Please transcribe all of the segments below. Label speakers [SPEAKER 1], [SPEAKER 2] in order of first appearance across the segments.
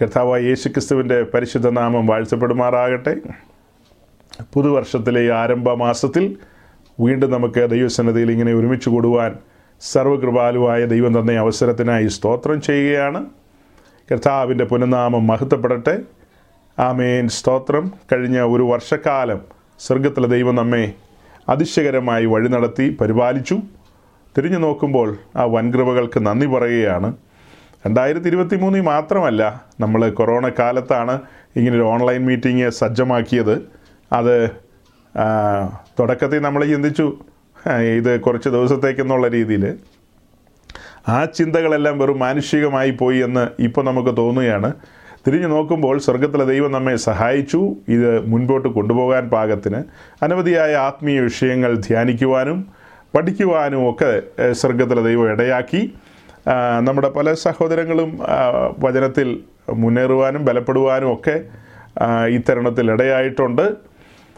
[SPEAKER 1] കർത്താവായ യേശു ക്രിസ്തുവിന്റെ പരിശുദ്ധ നാമം വാഴ്ചപ്പെടുമാറാകട്ടെ പുതുവർഷത്തിലെ ഈ ആരംഭ മാസത്തിൽ വീണ്ടും നമുക്ക് ദൈവസന്നതിയിൽ ഇങ്ങനെ ഒരുമിച്ച് കൂടുവാൻ സർവകൃപാലുവായ ദൈവം തന്ന അവസരത്തിനായി സ്തോത്രം ചെയ്യുകയാണ്. കർത്താവിന്റെ പുനഃനാമം മഹത്വപ്പെടട്ടെ. ആമേൻ. സ്തോത്രം. കഴിഞ്ഞ ഒരു വർഷക്കാലം സ്വർഗത്തിലെ ദൈവം നമ്മെ അതിശയകരമായി വഴി നടത്തി പരിപാലിച്ചു. തിരിഞ്ഞു നോക്കുമ്പോൾ ആ വൻകൃപകൾക്ക് നന്ദി പറയുകയാണ്. രണ്ടായിരത്തി ഇരുപത്തി മൂന്നിൽ മാത്രമല്ല നമ്മൾ കൊറോണ കാലത്താണ് ഇങ്ങനൊരു ഓൺലൈൻ മീറ്റിംഗ് സജ്ജമാക്കിയത്. അത് തുടക്കത്തിൽ നമ്മൾ ചിന്തിച്ചു ഇത് കുറച്ച് ദിവസത്തേക്കെന്നുള്ള രീതിയിൽ ആ ചിന്തകളെല്ലാം വെറും മാനുഷികമായി പോയി എന്ന് ഇപ്പോൾ നമുക്ക് തോന്നുകയാണ്. തിരിഞ്ഞു നോക്കുമ്പോൾ സ്വർഗത്തിലെ ദൈവം നമ്മെ സഹായിച്ചു. ഇത് മുൻപോട്ട് കൊണ്ടുപോകാൻ പാകത്തിന് അനവധിയായ ആത്മീയ വിഷയങ്ങൾ ധ്യാനിക്കുവാനും പഠിക്കുവാനും ഒക്കെ സ്വർഗത്തിലെ ദൈവം ഇടയാക്കി. നമ്മുടെ പല സഹോദരങ്ങളും വചനത്തിൽ മുന്നേറുവാനും ബലപ്പെടുവാനും ഒക്കെ ഈ തരുണത്തിൽ ഇടയായിട്ടുണ്ട്.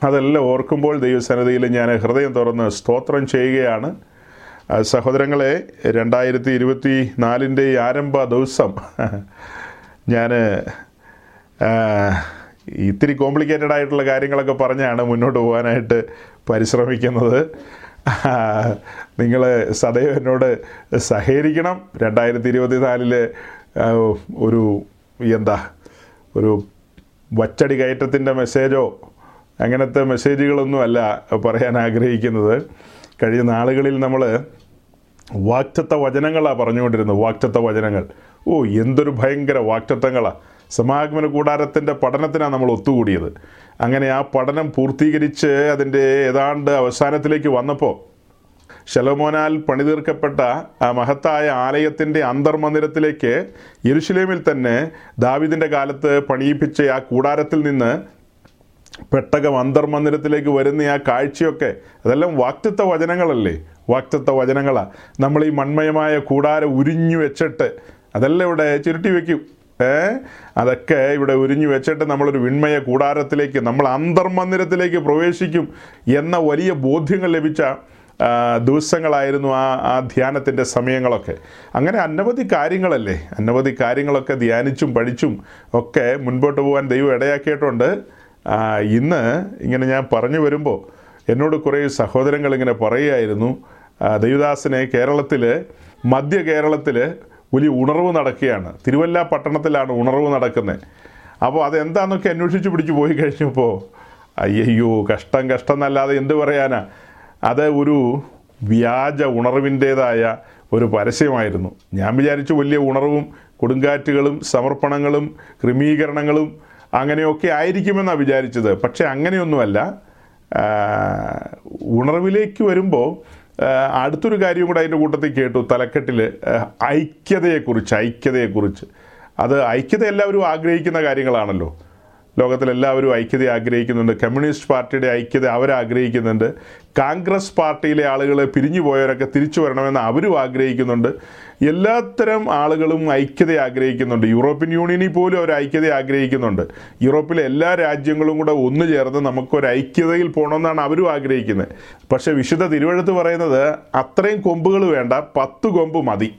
[SPEAKER 1] അതെല്ലാം ഓർക്കുമ്പോൾ ദൈവസന്നിധിയിൽ ഞാൻ ഹൃദയം തുറന്ന് സ്തോത്രം ചെയ്യുകയാണ്. സഹോദരങ്ങളെ രണ്ടായിരത്തി ഇരുപത്തി നാലിന്റെ ആരംഭ ദിവസം ഞാൻ ഇത്തിരി കോംപ്ലിക്കേറ്റഡ് ആയിട്ടുള്ള കാര്യങ്ങളൊക്കെ പറഞ്ഞാണ് മുന്നോട്ട് പോകാനായിട്ട് പരിശ്രമിക്കുന്നത്. നിങ്ങൾ സദൈവ എന്നോട് സഹകരിക്കണം. രണ്ടായിരത്തി ഇരുപത്തി നാലിൽ ഒരു എന്താ ഒരു വച്ചടി കയറ്റത്തിന്റെ മെസ്സേജോ അങ്ങനത്തെ മെസ്സേജുകളൊന്നും അല്ല പറയാൻ ആഗ്രഹിക്കുന്നത്. കഴിഞ്ഞ നാളുകളിൽ നമ്മൾ വാക്റ്റത്ത വചനങ്ങളാണ് പറഞ്ഞുകൊണ്ടിരുന്നത്. വാക്റ്റത്ത വചനങ്ങൾ. ഓ എന്തൊരു ഭയങ്കര വാക്റ്റത്വങ്ങളാണ് സമാഗമന കൂടാരത്തിന്റെ പഠനത്തിനാണ് നമ്മൾ ഒത്തുകൂടിയത്. അങ്ങനെ ആ പഠനം പൂർത്തീകരിച്ച് അതിന്റെ ഏതാണ്ട് അവസാനത്തിലേക്ക് വന്നപ്പോൾ ശലോമോനാൽ പണിതീർക്കപ്പെട്ട ആ മഹത്തായ ആലയത്തിന്റെ അന്തർമന്ദിരത്തിലേക്ക് യരുഷലേമിൽ തന്നെ ദാവിദിന്റെ കാലത്ത് പണിയിപ്പിച്ച ആ കൂടാരത്തിൽ നിന്ന് പെട്ടകം അന്തർമന്ദിരത്തിലേക്ക് വരുന്ന ആ കാഴ്ചയൊക്കെ അതെല്ലാം വാക്തത്വ വചനങ്ങളല്ലേ? വാക്തത്വ വചനങ്ങളാണ് നമ്മൾ ഈ മൺമയമായ കൂടാരം ഉരിഞ്ഞു വെച്ചിട്ട് അതെല്ലാം ഇവിടെ ചുരുട്ടി വെക്കും. ഏ? അതൊക്കെ ഇവിടെ ഉരിഞ്ഞു വെച്ചിട്ട് നമ്മളൊരു വിൺമയ കൂടാരത്തിലേക്ക് നമ്മൾ അന്തർമന്ദിരത്തിലേക്ക് പ്രവേശിക്കും എന്ന വലിയ ബോധ്യങ്ങൾ ലഭിച്ച ദിവസങ്ങളായിരുന്നു ആ ആ ധ്യാനത്തിന്റെ സമയങ്ങളൊക്കെ. അങ്ങനെ അനവധി കാര്യങ്ങളല്ലേ? അനവധി കാര്യങ്ങളൊക്കെ ധ്യാനിച്ചും പഠിച്ചും ഒക്കെ മുൻപോട്ട് പോകാൻ ദൈവം ഇടയാക്കിയിട്ടുണ്ട്. ഇന്ന് ഇങ്ങനെ ഞാൻ പറഞ്ഞു വരുമ്പോൾ എന്നോട് കുറേ സഹോദരങ്ങൾ ഇങ്ങനെ പറയുമായിരുന്നു ദൈവദാസനെ കേരളത്തിൽ മധ്യ കേരളത്തിൽ വലിയ ഉണർവ് നടക്കുകയാണ്. തിരുവല്ല പട്ടണത്തിലാണ് ഉണർവ് നടക്കുന്നത്. അപ്പോൾ അതെന്താണെന്നൊക്കെ അന്വേഷിച്ച് പിടിച്ച് പോയി കഴിഞ്ഞപ്പോൾ അയ്യോ കഷ്ടം കഷ്ടം എന്നല്ലാതെ എന്ത് പറയാനാ? അത് ഒരു വ്യാജ ഉണർവിന്റേതായ ഒരു പരസ്യമായിരുന്നു. ഞാൻ വിചാരിച്ചു വലിയ ഉണർവും കൊടുങ്കാറ്റുകളും സമർപ്പണങ്ങളും ക്രമീകരണങ്ങളും അങ്ങനെയൊക്കെ ആയിരിക്കുമെന്നാണ് വിചാരിച്ചത്. പക്ഷേ അങ്ങനെയൊന്നുമല്ല. ഉണർവിലേക്ക് വരുമ്പോൾ അടുത്തൊരു കാര്യം കൂടെ അതിന്റെ കൂട്ടത്തിൽ കേട്ടു തലക്കെട്ടിൽ ഐക്യതയെക്കുറിച്ച് ഐക്യതയെക്കുറിച്ച്. അത് ഐക്യത എല്ലാവരും ആഗ്രഹിക്കുന്ന കാര്യങ്ങളാണല്ലോ. ലോകത്തിലെല്ലാവരും ഐക്യത ആഗ്രഹിക്കുന്നുണ്ട്. കമ്മ്യൂണിസ്റ്റ് പാർട്ടിയുടെ ഐക്യത അവരാഗ്രഹിക്കുന്നുണ്ട്. കോൺഗ്രസ് പാർട്ടിയിലെ ആളുകൾ പിരിഞ്ഞു പോയവരൊക്കെ തിരിച്ചു വരണമെന്ന് അവരും ആഗ്രഹിക്കുന്നുണ്ട്. എല്ലാത്തരം ആളുകളും ഐക്യത ആഗ്രഹിക്കുന്നുണ്ട്. യൂറോപ്യൻ യൂണിയനിൽ പോലും അവർ ഐക്യത ആഗ്രഹിക്കുന്നുണ്ട്. യൂറോപ്പിലെ എല്ലാ രാജ്യങ്ങളും കൂടെ ഒന്നു ചേർന്ന് നമുക്കൊരു ഐക്യതയിൽ പോകണമെന്നാണ് അവരും ആഗ്രഹിക്കുന്നത്. പക്ഷേ വിശുദ്ധ തിരുവഴുത്ത് പറയുന്നത് അത്രയും കൊമ്പുകൾ വേണ്ട പത്ത് കൊമ്പ് മതി.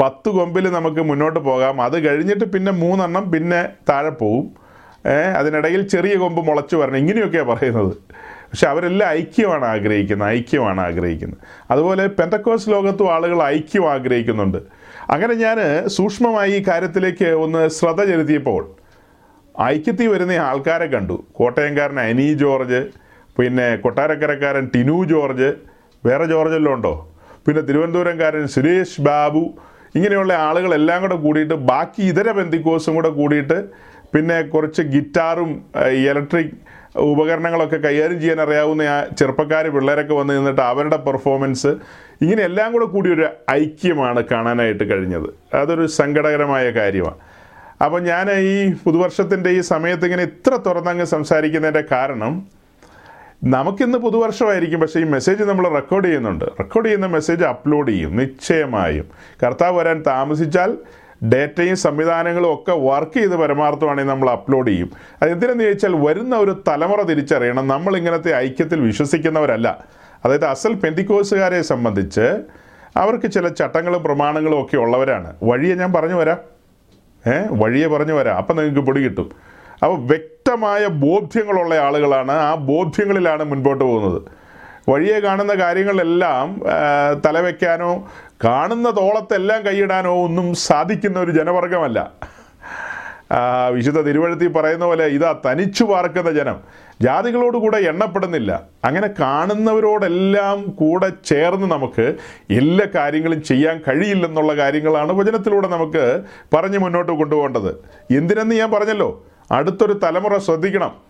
[SPEAKER 1] പത്ത് കൊമ്പിൽ നമുക്ക് മുന്നോട്ട് പോകാം. അത് കഴിഞ്ഞിട്ട് പിന്നെ മൂന്നെണ്ണം പിന്നെ താഴെ പോവും. അതിനിടയിൽ ചെറിയ കൊമ്പ് മുളച്ചു വരണം. ഇങ്ങനെയൊക്കെയാണ് പറയുന്നത്. പക്ഷെ അവരെല്ലാം ഐക്യമാണ് ആഗ്രഹിക്കുന്നത് ഐക്യമാണ് ആഗ്രഹിക്കുന്നത്. അതുപോലെ പെന്തക്കോസ് ലോകത്തും ആളുകൾ ഐക്യം ആഗ്രഹിക്കുന്നുണ്ട്. അങ്ങനെ ഞാൻ സൂക്ഷ്മമായി ഈ കാര്യത്തിലേക്ക് ഒന്ന് ശ്രദ്ധ ചെലുത്തിയപ്പോൾ ഐക്യത്തിൽ വരുന്ന ആൾക്കാരെ കണ്ടു. കോട്ടയംകാരൻ അനി ജോർജ് പിന്നെ കൊട്ടാരക്കരക്കാരൻ ടിനു ജോർജ് വേറെ ജോർജെല്ലാം ഉണ്ടോ? പിന്നെ തിരുവനന്തപുരംകാരൻ സുരേഷ് ബാബു ഇങ്ങനെയുള്ള ആളുകളെല്ലാം കൂടെ കൂടിയിട്ട് ബാക്കി ഇതര ബന്ധിക്കോസും കൂടെ കൂടിയിട്ട് പിന്നെ കുറച്ച് ഗിറ്റാറും ഇലക്ട്രിക് ഉപകരണങ്ങളൊക്കെ കൈകാര്യം ചെയ്യാൻ അറിയാവുന്ന ആ ചെറുപ്പക്കാർ പിള്ളേരൊക്കെ വന്ന് നിന്നിട്ട് അവരുടെ പെർഫോമൻസ് ഇങ്ങനെയെല്ലാം കൂടെ കൂടി ഒരു ഐക്യമാണ് കാണാനായിട്ട് കഴിഞ്ഞത്. അതൊരു സങ്കടകരമായ കാര്യമാണ്. അപ്പോൾ ഞാൻ ഈ പുതുവർഷത്തിന്റെ ഈ സമയത്ത് ഇങ്ങനെ ഇത്ര തുറന്നങ്ങ് സംസാരിക്കുന്നതിന്റെ കാരണം നമുക്കിന്ന് പുതുവർഷമായിരിക്കും പക്ഷേ ഈ മെസ്സേജ് നമ്മൾ റെക്കോർഡ് ചെയ്യുന്നുണ്ട്. റെക്കോർഡ് ചെയ്യുന്ന മെസ്സേജ് അപ്ലോഡ് ചെയ്യും നിശ്ചയമായും. കർത്താവ് വരാൻ താമസിച്ചാൽ ഡേറ്റയും സംവിധാനങ്ങളും ഒക്കെ വർക്ക് ചെയ്ത് പരമാർത്ഥമാണെങ്കിൽ നമ്മൾ അപ്ലോഡ് ചെയ്യും. അത് എന്തിനെന്ന് ചോദിച്ചാൽ വരുന്ന ഒരു തലമുറ തിരിച്ചറിയണം. നമ്മൾ ഇങ്ങനത്തെ ഐക്യത്തിൽ വിശ്വസിക്കുന്നവരല്ല. അതായത് അസൽ പെന്തിക്കോസുകാരെ സംബന്ധിച്ച് അവർക്ക് ചില ചട്ടങ്ങളും പ്രമാണങ്ങളും ഒക്കെ ഉള്ളവരാണ്. വഴിയെ ഞാൻ പറഞ്ഞു വരാം. ഏ? വഴിയെ പറഞ്ഞു വരാം. അപ്പം നിങ്ങൾക്ക് പൊടി കിട്ടും. അപ്പോൾ വ്യക്തമായ ബോധ്യങ്ങളുള്ള ആളുകളാണ് ആ ബോധ്യങ്ങളിലാണ് മുൻപോട്ട് പോകുന്നത്. വഴിയെ കാണുന്ന കാര്യങ്ങളെല്ലാം തലവെക്കാനോ കാണുന്ന തോളത്തെല്ലാം കൈയിടാനോ ഒന്നും സാധിക്കുന്ന ഒരു ജനവർഗമല്ല. വിശുദ്ധ തിരുവഴുത്തി പറയുന്ന പോലെ ഇതാ തനിച്ചു പാർക്കുന്ന ജനം. ജാതികളോട് കൂടെ എണ്ണപ്പെടുന്നില്ല. അങ്ങനെ കാണുന്നവരോടെല്ലാം കൂടെ ചേർന്ന് നമുക്ക് എല്ലാ കാര്യങ്ങളും ചെയ്യാൻ കഴിയില്ലെന്നുള്ള കാര്യങ്ങളാണ് വചനത്തിലൂടെ നമുക്ക് പറഞ്ഞ് മുന്നോട്ട് കൊണ്ടുപോകേണ്ടത്. എന്തിനെന്ന് ഞാൻ പറഞ്ഞല്ലോ? അടുത്തൊരു തലമുറ ശ്രദ്ധിക്കണം.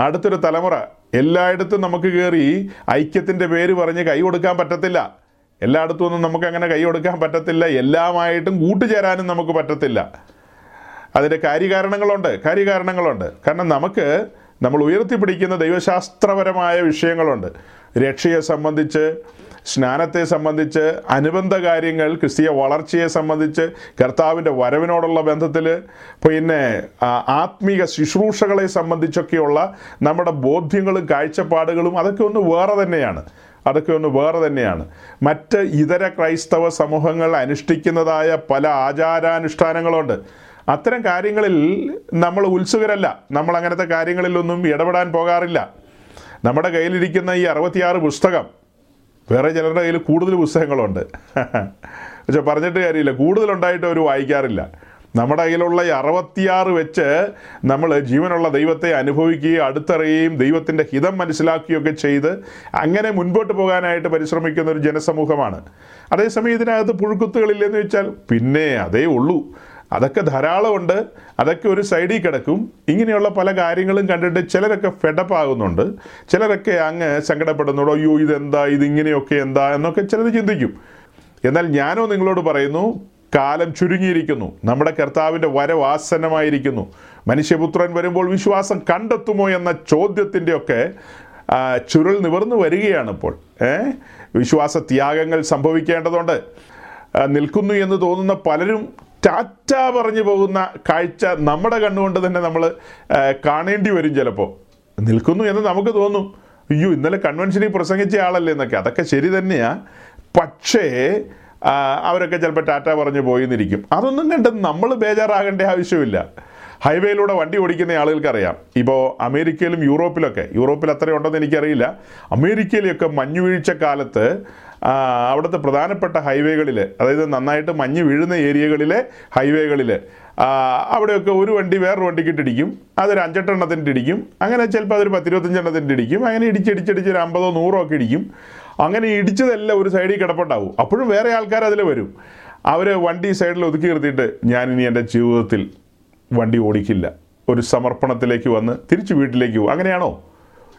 [SPEAKER 1] അടുത്തൊരു തലമുറ എല്ലായിടത്തും നമുക്ക് കയറി ഐക്യത്തിന്റെ പേര് പറഞ്ഞ് കൈ കൊടുക്കാൻ പറ്റത്തില്ല. എല്ലായിടത്തും ഒന്നും നമുക്ക് അങ്ങനെ കൈ കൊടുക്കാൻ പറ്റത്തില്ല. എല്ലാമായിട്ടും കൂട്ടുചേരാനും നമുക്ക് പറ്റത്തില്ല. അതിന്റെ കാര്യകാരണങ്ങളുണ്ട് കാര്യകാരണങ്ങളുണ്ട്. കാരണം നമുക്ക് നമ്മൾ ഉയർത്തിപ്പിടിക്കുന്ന ദൈവശാസ്ത്രപരമായ വിഷയങ്ങളുണ്ട്. രക്ഷയെ സംബന്ധിച്ച് സ്നാനത്തെ സംബന്ധിച്ച് അനുബന്ധ കാര്യങ്ങൾ ക്രിസ്തീയ വളർച്ചയെ സംബന്ധിച്ച് കർത്താവിന്റെ വരവിനോടുള്ള ബന്ധത്തിൽ പിന്നെ ആത്മീക ശുശ്രൂഷകളെ സംബന്ധിച്ചൊക്കെയുള്ള നമ്മുടെ ബോധ്യങ്ങളും കാഴ്ചപ്പാടുകളും അതൊക്കെ ഒന്ന് വേറെ തന്നെയാണ്. അതൊക്കെ ഒന്ന് വേറെ തന്നെയാണ്. മറ്റ് ഇതര ക്രൈസ്തവ സമൂഹങ്ങൾ അനുഷ്ഠിക്കുന്നതായ പല ആചാരാനുഷ്ഠാനങ്ങളുണ്ട്. അത്തരം കാര്യങ്ങളിൽ നമ്മൾ ഉത്സുകരല്ല. നമ്മൾ അങ്ങനത്തെ കാര്യങ്ങളിലൊന്നും ഇടപെടാൻ പോകാറില്ല. നമ്മുടെ കയ്യിലിരിക്കുന്ന ഈ അറുപത്തിയാറ് പുസ്തകം വേറെ ചിലരുടെ കയ്യിൽ കൂടുതൽ പുസ്തകങ്ങളുണ്ട്. പക്ഷെ പറഞ്ഞിട്ട് കാര്യമില്ല. കൂടുതലുണ്ടായിട്ട് അവർ വായിക്കാറില്ല. നമ്മുടെ കയ്യിലുള്ള ഈ അറുപത്തിയാറ് വെച്ച് നമ്മൾ ജീവനുള്ള ദൈവത്തെ അനുഭവിക്കുകയും അടുത്തറിയുകയും ദൈവത്തിന്റെ ഹിതം മനസ്സിലാക്കുകയൊക്കെ ചെയ്ത് അങ്ങനെ മുൻപോട്ട് പോകാനായിട്ട് പരിശ്രമിക്കുന്ന ഒരു ജനസമൂഹമാണ്. അതേസമയം ഇതിനകത്ത് പുഴുക്കുത്തുകളില്ലെന്ന് വെച്ചാൽ പിന്നെ അതേ ഉള്ളൂ. അതൊക്കെ ധാരാളമുണ്ട് അതൊക്കെ ഒരു സൈഡിൽ കിടക്കും. ഇങ്ങനെയുള്ള പല കാര്യങ്ങളും കണ്ടിട്ട് ചിലരൊക്കെ ഫെഡപ്പ് ആകുന്നുണ്ട് ചിലരൊക്കെ അങ്ങ് സങ്കടപ്പെടുന്നുണ്ടോ അയ്യോ ഇതെന്താ? ഇതിങ്ങനെയൊക്കെ എന്താ? എന്നൊക്കെ ചിലർ ചിന്തിക്കും. എന്നാൽ ഞാനോ നിങ്ങളോട് പറയുന്നു കാലം ചുരുങ്ങിയിരിക്കുന്നു. നമ്മുടെ കർത്താവിന്റെ വരവാസനമായിരിക്കുന്നു. മനുഷ്യപുത്രൻ വരുമ്പോൾ വിശ്വാസം കണ്ടെത്തുമോ എന്ന ചോദ്യത്തിന്റെയൊക്കെ ചുരുൾ നിവർന്നു വരികയാണ് ഇപ്പോൾ വിശ്വാസ ത്യാഗങ്ങൾ സംഭവിക്കേണ്ടതുണ്ട് നിൽക്കുന്നു എന്ന് തോന്നുന്ന പലരും ടാറ്റ പറഞ്ഞു പോകുന്ന കാഴ്ച നമ്മുടെ കണ്ണുകൊണ്ട് തന്നെ നമ്മൾ കാണേണ്ടി വരും ചിലപ്പോൾ നിൽക്കുന്നു എന്ന് നമുക്ക് തോന്നും. അയ്യോ ഇന്നലെ കൺവെൻഷനിൽ പ്രസംഗിച്ച ആളല്ലേ എന്നൊക്കെ. അതൊക്കെ ശരി തന്നെയാണ് പക്ഷേ അവരൊക്കെ ചിലപ്പോൾ ടാറ്റ പറഞ്ഞു പോയിന്നിരിക്കും. അതൊന്നും കണ്ട് നമ്മൾ ബേജാറാകേണ്ട ആവശ്യമില്ല. ഹൈവേയിലൂടെ വണ്ടി ഓടിക്കുന്ന ആളുകൾക്കറിയാം. ഇപ്പോൾ അമേരിക്കയിലും യൂറോപ്പിലൊക്കെ. യൂറോപ്പിൽ അത്ര ഉണ്ടെന്ന് എനിക്കറിയില്ല. അമേരിക്കയിലൊക്കെ മഞ്ഞുവീഴ്ച കാലത്ത് അവിടുത്തെ പ്രധാനപ്പെട്ട ഹൈവേകളിൽ അതായത് നന്നായിട്ട് മഞ്ഞ് വീഴുന്ന ഏരിയകളിലെ ഹൈവേകളിൽ അവിടെയൊക്കെ ഒരു വണ്ടി വേറൊരു വണ്ടിക്ക് ഇട്ടിടിക്കും അതൊരു അഞ്ചെട്ടെണ്ണത്തിന്റെ ഇടിക്കും. അങ്ങനെ ചിലപ്പോൾ അതൊരു പത്തിരുപത്തഞ്ചെണ്ണത്തിന്റെ ഇടിക്കും. അങ്ങനെ ഇടിച്ചിടിച്ചിടിച്ച് ഒരു അമ്പതോ നൂറോ ഒക്കെ ഇടിക്കും. അങ്ങനെ ഇടിച്ചതെല്ലാം ഒരു സൈഡിൽ കിടപ്പുണ്ടാവും. അപ്പോഴും വേറെ ആൾക്കാർ അതിൽ വരും. അവർ വണ്ടി സൈഡിൽ ഒതുക്കി നിർത്തിയിട്ട് ഞാനിനി എന്റെ ജീവിതത്തിൽ വണ്ടി ഓടിക്കില്ല. ഒരു സമർപ്പണത്തിലേക്ക് വന്ന് തിരിച്ച് വീട്ടിലേക്ക് പോകും അങ്ങനെയാണോ?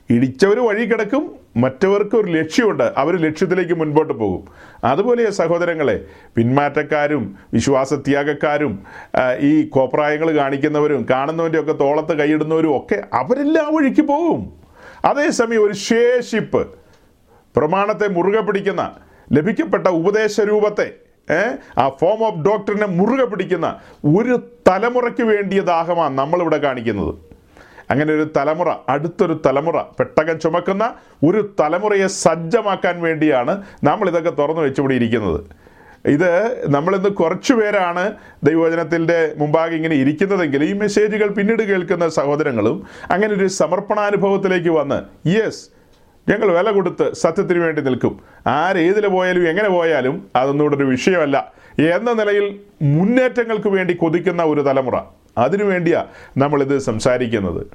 [SPEAKER 1] ഇടിച്ചവർ വഴി കിടക്കും മറ്റവർക്ക് ഒരു ലക്ഷ്യമുണ്ട്. അവർ ലക്ഷ്യത്തിലേക്ക് മുൻപോട്ട് പോകും. അതുപോലെ സഹോദരങ്ങളെ പിന്മാറ്റക്കാരും വിശ്വാസത്യാഗക്കാരും ഈ കോപ്രായങ്ങൾ കാണിക്കുന്നവരും കാണുന്നവന്റെ ഒക്കെ തോളത്ത് കൈയിടുന്നവരും ഒക്കെ അവരെല്ലാം വഴിക്ക് പോകും. അതേസമയം ഒരു ശേഷിപ്പ് പ്രമാണത്തെ മുറുകെ പിടിക്കുന്ന ലഭിക്കപ്പെട്ട ഉപദേശ രൂപത്തെ ആ ഫോം ഓഫ് ഡോക്ടറിനെ മുറുകെ പിടിക്കുന്ന ഒരു തലമുറയ്ക്ക് വേണ്ടിയ ദാഹമാണ് നമ്മളിവിടെ കാണിക്കുന്നത്. അങ്ങനെ ഒരു തലമുറ അടുത്തൊരു തലമുറ പെട്ടകം ചുമക്കുന്ന ഒരു തലമുറയെ സജ്ജമാക്കാൻ വേണ്ടിയാണ് നമ്മൾ ഇതൊക്കെ തുറന്നു വെച്ചുകൂടി ഇരിക്കുന്നത്. ഇത് നമ്മളിന്ന് കുറച്ചു പേരാണ് ദൈവവചനത്തിന്റെ മുമ്പാകെ ഇങ്ങനെ ഇരിക്കുന്നതെങ്കിൽ ഈ മെസ്സേജുകൾ പിന്നീട് കേൾക്കുന്ന സഹോദരങ്ങളും അങ്ങനെ ഒരു സമർപ്പണാനുഭവത്തിലേക്ക് വന്ന് യെസ് ഞങ്ങൾ വില കൊടുത്ത് സത്യത്തിന് വേണ്ടി നിൽക്കും. ആരേതിൽ പോയാലും എങ്ങനെ പോയാലും അതൊന്നും ഒരു വിഷയമല്ല. എന്ന നിലയിൽ മുന്നേറ്റങ്ങൾക്ക് വേണ്ടി കൊതിക്കുന്ന ഒരു തലമുറ. അതിനു വേണ്ടിയാ നമ്മളിത് സംസാരിക്കുന്നത്.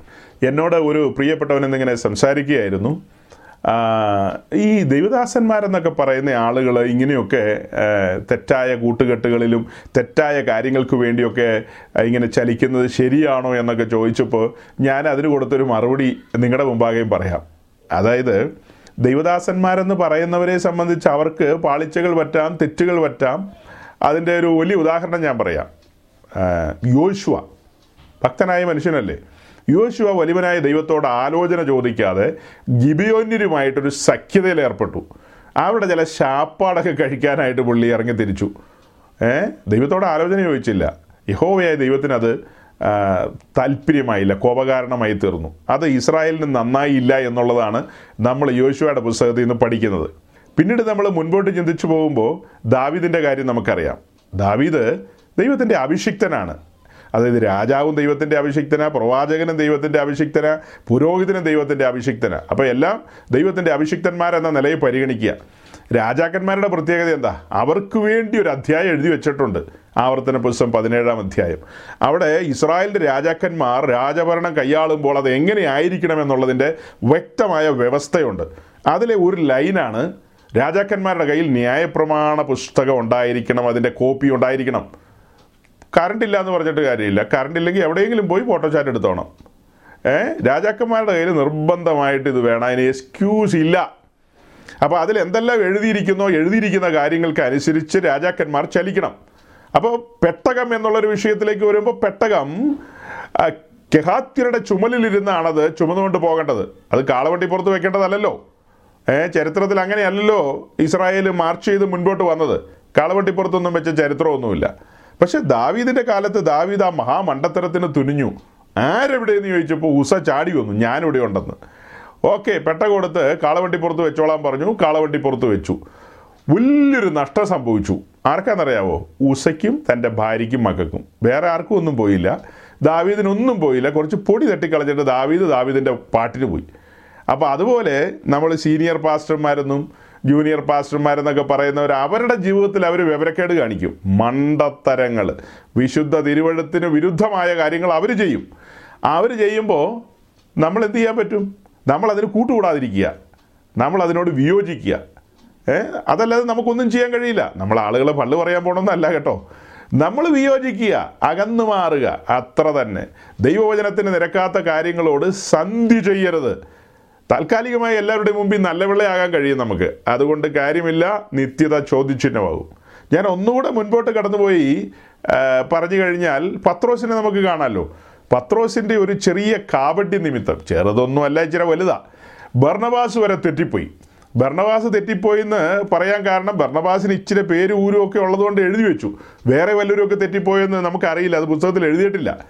[SPEAKER 1] എന്നോട് ഒരു പ്രിയപ്പെട്ടവൻ എന്നിങ്ങനെ സംസാരിക്കുകയായിരുന്നു. ഈ ദൈവദാസന്മാരെന്നൊക്കെ പറയുന്ന ആളുകൾ ഇങ്ങനെയൊക്കെ തെറ്റായ കൂട്ടുകെട്ടുകളിലും തെറ്റായ കാര്യങ്ങൾക്ക് വേണ്ടിയൊക്കെ ഇങ്ങനെ ചലിക്കുന്നത് ശരിയാണോ എന്നൊക്കെ ചോദിച്ചപ്പോൾ ഞാൻ അതിന് കൊടുത്തൊരു മറുപടി നിങ്ങളുടെ മുമ്പാകെയും പറയാം. അതായത് ദൈവദാസന്മാരെന്ന് പറയുന്നവരെ സംബന്ധിച്ച് അവർക്ക് പാളിച്ചകൾ പറ്റാം തെറ്റുകൾ പറ്റാം. അതിന്റെ ഒരു വലിയ ഉദാഹരണം ഞാൻ പറയാം. യോശുവ. ഭക്തനായ മനുഷ്യനല്ലേ? യോശുവ വലിവനായ ദൈവത്തോട് ആലോചന ചോദിക്കാതെ ഗിബിയോന്യരുമായിട്ടൊരു സഖ്യതയിൽ ഏർപ്പെട്ടു അവിടെ ചില ശാപ്പാടൊക്കെ കഴിക്കാനായിട്ട് പുള്ളി ഇറങ്ങി തിരിച്ചു. ഏ? ദൈവത്തോട് ആലോചന ചോദിച്ചില്ല. യഹോവയായ ദൈവത്തിനത് താല്പര്യമായില്ല കോപകാരണമായി തീർന്നു. അത് ഇസ്രായേലിന് നന്നായില്ല എന്നുള്ളതാണ് നമ്മൾ യോശുവയുടെ പുസ്തകത്തിൽ നിന്ന് പഠിക്കുന്നത്. പിന്നീട് നമ്മൾ മുൻപോട്ട് ചിന്തിച്ചു പോകുമ്പോൾ ദാവീദിന്റെ കാര്യം നമുക്കറിയാം. ദാവീദ് ദൈവത്തിന്റെ അഭിഷിക്തനാണ്. അതായത് രാജാവും ദൈവത്തിന്റെ അഭിഷിക്തന പ്രവാചകനും ദൈവത്തിന്റെ അഭിഷിക്തന പുരോഹിതനും ദൈവത്തിന്റെ അഭിഷിക്തന. അപ്പോൾ എല്ലാം ദൈവത്തിന്റെ അഭിഷിക്തന്മാരെന്ന നിലയിൽ പരിഗണിക്കുക. രാജാക്കന്മാരുടെ പ്രത്യേകത എന്താ? അവർക്ക് വേണ്ടി ഒരു അധ്യായം എഴുതി വെച്ചിട്ടുണ്ട്. ആവർത്തന പുസ്തകം പതിനേഴാം അധ്യായം. അവിടെ ഇസ്രായേലിന്റെ രാജാക്കന്മാർ രാജഭരണം കൈയാളുമ്പോൾ അത് എങ്ങനെയായിരിക്കണം എന്നുള്ളതിന്റെ വ്യക്തമായ വ്യവസ്ഥയുണ്ട്. അതിലെ ഒരു ലൈനാണ് രാജാക്കന്മാരുടെ കയ്യിൽ ന്യായപ്രമാണ പുസ്തകം ഉണ്ടായിരിക്കണം അതിന്റെ കോപ്പി ഉണ്ടായിരിക്കണം. കറണ്ട് ഇല്ല എന്ന് പറഞ്ഞിട്ട് കാര്യമില്ല. കറണ്ട് ഇല്ലെങ്കിൽ എവിടെയെങ്കിലും പോയി ഫോട്ടോഷാറ്റ് എടുത്തോണം. ഏ? രാജാക്കന്മാരുടെ കയ്യിൽ നിർബന്ധമായിട്ട് ഇത് വേണം. അതിന് എക്സ്ക്യൂസ് ഇല്ല. അപ്പോൾ അതിൽ എന്തെല്ലാം എഴുതിയിരിക്കുന്നോ എഴുതിയിരിക്കുന്ന കാര്യങ്ങൾക്ക് അനുസരിച്ച് രാജാക്കന്മാർ ചലിക്കണം. അപ്പോൾ പെട്ടകം എന്നുള്ളൊരു വിഷയത്തിലേക്ക് വരുമ്പോൾ പെട്ടകം കെഹാത്തിരുടെ ചുമലിലിരുന്നാണത് ചുമന്നുകൊണ്ട് പോകേണ്ടത്. അത് കാളവണ്ടി പുറത്ത് വെക്കേണ്ടതല്ലല്ലോ. ഏ? ചരിത്രത്തിൽ അങ്ങനെയല്ലല്ലോ ഇസ്രായേൽ മാർച്ച് ചെയ്ത് മുൻപോട്ട് വന്നത്. കാളവട്ടിപ്പുറത്തൊന്നും വെച്ച ചരിത്രമൊന്നുമില്ല. പക്ഷെ ദാവീദിന്റെ കാലത്ത് ദാവീദ് ആ മഹാമണ്ടത്തരത്തിന് തുനിഞ്ഞു. ആരെവിടെയെന്ന് ചോദിച്ചപ്പോൾ ഉസ ചാടി വന്നു. ഞാനിവിടെ ഉണ്ടെന്ന്. ഓക്കെ പെട്ട കൊടുത്ത് കാളവണ്ടിപ്പുറത്ത് വെച്ചോളാൻ പറഞ്ഞു. കാളവണ്ടി പുറത്ത് വെച്ചു. വലിയൊരു നഷ്ടം സംഭവിച്ചു. ആർക്കാണെന്നറിയാവോ? ഉസയ്ക്കും തന്റെ ഭാര്യയ്ക്കും മക്കൾക്കും. വേറെ ആർക്കും ഒന്നും പോയില്ല. ദാവീദിനൊന്നും പോയില്ല. കുറച്ച് പൊടി തട്ടിക്കളഞ്ഞിട്ട് ദാവീദ് ദാവീദിന്റെ പാട്ടിന് പോയി. അപ്പോൾ അതുപോലെ നമ്മൾ സീനിയർ പാസ്റ്റർമാരെന്നും ജൂനിയർ പാസ്റ്റർമാരെന്നൊക്കെ പറയുന്നവർ അവരുടെ ജീവിതത്തിൽ അവർ വിവരക്കേട് കാണിക്കും. മണ്ടത്തരങ്ങൾ. വിശുദ്ധ തിരുവഴുത്തിന് വിരുദ്ധമായ കാര്യങ്ങൾ അവർ ചെയ്യും. അവർ ചെയ്യുമ്പോൾ നമ്മൾ എന്ത് ചെയ്യാൻ പറ്റും? നമ്മൾ അതിന് കൂട്ടുകൂടാതിരിക്കുക. നമ്മൾ അതിനോട് വിയോജിക്കുക അതല്ലാതെ നമുക്കൊന്നും ചെയ്യാൻ കഴിയില്ല. നമ്മൾ ആളുകളെ പള്ളു പറയാൻ പോകണമെന്നല്ല കേട്ടോ. നമ്മൾ വിയോജിക്കുക അകന്നു മാറുക അത്ര തന്നെ. ദൈവവചനത്തിന് നിരക്കാത്ത കാര്യങ്ങളോട് സന്ധി ചെയ്യരുത്. താൽക്കാലികമായി എല്ലാവരുടെയും മുമ്പിൽ നല്ല വിളയാകാൻ കഴിയും നമുക്ക്. അതുകൊണ്ട് കാര്യമില്ല നിത്യത ചോദ്യചിഹ്നമാകും. ഞാൻ ഒന്നുകൂടെ മുൻപോട്ട് കടന്നുപോയി പറഞ്ഞു കഴിഞ്ഞാൽ പത്രോസിനെ നമുക്ക് കാണാമല്ലോ പത്രോസിന്റെ ഒരു ചെറിയ കാവട്ടി നിമിത്തം ചെറുതൊന്നും അല്ല ഇച്ചിരി വലുതാ. ഭർണവാസ് വരെ തെറ്റിപ്പോയി. ഭർണവാസ് തെറ്റിപ്പോയി എന്ന് പറയാൻ കാരണം ഭർണവാസിന് ഇച്ചിരി പേര് ഊരുമൊക്കെ ഉള്ളതുകൊണ്ട് എഴുതി വെച്ചു. വേറെ വല്ലവരുമൊക്കെ തെറ്റിപ്പോയെന്ന് നമുക്കറിയില്ല അത് പുസ്തകത്തിൽ എഴുതിയിട്ടില്ല.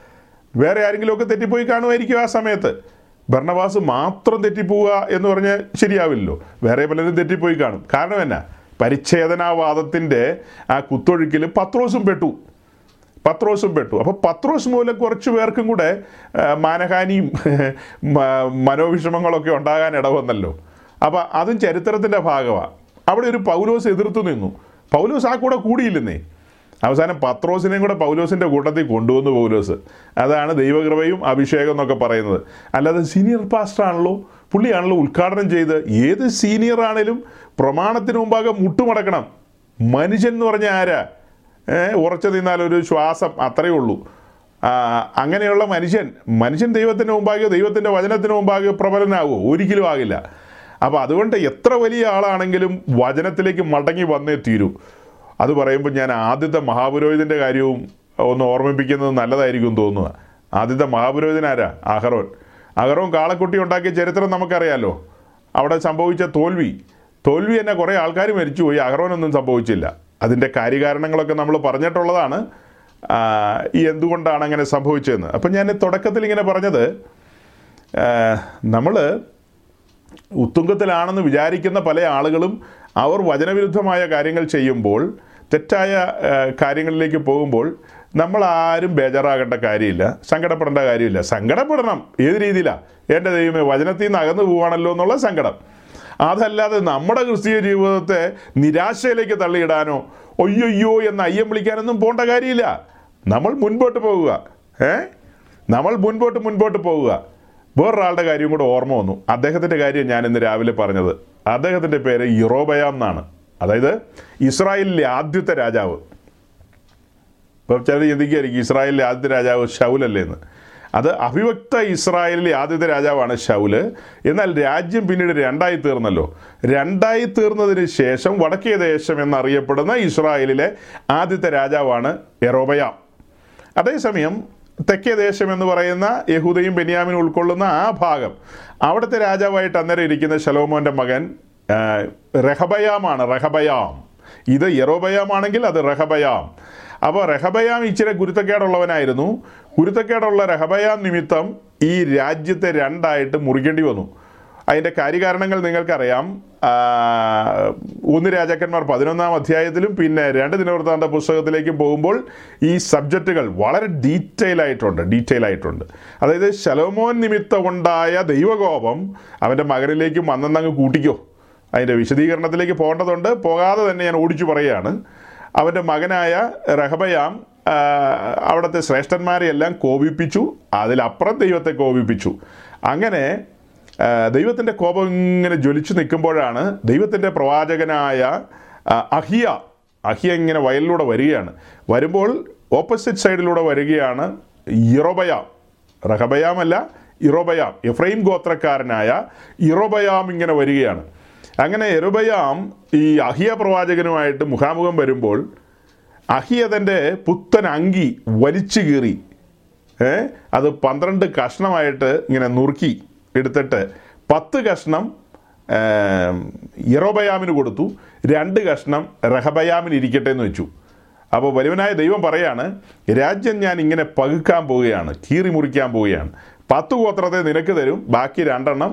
[SPEAKER 1] വേറെ ആരെങ്കിലുമൊക്കെ തെറ്റിപ്പോയി കാണുമായിരിക്കും ആ സമയത്ത്. ഭരണവാസ് മാത്രം തെറ്റിപ്പോവുക എന്ന് പറഞ്ഞാൽ ശരിയാവില്ലല്ലോ. വേറെ പലരും തെറ്റിപ്പോയി കാണും. കാരണം എന്നാ? പരിച്ഛേദനാവാദത്തിന്റെ ആ കുത്തൊഴുക്കിൽ പത്രോസും പെട്ടു. പത്രോസും പെട്ടു. അപ്പോൾ പത്രോസ് മൂലം കുറച്ച് പേർക്കും കൂടെ മാനഹാനിയും മനോവിഷമങ്ങളൊക്കെ ഉണ്ടാകാൻ ഇടവന്നല്ലോ. അപ്പോൾ അതും ചരിത്രത്തിന്റെ ഭാഗമാണ് അവിടെ ഒരു പൗലോസ് എതിർത്തു നിന്നു. പൗലോസ് ആ കൂടെ കൂടിയില്ലെന്നേ. അവസാനം പത്രോസിനെയും കൂടെ പൗലോസിന്റെ കൂട്ടത്തിൽ കൊണ്ടുവന്നു പൗലോസ്. അതാണ് ദൈവകൃപയും അഭിഷേകം എന്നൊക്കെ പറയുന്നത്. അല്ലാതെ സീനിയർ പാസ്റ്റർ ആണല്ലോ? പുള്ളിയാണല്ലോ ഉദ്ഘാടനം ചെയ്ത്. ഏത് സീനിയർ ആണേലും പ്രമാണത്തിന് മുമ്പാകെ മുട്ടുമടക്കണം. മനുഷ്യൻ എന്ന് പറഞ്ഞാൽ ആരാ? ഉറച്ചു നിന്നാൽ ഒരു ശ്വാസം അത്രയേ ഉള്ളൂ. അങ്ങനെയുള്ള മനുഷ്യൻ. മനുഷ്യൻ ദൈവത്തിന് മുമ്പാകെ ദൈവത്തിന്റെ വചനത്തിന് മുമ്പാകെ പ്രബലനാകുമോ ഒരിക്കലും ആകില്ല. അപ്പോൾ അതുകൊണ്ട് എത്ര വലിയ ആളാണെങ്കിലും വചനത്തിലേക്ക് മടങ്ങി വന്നേ തീരൂ. അത് പറയുമ്പോൾ ഞാൻ ആദ്യത്തെ മഹാപുരോഹിതന്റെ കാര്യവും ഒന്ന് ഓർമ്മിപ്പിക്കുന്നത് നല്ലതായിരിക്കും തോന്നുക ആദ്യത്തെ മഹാപുരോഹിതൻ ആരാ? അഹറോൻ അഹറോൻ കാളക്കുട്ടി ഉണ്ടാക്കിയ ചരിത്രം നമുക്കറിയാലോ. അവിടെ സംഭവിച്ച തോൽവി. തോൽവി തന്നെ കുറേ ആൾക്കാർ മരിച്ചുപോയി. അഹറോനൊന്നും സംഭവിച്ചില്ല. അതിന്റെ കാര്യകാരണങ്ങളൊക്കെ നമ്മൾ പറഞ്ഞിട്ടുള്ളതാണ്. ഈ എന്തുകൊണ്ടാണ് അങ്ങനെ സംഭവിച്ചതെന്ന്. അപ്പം ഞാൻ തുടക്കത്തിൽ ഇങ്ങനെ പറഞ്ഞത് നമ്മൾ ഉത്തുംഗത്തിലാണെന്ന് വിചാരിക്കുന്ന പല ആളുകളും അവർ വചനവിരുദ്ധമായ കാര്യങ്ങൾ ചെയ്യുമ്പോൾ തെറ്റായ കാര്യങ്ങളിലേക്ക് പോകുമ്പോൾ നമ്മൾ ആരും ബേജാറാകേണ്ട കാര്യമില്ല. സങ്കടപ്പെടേണ്ട കാര്യമില്ല. സങ്കടപ്പെടണം. ഏത് രീതിയിലാണ് എന്റെ ദൈവമേ വചനത്തിൽ നിന്ന് അകന്നു പോവാണല്ലോ എന്നുള്ള സങ്കടം. അതല്ലാതെ നമ്മുടെ ക്രിസ്തീയ ജീവിതത്തെ നിരാശയിലേക്ക് തള്ളിയിടാനോ ഒയ്യൊയ്യോ എന്ന് അയ്യം വിളിക്കാനൊന്നും പോകേണ്ട കാര്യമില്ല. നമ്മൾ മുൻപോട്ട് പോവുക ഏ? നമ്മൾ മുൻപോട്ട് മുൻപോട്ട് പോവുക വേറൊരാളുടെ കാര്യം കൂടെ ഓർമ്മ വന്നു. അദ്ദേഹത്തിന്റെ കാര്യം ഞാൻ ഇന്ന് രാവിലെ പറഞ്ഞത്. അദ്ദേഹത്തിന്റെ പേര് യിറോബയാം എന്നാണ്. അതായത് ഇസ്രായേലിലെ ആദ്യത്തെ രാജാവ്. ഇപ്പോൾ ചിലർ ചിന്തിക്കുകയായിരിക്കും ഇസ്രായേലിലെ ആദ്യത്തെ രാജാവ് ഷൗലല്ലേ എന്ന്. അത് അഭിവക്ത ഇസ്രായേലിലെ ആദ്യത്തെ രാജാവാണ് ഷൗൽ എന്നാൽ രാജ്യം പിന്നീട് രണ്ടായി തീർന്നല്ലോ. രണ്ടായി തീർന്നതിന് ശേഷം വടക്കേ ദേശം എന്നറിയപ്പെടുന്ന ഇസ്രായേലിലെ ആദ്യത്തെ രാജാവാണ് എറോബയാം അതേസമയം തെക്കേ ദേശം എന്ന് പറയുന്ന യഹൂദയും ബെന്യാമിനും ഉൾക്കൊള്ളുന്ന ആ ഭാഗം. അവിടുത്തെ രാജാവായിട്ട് അന്നേരം ഇരിക്കുന്ന ശലോമോന്റെ മകൻ റഹബയാമാണ് റഹബയാം. ഇത് യറോബയാമാണെങ്കിൽ അത് റഹബയാം. അപ്പോൾ റഹബയാം ഇച്ചിരി ഗുരുത്തക്കേടുള്ളവനായിരുന്നു ഗുരുത്തക്കേടുള്ള റഹബയാം നിമിത്തം ഈ രാജ്യത്തെ രണ്ടായിട്ട് മുറിക്കേണ്ടി വന്നു. അതിന്റെ കാര്യകാരണങ്ങൾ നിങ്ങൾക്കറിയാം. ഒന്ന് രാജാക്കന്മാർ പതിനൊന്നാം അധ്യായത്തിലും പിന്നെ രണ്ട് ദിനവൃത്താന്ത പുസ്തകത്തിലേക്കും പോകുമ്പോൾ ഈ സബ്ജക്റ്റുകൾ വളരെ ഡീറ്റെയിൽ ആയിട്ടുണ്ട് ഡീറ്റെയിൽ ആയിട്ടുണ്ട് അതായത് ശലോമോൻ നിമിത്തം ഉണ്ടായ ദൈവകോപം അവന്റെ മകനിലേക്കും വന്നെന്നങ്ങ് കൂട്ടിക്കോ. അതിന്റെ വിശദീകരണത്തിലേക്ക് പോകേണ്ടതുണ്ട്. പോകാതെ തന്നെ ഞാൻ ഓടിച്ചു പറയുകയാണ്. അവന്റെ മകനായ റഹബയാം അവിടുത്തെ ശ്രേഷ്ഠന്മാരെയെല്ലാം കോപിപ്പിച്ചു. അതിലപ്പുറം ദൈവത്തെ കോപിപ്പിച്ചു. അങ്ങനെ ദൈവത്തിന്റെ കോപം ഇങ്ങനെ ജ്വലിച്ചു നിൽക്കുമ്പോഴാണ് ദൈവത്തിന്റെ പ്രവാചകനായ അഹിയ അഹിയ ഇങ്ങനെ വയലിലൂടെ വരികയാണ്. വരുമ്പോൾ ഓപ്പോസിറ്റ് സൈഡിലൂടെ വരികയാണ് ഇറോബയാം. റഹബയാമല്ല ഇറോബയാം എഫ്രൈം ഗോത്രക്കാരനായ ഇറോബയാം ഇങ്ങനെ വരികയാണ്. അങ്ങനെ എറുബയാം ഈ അഹിയ പ്രവാചകനുമായിട്ട് മുഖാമുഖം വരുമ്പോൾ അഹിയ തന്റെ പുത്തൻ അങ്കി വലിച്ചു കീറി ഏ അത് പന്ത്രണ്ട് കഷ്ണമായിട്ട് ഇങ്ങനെ നുറുക്കി എടുത്തിട്ട് പത്ത് കഷ്ണം ഇറോബയാമിന് കൊടുത്തു രണ്ട് കഷ്ണം റഹബയാമിന് ഇരിക്കട്ടെ എന്ന് വെച്ചു. അപ്പോൾ വലുവനായ ദൈവം പറയാണ് രാജ്യം ഞാൻ ഇങ്ങനെ പകുക്കാൻ പോവുകയാണ് കീറി മുറിക്കാൻ പോവുകയാണ്. പത്ത് ഗോത്രത്തെ നിനക്ക് തരും ബാക്കി രണ്ടെണ്ണം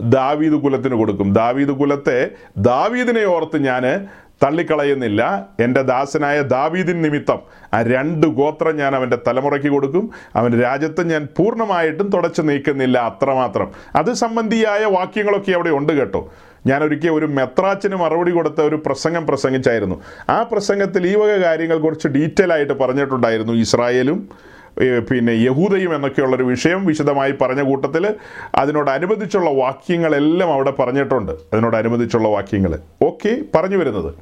[SPEAKER 1] ദാവീദ് കുലത്തിന് കൊടുക്കും. ദാവീദ് കുലത്തെ ദാവീദിനെ ഓർത്ത് ഞാൻ തള്ളിക്കളയുന്നില്ല. എന്റെ ദാസനായ ദാവീദിൻ നിമിത്തം ആ രണ്ട് ഗോത്രം ഞാൻ അവന്റെ തലമുറയ്ക്ക് കൊടുക്കും. അവന്റെ രാജ്യത്തെ ഞാൻ പൂർണമായിട്ടും തുടച്ചു നീക്കുന്നില്ല അത്രമാത്രം. അത് സംബന്ധിയായ വാക്യങ്ങളൊക്കെ അവിടെ ഉണ്ട് കേട്ടോ. ഞാൻ ഒരിക്കൽ ഒരു മെത്രാച്ചിന് മറുപടി കൊടുത്ത ഒരു പ്രസംഗം പ്രസംഗിച്ചായിരുന്നു. ആ പ്രസംഗത്തിൽ ഈ വക കാര്യങ്ങൾ കുറച്ച് ഡീറ്റെയിൽ ആയിട്ട് പറഞ്ഞിട്ടുണ്ടായിരുന്നു ഇസ്രായേലും പിന്നെ യഹൂദയും എന്നൊക്കെയുള്ളൊരു വിഷയം വിശദമായി പറഞ്ഞ കൂട്ടത്തിൽ അതിനോടനുബന്ധിച്ചുള്ള വാക്യങ്ങളെല്ലാം അവിടെ പറഞ്ഞിട്ടുണ്ട്. അതിനോടനുബന്ധിച്ചുള്ള വാക്യങ്ങൾ ഓക്കെ പറഞ്ഞു വരുന്നത്.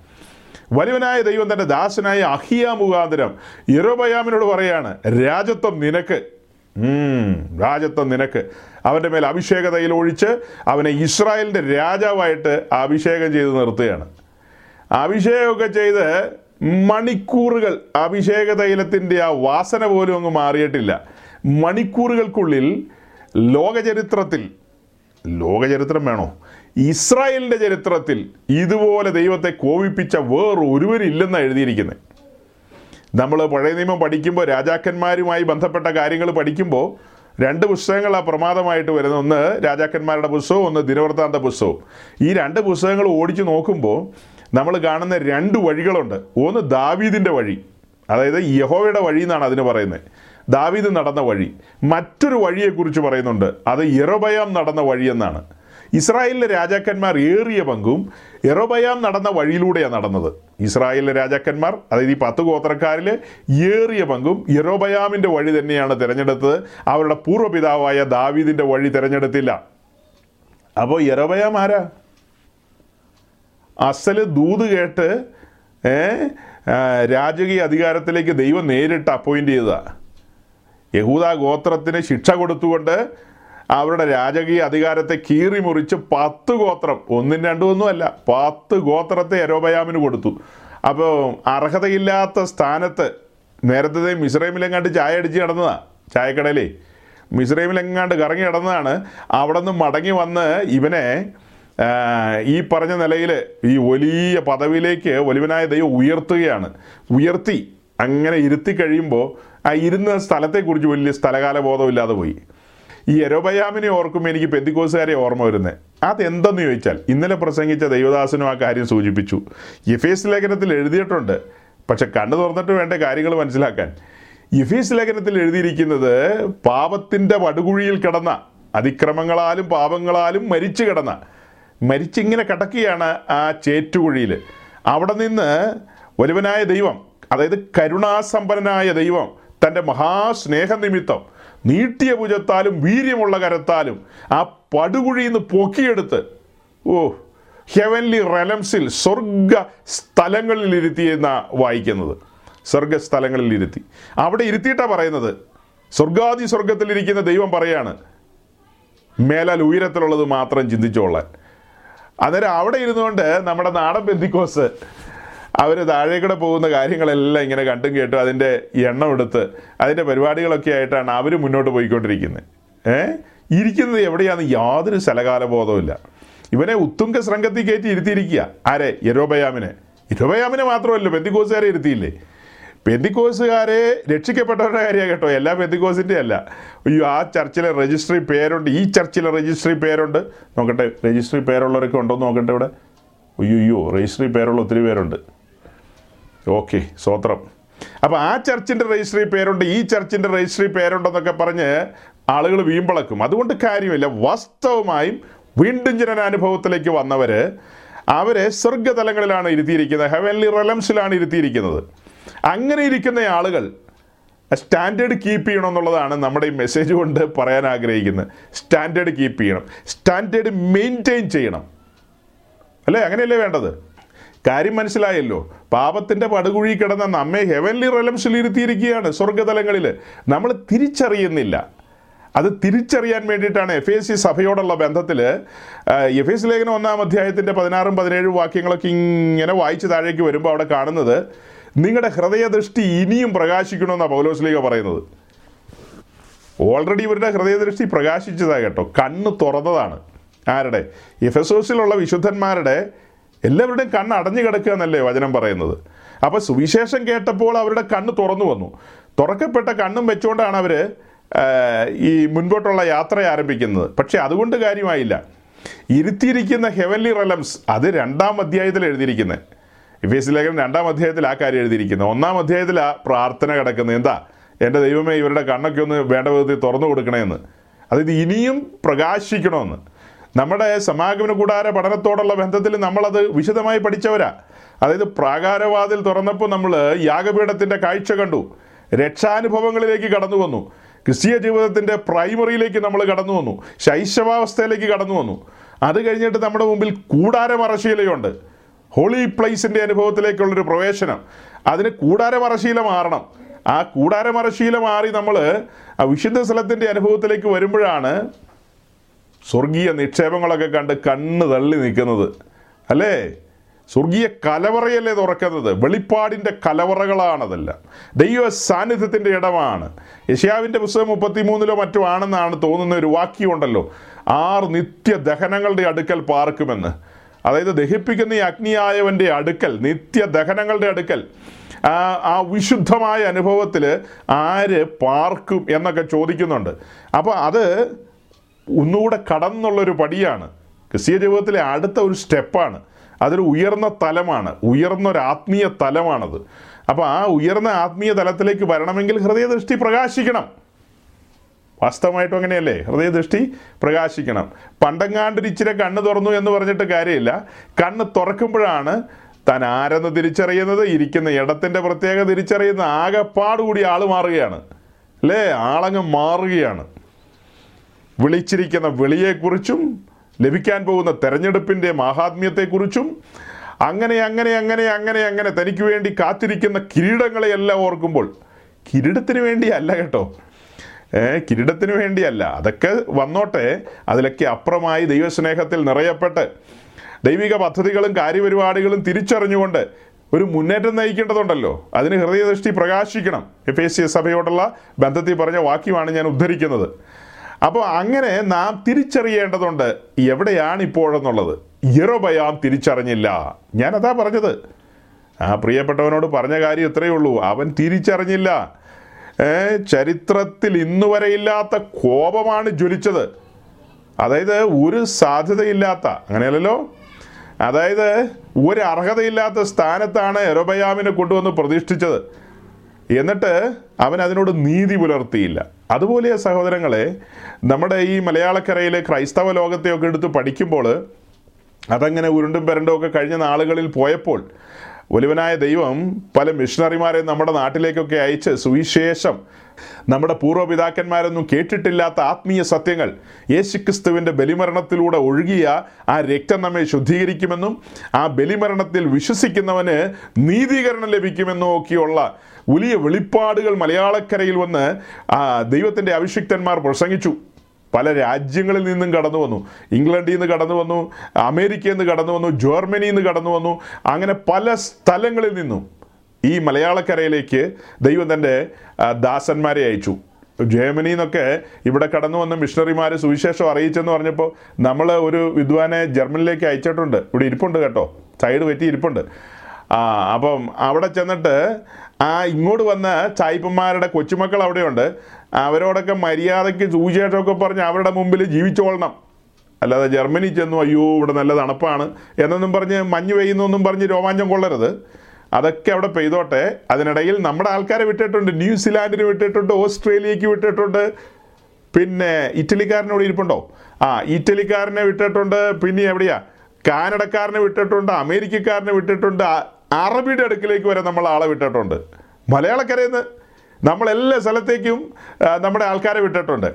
[SPEAKER 1] വലിയവനായ ദൈവം തന്റെ ദാസനായ അഹിയ മുഖാന്തരം യരോബയാമിനോട് പറയാണ് രാജത്വം നിനക്ക്. രാജത്വം നിനക്ക്. അവന്റെ മേൽ അഭിഷേക ഒഴിച്ച് അവനെ ഇസ്രായേലിന്റെ രാജാവായിട്ട് അഭിഷേകം ചെയ്ത് നിർത്തുകയാണ്. അഭിഷേകമൊക്കെ ചെയ്ത് മണിക്കൂറുകൾ അഭിഷേക തൈലത്തിന്റെ ആ വാസന പോലും അങ്ങ് മാറിയിട്ടില്ല. മണിക്കൂറുകൾക്കുള്ളിൽ ലോകചരിത്രത്തിൽ ലോകചരിത്രം വേണോ? ഇസ്രായേലിന്റെ ചരിത്രത്തിൽ ഇതുപോലെ ദൈവത്തെ കോപിപ്പിച്ച വേറൊരുവരില്ലെന്നാണ് എഴുതിയിരിക്കുന്നത്. നമ്മൾ പഴയ നിയമം പഠിക്കുമ്പോൾ രാജാക്കന്മാരുമായി ബന്ധപ്പെട്ട കാര്യങ്ങൾ പഠിക്കുമ്പോൾ രണ്ട് പുസ്തകങ്ങളാണ് പ്രമാദമായിട്ട് വരുന്നത് ഒന്ന് രാജാക്കന്മാരുടെ പുസ്തകവും ഒന്ന് ദിനവൃത്താന്ത പുസ്തകവും. ഈ രണ്ട് പുസ്തകങ്ങൾ ഓടിച്ചു നോക്കുമ്പോൾ നമ്മൾ കാണുന്ന രണ്ട് വഴികളുണ്ട്. ഒന്ന് ദാവീദിന്റെ വഴി അതായത് യഹോവയുടെ വഴി എന്നാണ് അതിന് പറയുന്നത്. ദാവീദ് നടന്ന വഴി. മറ്റൊരു വഴിയെക്കുറിച്ച് പറയുന്നുണ്ട്. അത് ഇറബയാം നടന്ന വഴി എന്നാണ്. ഇസ്രായേലിലെ രാജാക്കന്മാർ ഏറിയ പങ്കും എറോബയാം നടന്ന വഴിയിലൂടെയാണ് നടന്നത്. ഇസ്രായേലിലെ രാജാക്കന്മാർ അതായത് ഈ പത്ത് ഗോത്രക്കാരിൽ ഏറിയ പങ്കും എറോബയാമിന്റെ വഴി തന്നെയാണ് തിരഞ്ഞെടുത്തത്. അവരുടെ പൂർവപിതാവായ ദാവീദിന്റെ വഴി തിരഞ്ഞെടുത്തില്ല. അപ്പോൾ എറോബയാം ആരാ? അസൽ ദൂത് കേട്ട് രാജകീയ അധികാരത്തിലേക്ക് ദൈവം നേരിട്ട് അപ്പോയിന്റ് ചെയ്തതാ. യഹൂദ ഗോത്രത്തിന് ശിക്ഷ കൊടുത്തുകൊണ്ട് അവരുടെ രാജകീയ അധികാരത്തെ കീറി മുറിച്ച് പത്ത് ഗോത്രം ഒന്നും രണ്ടും ഒന്നുമല്ല പത്ത് ഗോത്രത്തെ അരോബയാമിന് കൊടുത്തു. അപ്പോൾ അർഹതയില്ലാത്ത സ്ഥാനത്ത് നേരത്തെ മിസ്രൈമിലെങ്ങാണ്ട് ചായ അടിച്ച് കിടന്നതാ ചായക്കടയിലേ. മിസ്രൈമിലെങ്ങാണ്ട് കറങ്ങി കിടന്നതാണ് അവിടെ നിന്ന് മടങ്ങി വന്ന് ഇവനെ ഈ പറഞ്ഞ നിലയിൽ ഈ വലിയ പദവിയിലേക്ക് വലിവനായ ദൈവം ഉയർത്തുകയാണ്. ഉയർത്തി അങ്ങനെ ഇരുത്തി കഴിയുമ്പോൾ ആ ഇരുന്ന സ്ഥലത്തെക്കുറിച്ച് വലിയ സ്ഥലകാല ബോധമില്ലാതെ പോയി. ഈ എരോബയാമിനെ ഓർക്കുമ്പോൾ എനിക്ക് പെന്തിക്കോസുകാരെ ഓർമ്മ വരുന്നത് അതെന്തെന്ന് ചോദിച്ചാൽ ഇന്നലെ പ്രസംഗിച്ച ദൈവദാസനും ആ കാര്യം സൂചിപ്പിച്ചു. എഫേസ് ലേഖനത്തിൽ എഴുതിയിട്ടുണ്ട്. പക്ഷെ കണ്ണു തുറന്നിട്ട് വേണ്ട കാര്യങ്ങൾ മനസ്സിലാക്കാൻ. എഫേസ് ലേഖനത്തിൽ എഴുതിയിരിക്കുന്നത് പാപത്തിന്റെ വടുകുഴിയിൽ കിടന്ന അതിക്രമങ്ങളാലും പാപങ്ങളാലും മരിച്ചു കിടന്ന മരിച്ചിങ്ങനെ കിടക്കുകയാണ് ആ ചേറ്റുകുഴിയിൽ അവിടെ നിന്ന് ഒരുവനായ ദൈവം അതായത് കരുണാസമ്പന്നനായ ദൈവം തന്റെ മഹാസ്നേഹനിമിത്തം നീട്ടിയ ഭുജത്താലും വീര്യമുള്ള കരത്താലും ആ പടുകുഴിയിൽ നിന്ന് പൊക്കിയെടുത്ത് ഓ ഹെവൻലി റലംസിൽ സ്വർഗ സ്ഥലങ്ങളിൽ ഇരുത്തിയെന്ന വായിക്കുന്നത്. സ്വർഗസ്ഥലങ്ങളിൽ ഇരുത്തി. അവിടെ ഇരുത്തിയിട്ടാണ് പറയുന്നത്. സ്വർഗാദി സ്വർഗത്തിലിരിക്കുന്ന ദൈവം പറയാണ് മേലാൽ ഉയരത്തിലുള്ളത് മാത്രം ചിന്തിച്ചോളാൻ. അന്നേരം അവിടെ ഇരുന്നുകൊണ്ട് നമ്മുടെ നാടൻ ബെന്തിക്കോസ് അവർ താഴേക്കൂടെ പോകുന്ന കാര്യങ്ങളെല്ലാം ഇങ്ങനെ കണ്ടും കേട്ടും അതിന്റെ എണ്ണം എടുത്ത് അതിന്റെ പരിപാടികളൊക്കെ ആയിട്ടാണ് അവർ മുന്നോട്ട് പോയിക്കൊണ്ടിരിക്കുന്നത് ഏ? ഇരിക്കുന്നത് എവിടെയാന്ന് യാതൊരു സ്ഥലകാല ബോധവുമില്ല ഇവനെ ഉത്തുങ്ക ശൃംഗത്തിൽ കയറ്റി ഇരുത്തിയിരിക്കുക. ആരെ? യരോബയാമിനെ. യരോബയാമിനെ മാത്രമല്ല ബെന്തിക്കോസുകാരെ ഇരുത്തിയില്ലേ? പെന്തിക്കോസുകാരെ രക്ഷിക്കപ്പെട്ടവരുടെ കാര്യമാണ് കേട്ടോ. എല്ലാ പെന്തിക്കോസിന്റെ അല്ല അയ്യോ ആ ചർച്ചിലെ രജിസ്ട്രി പേരുണ്ട്. ഈ ചർച്ചിലെ രജിസ്ട്രി പേരുണ്ട്. നോക്കട്ടെ രജിസ്ട്രി പേരുള്ളവരൊക്കെ ഉണ്ടോ നോക്കട്ടെ ഇവിടെ. അയ്യോ രജിസ്ട്രി പേരുള്ള ഒത്തിരി പേരുണ്ട്. ഓക്കെ സ്വോത്രം അപ്പോൾ ആ ചർച്ചിന്റെ രജിസ്ട്രി പേരുണ്ട് ഈ ചർച്ചിന്റെ രജിസ്ട്രി പേരുണ്ടെന്നൊക്കെ പറഞ്ഞ് ആളുകൾ വീമ്പളക്കും. അതുകൊണ്ട് കാര്യമില്ല. വാസ്തവമായും വീണ്ടും ജനനാനുഭവത്തിലേക്ക് വന്നവർ അവരെ സ്വർഗതലങ്ങളിലാണ് ഇരുത്തിയിരിക്കുന്നത്. ഹെവൻലി റലംസിലാണ് ഇരുത്തിയിരിക്കുന്നത്. അങ്ങനെ ഇരിക്കുന്ന ആളുകൾ സ്റ്റാൻഡേർഡ് കീപ്പ് ചെയ്യണം എന്നുള്ളതാണ് നമ്മുടെ ഈ മെസ്സേജ് കൊണ്ട് പറയാൻ ആഗ്രഹിക്കുന്നത്. സ്റ്റാൻഡേർഡ് കീപ്പ് ചെയ്യണം. സ്റ്റാൻഡേർഡ് മെയിന്റെയിൻ ചെയ്യണം. അല്ലേ? അങ്ങനെയല്ലേ വേണ്ടത്? കാര്യം മനസ്സിലായല്ലോ. പാപത്തിന്റെ പടുകുഴി കിടന്ന നമ്മെ ഹെവൻലി റെലംസിൽ ഇരുത്തിയിരിക്കുകയാണ് സ്വർഗതലങ്ങളിൽ നമ്മൾ തിരിച്ചറിയുന്നില്ല. അത് തിരിച്ചറിയാൻ വേണ്ടിയിട്ടാണ് എഫ് എസ് സി സഭയോടുള്ള ബന്ധത്തിൽ എഫ് എസ് ലേഖനം ഒന്നാം അധ്യായത്തിന്റെ പതിനാറും പതിനേഴും വാക്യങ്ങളൊക്കെ ഇങ്ങനെ വായിച്ച് താഴേക്ക് വരുമ്പോൾ അവിടെ കാണുന്നത് നിങ്ങളുടെ ഹൃദയദൃഷ്ടി ഇനിയും പ്രകാശിക്കണമെന്നാണ് പൗലോസ്ലീഗ പറയുന്നത്. ഓൾറെഡി ഇവരുടെ ഹൃദയദൃഷ്ടി പ്രകാശിച്ചതാണ് കേട്ടോ. കണ്ണ് തുറന്നതാണ്. ആരുടെ? എഫസോസിലുള്ള വിശുദ്ധന്മാരുടെ എല്ലാവരുടെയും കണ്ണ് അടഞ്ഞു കിടക്കുക എന്നല്ലേ വചനം പറയുന്നത്. അപ്പോൾ സുവിശേഷം കേട്ടപ്പോൾ അവരുടെ കണ്ണ് തുറന്നു വന്നു. തുറക്കപ്പെട്ട കണ്ണും വെച്ചുകൊണ്ടാണ് അവർ ഈ മുൻപോട്ടുള്ള യാത്ര ആരംഭിക്കുന്നത്. പക്ഷേ അതുകൊണ്ട് കാര്യമായില്ല. ഇരുത്തിയിരിക്കുന്ന ഹെവൻലി റലംസ് അത് രണ്ടാം അധ്യായത്തിൽ എഴുതിയിരിക്കുന്നത് എഫ് ലേഖനം രണ്ടാം അധ്യായത്തിൽ ആ കാര്യം എഴുതിയിരിക്കുന്നത് ഒന്നാം അധ്യായത്തിൽ ആ പ്രാർത്ഥന കിടക്കുന്നത്. എന്താ? എന്റെ ദൈവമേ ഇവരുടെ കണ്ണൊക്കെ ഒന്ന് വേണ്ട വിധത്തിൽ തുറന്നു കൊടുക്കണമെന്ന് അതായത് ഇനിയും പ്രകാശിക്കണമെന്ന് നമ്മുടെ സമാഗമന കൂടാര പഠനത്തോടുള്ള ബന്ധത്തിൽ നമ്മളത് വിശദമായി പഠിച്ചവരാ. അതായത് പ്രാകാരവാതിൽ തുറന്നപ്പോൾ നമ്മൾ യാഗപീഠത്തിന്റെ കാഴ്ച കണ്ടു. രക്ഷാനുഭവങ്ങളിലേക്ക് കടന്നു വന്നു. ക്രിസ്തീയ ജീവിതത്തിന്റെ പ്രൈമറിയിലേക്ക് നമ്മൾ കടന്നു വന്നു. ശൈശവാവസ്ഥയിലേക്ക് കടന്നു വന്നു. അത് കഴിഞ്ഞിട്ട് നമ്മുടെ മുമ്പിൽ കൂടാരമറശീലയുണ്ട് ഹോളി പ്ലേസിന്റെ അനുഭവത്തിലേക്കുള്ളൊരു പ്രവേശനം. അതിന് കൂടാരമറശീല മാറണം. ആ കൂടാരമറശീല മാറി നമ്മൾ ആ വിശുദ്ധ സ്ഥലത്തിന്റെ അനുഭവത്തിലേക്ക് വരുമ്പോഴാണ് സ്വർഗീയ നിക്ഷേപങ്ങളൊക്കെ കണ്ട് കണ്ണ് തള്ളി നിൽക്കുന്നത്. അല്ലേ? സ്വർഗീയ കലവറയല്ലേ തുറക്കുന്നത്? വെളിപ്പാടിന്റെ കലവറകളാണതെല്ലാം. ദൈവ സാന്നിധ്യത്തിന്റെ ഇടമാണ്. യഷ്യാവിന്റെ പുസ്തകം മുപ്പത്തിമൂന്നിലോ മറ്റോ ആണെന്നാണ് തോന്നുന്ന ഒരു വാക്യമുണ്ടല്ലോ. ആറ് നിത്യ ദഹനങ്ങളുടെ അടുക്കൽ പാർക്കുമെന്ന്. അതായത് ദഹിപ്പിക്കുന്ന ഈ അഗ്നിയായവന്റെ അടുക്കൽ നിത്യ ദഹനങ്ങളുടെ അടുക്കൽ ആ ആ വിശുദ്ധമായ അനുഭവത്തിൽ ആര് പാർക്കും എന്നൊക്കെ ചോദിക്കുന്നുണ്ട്. അപ്പോൾ അത് ഒന്നുകൂടെ കടന്നുള്ളൊരു പടിയാണ്. ക്രിസ്തീയ ജീവിതത്തിലെ അടുത്ത ഒരു സ്റ്റെപ്പാണ്. അതൊരു ഉയർന്ന തലമാണ്. ഉയർന്ന ഒരു ആത്മീയ തലമാണത്. അപ്പോൾ ആ ഉയർന്ന ആത്മീയ തലത്തിലേക്ക് വരണമെങ്കിൽ ഹൃദയദൃഷ്ടി പ്രകാശിക്കണം. വാസ്തവമായിട്ടും അങ്ങനെയല്ലേ? ഹൃദയദൃഷ്ടി പ്രകാശിക്കണം. പണ്ടങ്ങാണ്ട് ഇച്ചിരി കണ്ണ് തുറന്നു എന്ന് പറഞ്ഞിട്ട് കാര്യമില്ല. കണ്ണ് തുറക്കുമ്പോഴാണ് താൻ ആരെന്ന് തിരിച്ചറിയുന്നത് ഇരിക്കുന്ന ഇടത്തിന്റെ പ്രത്യേകത തിരിച്ചറിയുന്ന ആകെപ്പാടുകൂടി ആൾ മാറുകയാണ്. അല്ലേ? ആളങ്ങ് മാറുകയാണ്. വിളിച്ചിരിക്കുന്ന വിളിയെക്കുറിച്ചും ലഭിക്കാൻ പോകുന്ന തെരഞ്ഞെടുപ്പിന്റെ മാഹാത്മ്യത്തെക്കുറിച്ചും അങ്ങനെ അങ്ങനെ അങ്ങനെ അങ്ങനെ അങ്ങനെ തനിക്ക് വേണ്ടി കാത്തിരിക്കുന്ന കിരീടങ്ങളെയെല്ലാം ഓർക്കുമ്പോൾ കിരീടത്തിന് വേണ്ടിയല്ല കേട്ടോ. കിരീടത്തിന് വേണ്ടിയല്ല. അതൊക്കെ വന്നോട്ടെ. അതിലൊക്കെ അപ്പുറമായി ദൈവസ്നേഹത്തിൽ നിറയപ്പെട്ട് ദൈവിക പദ്ധതികളും കാര്യപരിപാടികളും തിരിച്ചറിഞ്ഞുകൊണ്ട് ഒരു മുന്നേറ്റം നയിക്കേണ്ടതുണ്ടല്ലോ. അതിന് ഹൃദയദൃഷ്ടി പ്രകാശിക്കണം. എഫ് എസ് സി സഭയോടുള്ള ബന്ധത്തിൽ പറഞ്ഞ വാക്യമാണ് ഞാൻ ഉദ്ധരിക്കുന്നത്. അപ്പോൾ അങ്ങനെ നാം തിരിച്ചറിയേണ്ടതുണ്ട്. എവിടെയാണ് ഇപ്പോഴെന്നുള്ളത് യറോബയാം തിരിച്ചറിഞ്ഞില്ല. ഞാനതാ പറഞ്ഞത്. ആ പ്രിയപ്പെട്ടവനോട് പറഞ്ഞ കാര്യം ഇത്രയേ ഉള്ളൂ. അവൻ തിരിച്ചറിഞ്ഞില്ല. ചരിത്രത്തിൽ ഇന്നു വരെയില്ലാത്ത കോപമാണ് ജ്വലിച്ചത്. അതായത് ഒരു സാധ്യതയില്ലാത്ത അങ്ങനെയല്ലല്ലോ? അതായത് ഒരു അർഹതയില്ലാത്ത സ്ഥാനത്താണ് എറോബയാമിനെ കൊണ്ടുവന്ന് പ്രതിഷ്ഠിച്ചത്. എന്നിട്ട് അവൻ അതിനോട് നീതി പുലർത്തിയില്ല. അതുപോലെ സഹോദരങ്ങളെ നമ്മുടെ ഈ മലയാളക്കരയിലെ ക്രൈസ്തവ ലോകത്തെയൊക്കെ എടുത്ത് പഠിക്കുമ്പോൾ അതങ്ങനെ ഉരുണ്ടും പെരണ്ടും ഒക്കെ കഴിഞ്ഞ നാളുകളിൽ പോയപ്പോൾ വലുവനായ ദൈവം പല മിഷണറിമാരെ നമ്മുടെ നാട്ടിലേക്കൊക്കെ അയച്ച് സുവിശേഷം നമ്മുടെ പൂർവപിതാക്കന്മാരൊന്നും കേട്ടിട്ടില്ലാത്ത ആത്മീയ സത്യങ്ങൾ യേശുക്രിസ്തുവിന്റെ ബലിമരണത്തിലൂടെ ഒഴുകിയ ആ രക്തം നമ്മെ ശുദ്ധീകരിക്കുമെന്നും ആ ബലിമരണത്തിൽ വിശ്വസിക്കുന്നവന് നീതീകരണം ലഭിക്കുമെന്നും ഒക്കെയുള്ള വലിയ വെളിപ്പാടുകൾ മലയാളക്കരയിൽ വന്ന് ദൈവത്തിന്റെ അഭിഷിക്തന്മാർ പ്രസംഗിച്ചു. പല രാജ്യങ്ങളിൽ നിന്നും കടന്നു വന്നു. ഇംഗ്ലണ്ടിൽ നിന്ന് കടന്നു വന്നു അമേരിക്കയിൽ നിന്ന് കടന്നു വന്നു ജർമ്മനിയിൽ നിന്ന് കടന്നു വന്നു അങ്ങനെ പല സ്ഥലങ്ങളിൽ നിന്നും ഈ മലയാളക്കരയിലേക്ക് ദൈവം തന്റെ ദാസന്മാരെ അയച്ചു. ജർമ്മനിയിൽ നിന്നൊക്കെ ഇവിടെ കടന്നു വന്ന മിഷണറിമാർ സുവിശേഷം അറിയിച്ചെന്ന് പറഞ്ഞപ്പോൾ നമ്മൾ ഒരു വിദ്വാനെ ജർമ്മനിയിലേക്ക് അയച്ചിട്ടുണ്ട്. ഇവിടെ ഇരിപ്പുണ്ട് കേട്ടോ. സൈഡ് പറ്റി ഇരിപ്പുണ്ട്. ആ അപ്പം അവിടെ ചെന്നിട്ട് ആ ഇങ്ങോട്ട് വന്ന ചായ്പന്മാരുടെ കൊച്ചുമക്കൾ അവിടെയുണ്ട്. അവരോടൊക്കെ മര്യാദയ്ക്ക് സുവിശേഷമൊക്കെ പറഞ്ഞ് അവരുടെ മുമ്പിൽ ജീവിച്ചോളണം. അല്ലാതെ ജർമ്മനി ചെന്നു അയ്യോ ഇവിടെ നല്ല തണുപ്പാണ് എന്നൊന്നും പറഞ്ഞ് മഞ്ഞ് പെയ്യുന്നൊന്നും പറഞ്ഞ് രോമാഞ്ചം കൊള്ളരുത്. അതൊക്കെ അവിടെ പെയ്തോട്ടെ. അതിനിടയിൽ നമ്മുടെ ആൾക്കാരെ വിട്ടിട്ടുണ്ട്. ന്യൂസിലാൻഡിന് വിട്ടിട്ടുണ്ട് ഓസ്ട്രേലിയക്ക് വിട്ടിട്ടുണ്ട്. പിന്നെ ഇറ്റലിക്കാരനോട് ഇരിപ്പുണ്ടോ? ആ ഇറ്റലിക്കാരനെ വിട്ടിട്ടുണ്ട്. പിന്നെ എവിടെയാ? കാനഡക്കാരനെ വിട്ടിട്ടുണ്ട് അമേരിക്കക്കാരനെ വിട്ടിട്ടുണ്ട്. അറബിയുടെ അടുക്കിലേക്ക് വരെ നമ്മൾ ആളെ വിട്ടിട്ടുണ്ട്. മലയാളക്കരയിൽ നിന്ന് നമ്മളെല്ലാ സ്ഥലത്തേക്കും നമ്മുടെ ആൾക്കാരെ വിട്ടിട്ടുണ്ട്.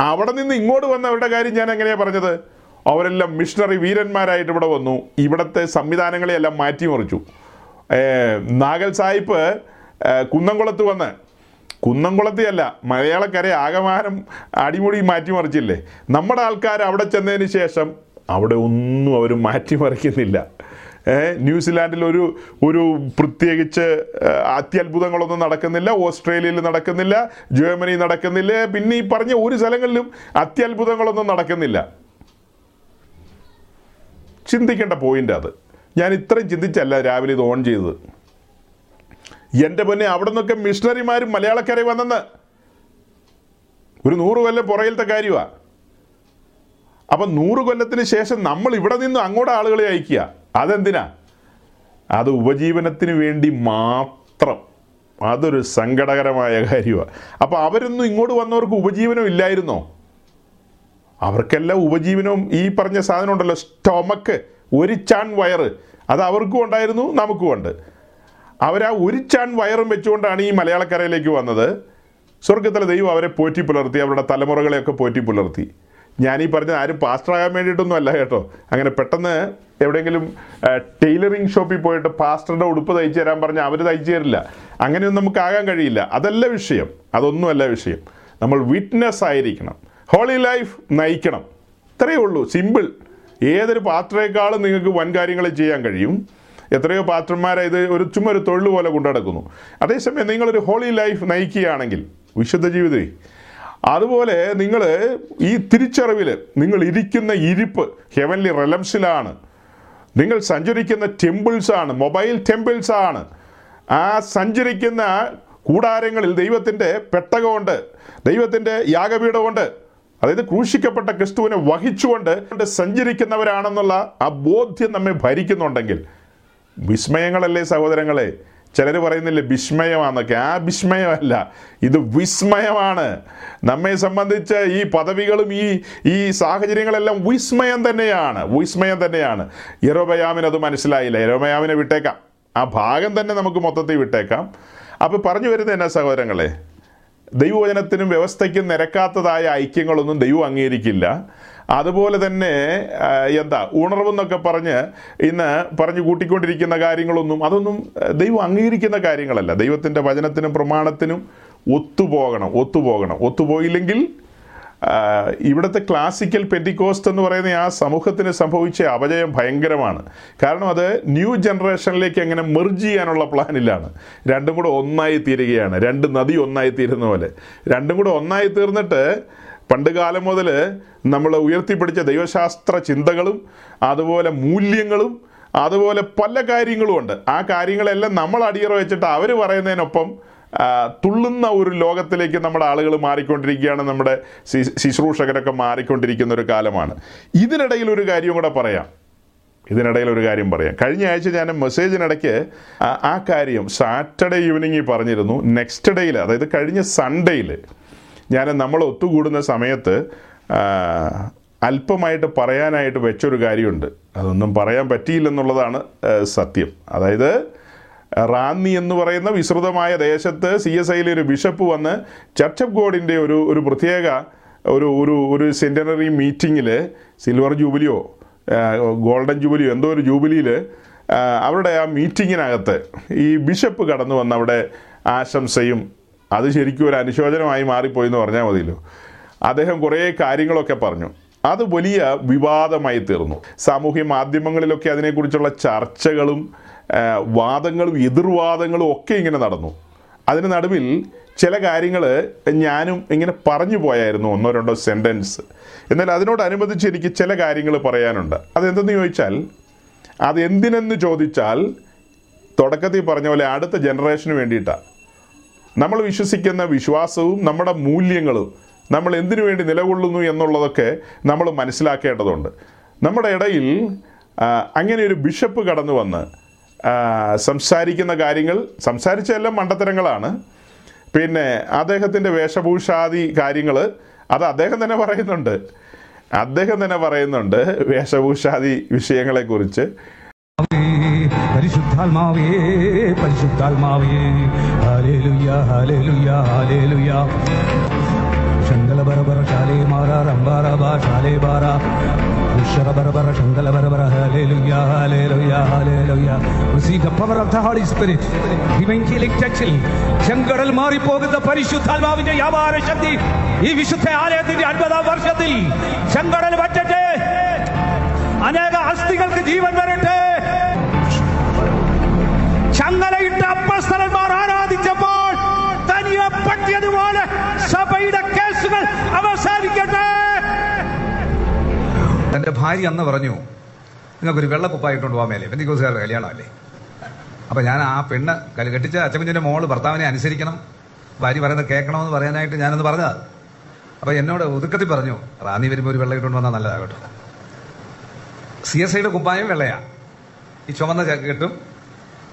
[SPEAKER 1] അവിടെ നിന്ന് ഇങ്ങോട്ട് വന്നവരുടെ കാര്യം ഞാൻ എങ്ങനെയാണ് പറഞ്ഞത്? അവരെല്ലാം മിഷണറി വീരന്മാരായിട്ട് ഇവിടെ വന്നു. ഇവിടുത്തെ സംവിധാനങ്ങളെയെല്ലാം മാറ്റിമറിച്ചു. നാഗൽ സാഹിബ് കുന്നംകുളത്ത് വന്ന്. കുന്നംകുളത്തിയല്ല മലയാളക്കരെ ആകമാനം അടിമുടി മാറ്റിമറിച്ചില്ലേ? നമ്മുടെ ആൾക്കാർ അവിടെ ചെന്നതിന് ശേഷം അവിടെ ഒന്നും അവർ മാറ്റിമറിക്കുന്നില്ല. ന്യൂസിലാൻഡിൽ ഒരു ഒരു പ്രത്യേകിച്ച് അത്യത്ഭുതങ്ങളൊന്നും നടക്കുന്നില്ല ഓസ്ട്രേലിയയിൽ നടക്കുന്നില്ല ജർമ്മനി നടക്കുന്നില്ല പിന്നെ ഈ പറഞ്ഞ ഒരു സ്ഥലങ്ങളിലും അത്യത്ഭുതങ്ങളൊന്നും നടക്കുന്നില്ല. ചിന്തിക്കേണ്ട പോയിന്റ് അത്. ഞാൻ ഇത്രയും ചിന്തിച്ചല്ല രാവിലെ ഇത് ഓൺ ചെയ്തത്. എന്റെ പൊന്നെ അവിടെ നിന്നൊക്കെ മിഷണറിമാരും മലയാളക്കരയിൽ വന്നെന്ന്. ഒരു നൂറ് കൊല്ലം പുറകിലത്തെ കാര്യമാണ് അപ്പം നൂറ് കൊല്ലത്തിന് ശേഷം നമ്മൾ ഇവിടെ നിന്ന് അങ്ങോട്ട് ആളുകളെ അയക്കുക. അതെന്തിനാ? അത് ഉപജീവനത്തിന് വേണ്ടി മാത്രം. അതൊരു സങ്കടകരമായ കാര്യമാണ് അപ്പോൾ അവരൊന്നും ഇങ്ങോട്ട് വന്നവർക്ക് ഉപജീവനം ഇല്ലായിരുന്നോ? അവർക്കെല്ലാം ഉപജീവനവും ഈ പറഞ്ഞ സാധനം ഉണ്ടല്ലോ സ്റ്റൊമക്ക് ഒരു ചാൺ വയറ്. അത് അവർക്കും ഉണ്ടായിരുന്നു നമുക്കും ഉണ്ട്. അവരാ ഒരു ചാൺ വയറും വെച്ചുകൊണ്ടാണ് ഈ മലയാളക്കരയിലേക്ക് വന്നത്. സ്വർഗത്തിലെ ദൈവം അവരെ പോറ്റി പുലർത്തി അവരുടെ തലമുറകളെയൊക്കെ പോറ്റി പുലർത്തി. ഞാനീ പറഞ്ഞ ആരും പാസ്റ്ററാകാൻ വേണ്ടിയിട്ടൊന്നും അല്ല കേട്ടോ. അങ്ങനെ പെട്ടെന്ന് എവിടെയെങ്കിലും ടൈലറിങ് ഷോപ്പിൽ പോയിട്ട് പാസ്റ്ററുടെ ഉടുപ്പ് തയ്ച്ചു തരാൻ പറഞ്ഞാൽ അവർ തയ്ച്ചു തരില്ല. അങ്ങനെയൊന്നും നമുക്ക് ആകാൻ കഴിയില്ല. അതല്ല വിഷയം. അതൊന്നുമല്ല വിഷയം. നമ്മൾ വിറ്റ്നസ് ആയിരിക്കണം. ഹോളി ലൈഫ് നയിക്കണം. ഇത്രയേ ഉള്ളൂ. സിമ്പിൾ. ഏതൊരു പാത്രയേക്കാളും നിങ്ങൾക്ക് വൻ കാര്യങ്ങൾ ചെയ്യാൻ കഴിയും. എത്രയോ പാത്രന്മാരെ ഇത് ഒരു ചുമ്മാ ഒരു തൊഴിൽ പോലെ കൊണ്ടുനടക്കുന്നു അതേസമയം നിങ്ങളൊരു ഹോളി ലൈഫ് നയിക്കുകയാണെങ്കിൽ വിശുദ്ധ ജീവിതം അതുപോലെ നിങ്ങൾ ഈ തിരിച്ചറിവിൽ നിങ്ങൾ ഇരിക്കുന്ന ഇരിപ്പ് ഹെവൻലി റെലംസിലാണ് നിങ്ങൾ സഞ്ചരിക്കുന്ന ടെമ്പിൾസാണ് മൊബൈൽ ടെമ്പിൾസാണ് ആ സഞ്ചരിക്കുന്ന കൂടാരങ്ങളിൽ ദൈവത്തിന്റെ പെട്ടകമുണ്ട് ദൈവത്തിന്റെ യാഗപീഠമുണ്ട്. അതായത് ക്രൂശിക്കപ്പെട്ട ക്രിസ്തുവിനെ വഹിച്ചുകൊണ്ട് സഞ്ചരിക്കുന്നവരാണെന്നുള്ള ആ ബോധ്യം നമ്മെ ഭരിക്കുന്നുണ്ടെങ്കിൽ വിസ്മയങ്ങളല്ലേ സഹോദരങ്ങളെ? ചിലർ പറയുന്നില്ലേ വിസ്മയമാണെന്നൊക്കെ ആ വിസ്മയമല്ല ഇത് വിസ്മയമാണ്. നമ്മെ സംബന്ധിച്ച് ഈ പദവികളും ഈ ഈ സാഹചര്യങ്ങളെല്ലാം വിസ്മയം തന്നെയാണ് വിസ്മയം തന്നെയാണ്. യരോബയാമിന് അത് മനസ്സിലായില്ല. എറോബയാമിനെ വിട്ടേക്കാം. ആ ഭാഗം തന്നെ നമുക്ക് മൊത്തത്തിൽ വിട്ടേക്കാം. അപ്പോൾ പറഞ്ഞു വരുന്നത് എന്നാ സഹോദരങ്ങളെ? ദൈവവചനത്തിനും വ്യവസ്ഥയ്ക്കും നിരക്കാത്തതായ ഐക്യങ്ങളൊന്നും ദൈവം അംഗീകരിക്കില്ല. അതുപോലെ തന്നെ എന്താ ഉണർവെന്നൊക്കെ പറഞ്ഞ് ഇന്ന് പറഞ്ഞു കൂട്ടിക്കൊണ്ടിരിക്കുന്ന കാര്യങ്ങളൊന്നും അതൊന്നും ദൈവം അംഗീകരിക്കുന്ന കാര്യങ്ങളല്ല. ദൈവത്തിന്റെ വചനത്തിനും പ്രമാണത്തിനും ഒത്തുപോകണം ഒത്തുപോകണം. ഒത്തുപോയില്ലെങ്കിൽ ഇവിടുത്തെ ക്ലാസിക്കൽ പെറ്റിക്കോസ്റ്റ് എന്ന് പറയുന്ന ആ സമൂഹത്തിന് സംഭവിച്ച അപജയം ഭയങ്കരമാണ്. കാരണം അത് ന്യൂ ജനറേഷനിലേക്ക് എങ്ങനെ മെർജ് ചെയ്യാനുള്ള പ്ലാനിലാണ് രണ്ടും കൂടെ ഒന്നായി തീരുകയാണ്. രണ്ട് നദി ഒന്നായി തീരുന്ന പോലെ. രണ്ടും കൂടെ ഒന്നായി തീർന്നിട്ട് പണ്ട് കാലം മുതൽ നമ്മൾ ഉയർത്തിപ്പിടിച്ച ദൈവശാസ്ത്ര ചിന്തകളും അതുപോലെ മൂല്യങ്ങളും അതുപോലെ പല കാര്യങ്ങളുമുണ്ട് ആ കാര്യങ്ങളെല്ലാം നമ്മൾ അടിയറ വെച്ചിട്ട് അവർ പറയുന്നതിനൊപ്പം തുള്ളുന്ന ഒരു ലോകത്തിലേക്ക് നമ്മുടെ ആളുകൾ മാറിക്കൊണ്ടിരിക്കുകയാണ്. നമ്മുടെ ശുശ്രൂഷകരൊക്കെ മാറിക്കൊണ്ടിരിക്കുന്ന ഒരു കാലമാണ്. ഇതിനിടയിൽ ഒരു കാര്യം കൂടെ പറയാം. ഇതിനിടയിൽ ഒരു കാര്യം പറയാം. കഴിഞ്ഞ ആഴ്ച ഞാൻ മെസ്സേജിനിടയ്ക്ക് ആ- കാര്യം സാറ്റർഡേ ഈവനിങ്ങിൽ പറഞ്ഞിരുന്നു. നെക്സ്റ്റ് ഡേയിൽ അതായത് കഴിഞ്ഞ സൺഡേയിൽ ഞാൻ നമ്മൾ ഒത്തുകൂടുന്ന സമയത്ത് അല്പമായിട്ട് പറയാനായിട്ട് വെച്ചൊരു കാര്യമുണ്ട്. അതൊന്നും പറയാൻ പറ്റിയില്ലെന്നുള്ളതാണ് സത്യം. അതായത് റാന്നി എന്ന് പറയുന്ന വിസ്തൃതമായ ദേശത്ത് സി എസ് ഐയിലെ ഒരു ബിഷപ്പ് വന്ന് ചർച്ച് ഓഫ് ഗോഡിന്റെ ഒരു ഒരു പ്രത്യേക ഒരു ഒരു ഒരു സെന്റനറി മീറ്റിങ്ങിൽ സിൽവർ ജൂബിലിയോ ഗോൾഡൻ ജൂബിലിയോ എന്തോ ഒരു ജൂബിലിയിൽ അവരുടെ ആ മീറ്റിങ്ങിനകത്ത് ഈ ബിഷപ്പ് കടന്നു വന്ന് അവിടെ ആശംസയും അത് ശരിക്കും ഒരു അനുശോചനമായി മാറിപ്പോയി എന്ന് പറഞ്ഞാൽ മതിയല്ലോ. അദ്ദേഹം കുറേ കാര്യങ്ങളൊക്കെ പറഞ്ഞു. അത് വലിയ വിവാദമായി തീർന്നു. സാമൂഹ്യ മാധ്യമങ്ങളിലൊക്കെ അതിനെക്കുറിച്ചുള്ള ചർച്ചകളും വാദങ്ങളും എതിർവാദങ്ങളും ഒക്കെ ഇങ്ങനെ നടന്നു. അതിന് നടുവിൽ ചില കാര്യങ്ങൾ ഞാനും ഇങ്ങനെ പറഞ്ഞു പോയായിരുന്നു ഒന്നോ രണ്ടോ സെന്റൻസ് എന്നാൽ അതിനോടനുബന്ധിച്ച് എനിക്ക് ചില കാര്യങ്ങൾ പറയാനുണ്ട്. അതെന്തെന്ന് ചോദിച്ചാൽ അതെന്തിനെന്ന് ചോദിച്ചാൽ തുടക്കത്തിൽ പറഞ്ഞ പോലെ അടുത്ത ജനറേഷന് വേണ്ടിയിട്ടാണ് നമ്മൾ വിശ്വസിക്കുന്ന വിശ്വാസവും നമ്മുടെ മൂല്യങ്ങളും നമ്മൾ എന്തിനു വേണ്ടി നിലകൊള്ളുന്നു എന്നുള്ളതൊക്കെ നമ്മൾ മനസ്സിലാക്കേണ്ടതുണ്ട്. നമ്മുടെ ഇടയിൽ അങ്ങനെ ഒരു ബിഷപ്പ് കടന്നു വന്ന് സംസാരിക്കുന്ന കാര്യങ്ങൾ സംസാരിച്ചതെല്ലാം മണ്ടത്തരങ്ങളാണ്. പിന്നെ അദ്ദേഹത്തിന്റെ വേഷഭൂഷാദി കാര്യങ്ങൾ അത് അദ്ദേഹം തന്നെ പറയുന്നുണ്ട്. അദ്ദേഹം തന്നെ പറയുന്നുണ്ട് വേഷഭൂഷാദി വിഷയങ്ങളെക്കുറിച്ച്.
[SPEAKER 2] പരിശുദ്ധാത്മാവേ പരിശുദ്ധാത്മാവേ ഹാലേലുയ ഹാലേലുയ ഹാലേലുയ ശങ്കല ബരബര ശാലേ മാറ റംബാറ ബാ ശാലേ ബാറ Ushara ബരബര ശങ്കല ബരബര hallelujah hallelujah hallelujah receive the power of the holy spirit divine healing touching ചെങ്കടൽ മാറിപ്പോകുന്ന പരിശുദ്ധാത്മാവിന്റെ വ്യാപാര ശക്തി ഈ വിശുദ്ധ ആലയത്തിന്റെ അൻപതാം വർഷത്തിൽ ചെങ്കടൽ പറ്റട്ടെ അനേക അസ്ഥികൾക്ക് ജീവൻ വരട്ടെ ചങ്ങലയിട്ട് അപ്പസ്തലന്മാർ ആരാധിച്ചപ്പോൾ തനിയെ പറ്റിയതുപോലെ സഭയുടെ കേസുകൾ അവസാനിക്കട്ടെ.
[SPEAKER 3] തന്റെ ഭാര്യ അന്ന് പറഞ്ഞു നിങ്ങൾക്കൊരു വെള്ളക്കുപ്പായിട്ടുണ്ട് പോകാൻ മേലെ. ബന്ധിക്കോസുകാരുടെ കല്യാണമല്ലേ? അപ്പൊ ഞാൻ ആ പെണ്ണ് കൽ കെട്ടിച്ച അച്ചക്കുഞ്ഞിന്റെ മോൾ ഭർത്താവിനെ അനുസരിക്കണം. ഭാര്യ പറയുന്നത് കേൾക്കണമെന്ന് പറയാനായിട്ട് ഞാനത് പറഞ്ഞതാ. അപ്പൊ എന്നോട് ഒതുക്കത്തിൽ പറഞ്ഞു റാന്നി വരുമ്പോൾ ഒരു വെള്ളം ഇട്ടുകൊണ്ട് വന്നാൽ നല്ലതാകട്ടോ സി എസ് ഐയുടെ കുപ്പായം വെള്ളയാ. ഈ ചുമന്ന കെട്ടും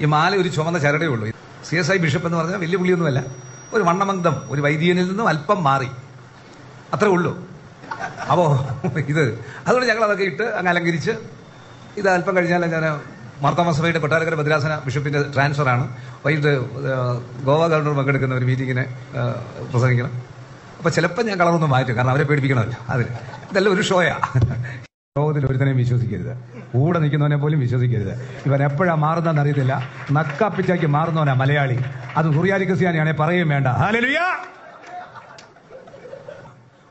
[SPEAKER 3] ഈ മാല ഒരു ചുമന്ന ചരടേ ഉള്ളൂ. സി എസ് ഐ ബിഷപ്പ് എന്ന് പറഞ്ഞാൽ വലിയ പുള്ളിയൊന്നുമല്ല. ഒരു വണ്ണമന്ദം ഒരു വൈദികനിൽ നിന്നും അല്പം മാറി. അത്രേ ഉള്ളൂ. അപ്പോൾ ഇത് അതുകൊണ്ട് ഞങ്ങൾ അതൊക്കെ ഇട്ട് അങ്ങ് അലങ്കരിച്ച് ഇത് അല്പം കഴിഞ്ഞാൽ ഞാൻ മാർത്താമസഭയുടെ കൊട്ടാരക്കര ഭദ്രാസന ബിഷപ്പിന്റെ ട്രാൻസ്ഫറാണ് വൈകിട്ട് ഗോവ ഗവർണർ പങ്കെടുക്കുന്ന ഒരു മീറ്റിങ്ങിനെ പ്രസംഗിക്കണം. അപ്പൊ ചിലപ്പോൾ ഞാൻ കളറൊന്നും മാറ്റും കാരണം അവരെ പേടിപ്പിക്കണമല്ലോ. അതിൽ ഇതെല്ലാം ഒരു ഷോയാ ലോകത്തിൽ ഒരുത്തനെയും വിശ്വസിക്കരുത്. കൂടെ നിൽക്കുന്നവനെ പോലും വിശ്വസിക്കരുത്. ഇവൻ എപ്പോഴാണ് മാറുന്നതെന്ന് അറിയത്തില്ല. നക്കാപ്പിച്ചാക്കി മാറുന്നവനാ മലയാളി. അത് കുറിയാലി ക്രിസ്ത്യാനിയാണെ പറയുകയും വേണ്ട. ഹാലലുയ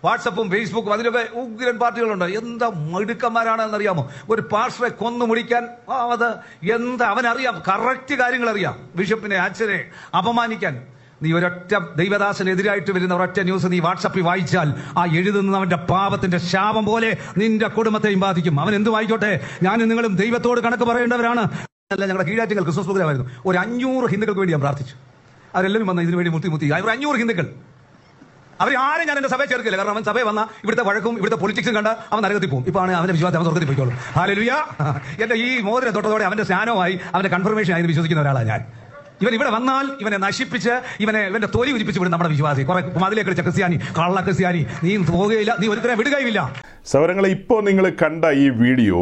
[SPEAKER 3] വാട്സപ്പും ഫേസ്ബുക്കും അതിലൊക്കെ ഉഗ്രൻ പാർട്ടികളുണ്ട്. എന്താ മിടുക്കന്മാരാണെന്ന് അറിയാമോ ഒരു പാസ്റ്ററെ കൊന്നു മുടിക്കാൻ അത് എന്താ അവനറിയാം. കറക്റ്റ് കാര്യങ്ങൾ അറിയാം ബിഷപ്പിനെ അച്ഛനെ അപമാനിക്കാൻ. നീ ഒരൊറ്റ ദൈവദാസനെതിരായിട്ട് വരുന്ന ഒരൊറ്റ ന്യൂസ് നീ വാട്സപ്പിൽ വായിച്ചാൽ ആ എഴുതുന്നവന്റെ പാപത്തിന്റെ ശാപം പോലെ നിന്റെ കുടുംബത്തെയും ബാധിക്കും. അവൻ എന്ത് വായിക്കോട്ടെ? ഞാനും നിങ്ങളും ദൈവത്തോട് കണക്ക് പറയേണ്ടവരാണ്. അല്ല ഞങ്ങളുടെ കീഴാറ്റുകൾ ക്രിസ്മസ് പ്രോഗ്രാമായിരുന്നു ഒരു അഞ്ഞൂറ് ഹിന്ദുക്കൾക്ക് വേണ്ടി ഞാൻ പ്രാർത്ഥിച്ചു. അവരെല്ലാവരും വന്ന ഇതിനു വേണ്ടി മുത്തി. മുത്തി ഒരു അഞ്ഞൂറ് ഹിന്ദുക്കൾ. അവർ ആരും ഞാൻ എന്റെ സഭയെ ചേർക്കില്ല. കാരണം അവൻ സഭയെ വന്ന ഇവിടുത്തെ വഴക്കും ഇവിടുത്തെ പൊളിറ്റിക്സും കണ്ട അവൻ നരകത്തിൽ പോകും. ഇപ്പൊ ആണ് അവന്റെ വിശ്വാസം. അവൻ സ്വർഗത്തിൽ പോയിക്കോളും. ഹാലലുയ എന്റെ ഈ മോദിനെ തൊട്ടതോടെ അവന്റെ സ്നാനമായി അവന്റെ കൺഫർമേഷൻ ആയി വിശ്വസിക്കുന്ന ഒരാളാണ് ഞാൻ. ഇവൻ ഇവിടെ വന്നാൽ ഇവനെ നശിപ്പിച്ച് ഇവനെ ഇവന്റെ തൊലി ഉരിപ്പിച്ച് വിടും നമ്മുടെ വിശ്വാസി. കുറെ മതിലേക്ക് കളിച്ച ക്രിസ്ത്യാനി കള്ള ക്രിസ്ത്യാനി. നീ പോകുകയില്ല നീ ഒരുത്തരെ വിടുകയില്ല
[SPEAKER 1] സൗരങ്ങളെ ഇപ്പോൾ നിങ്ങൾ കണ്ട ഈ വീഡിയോ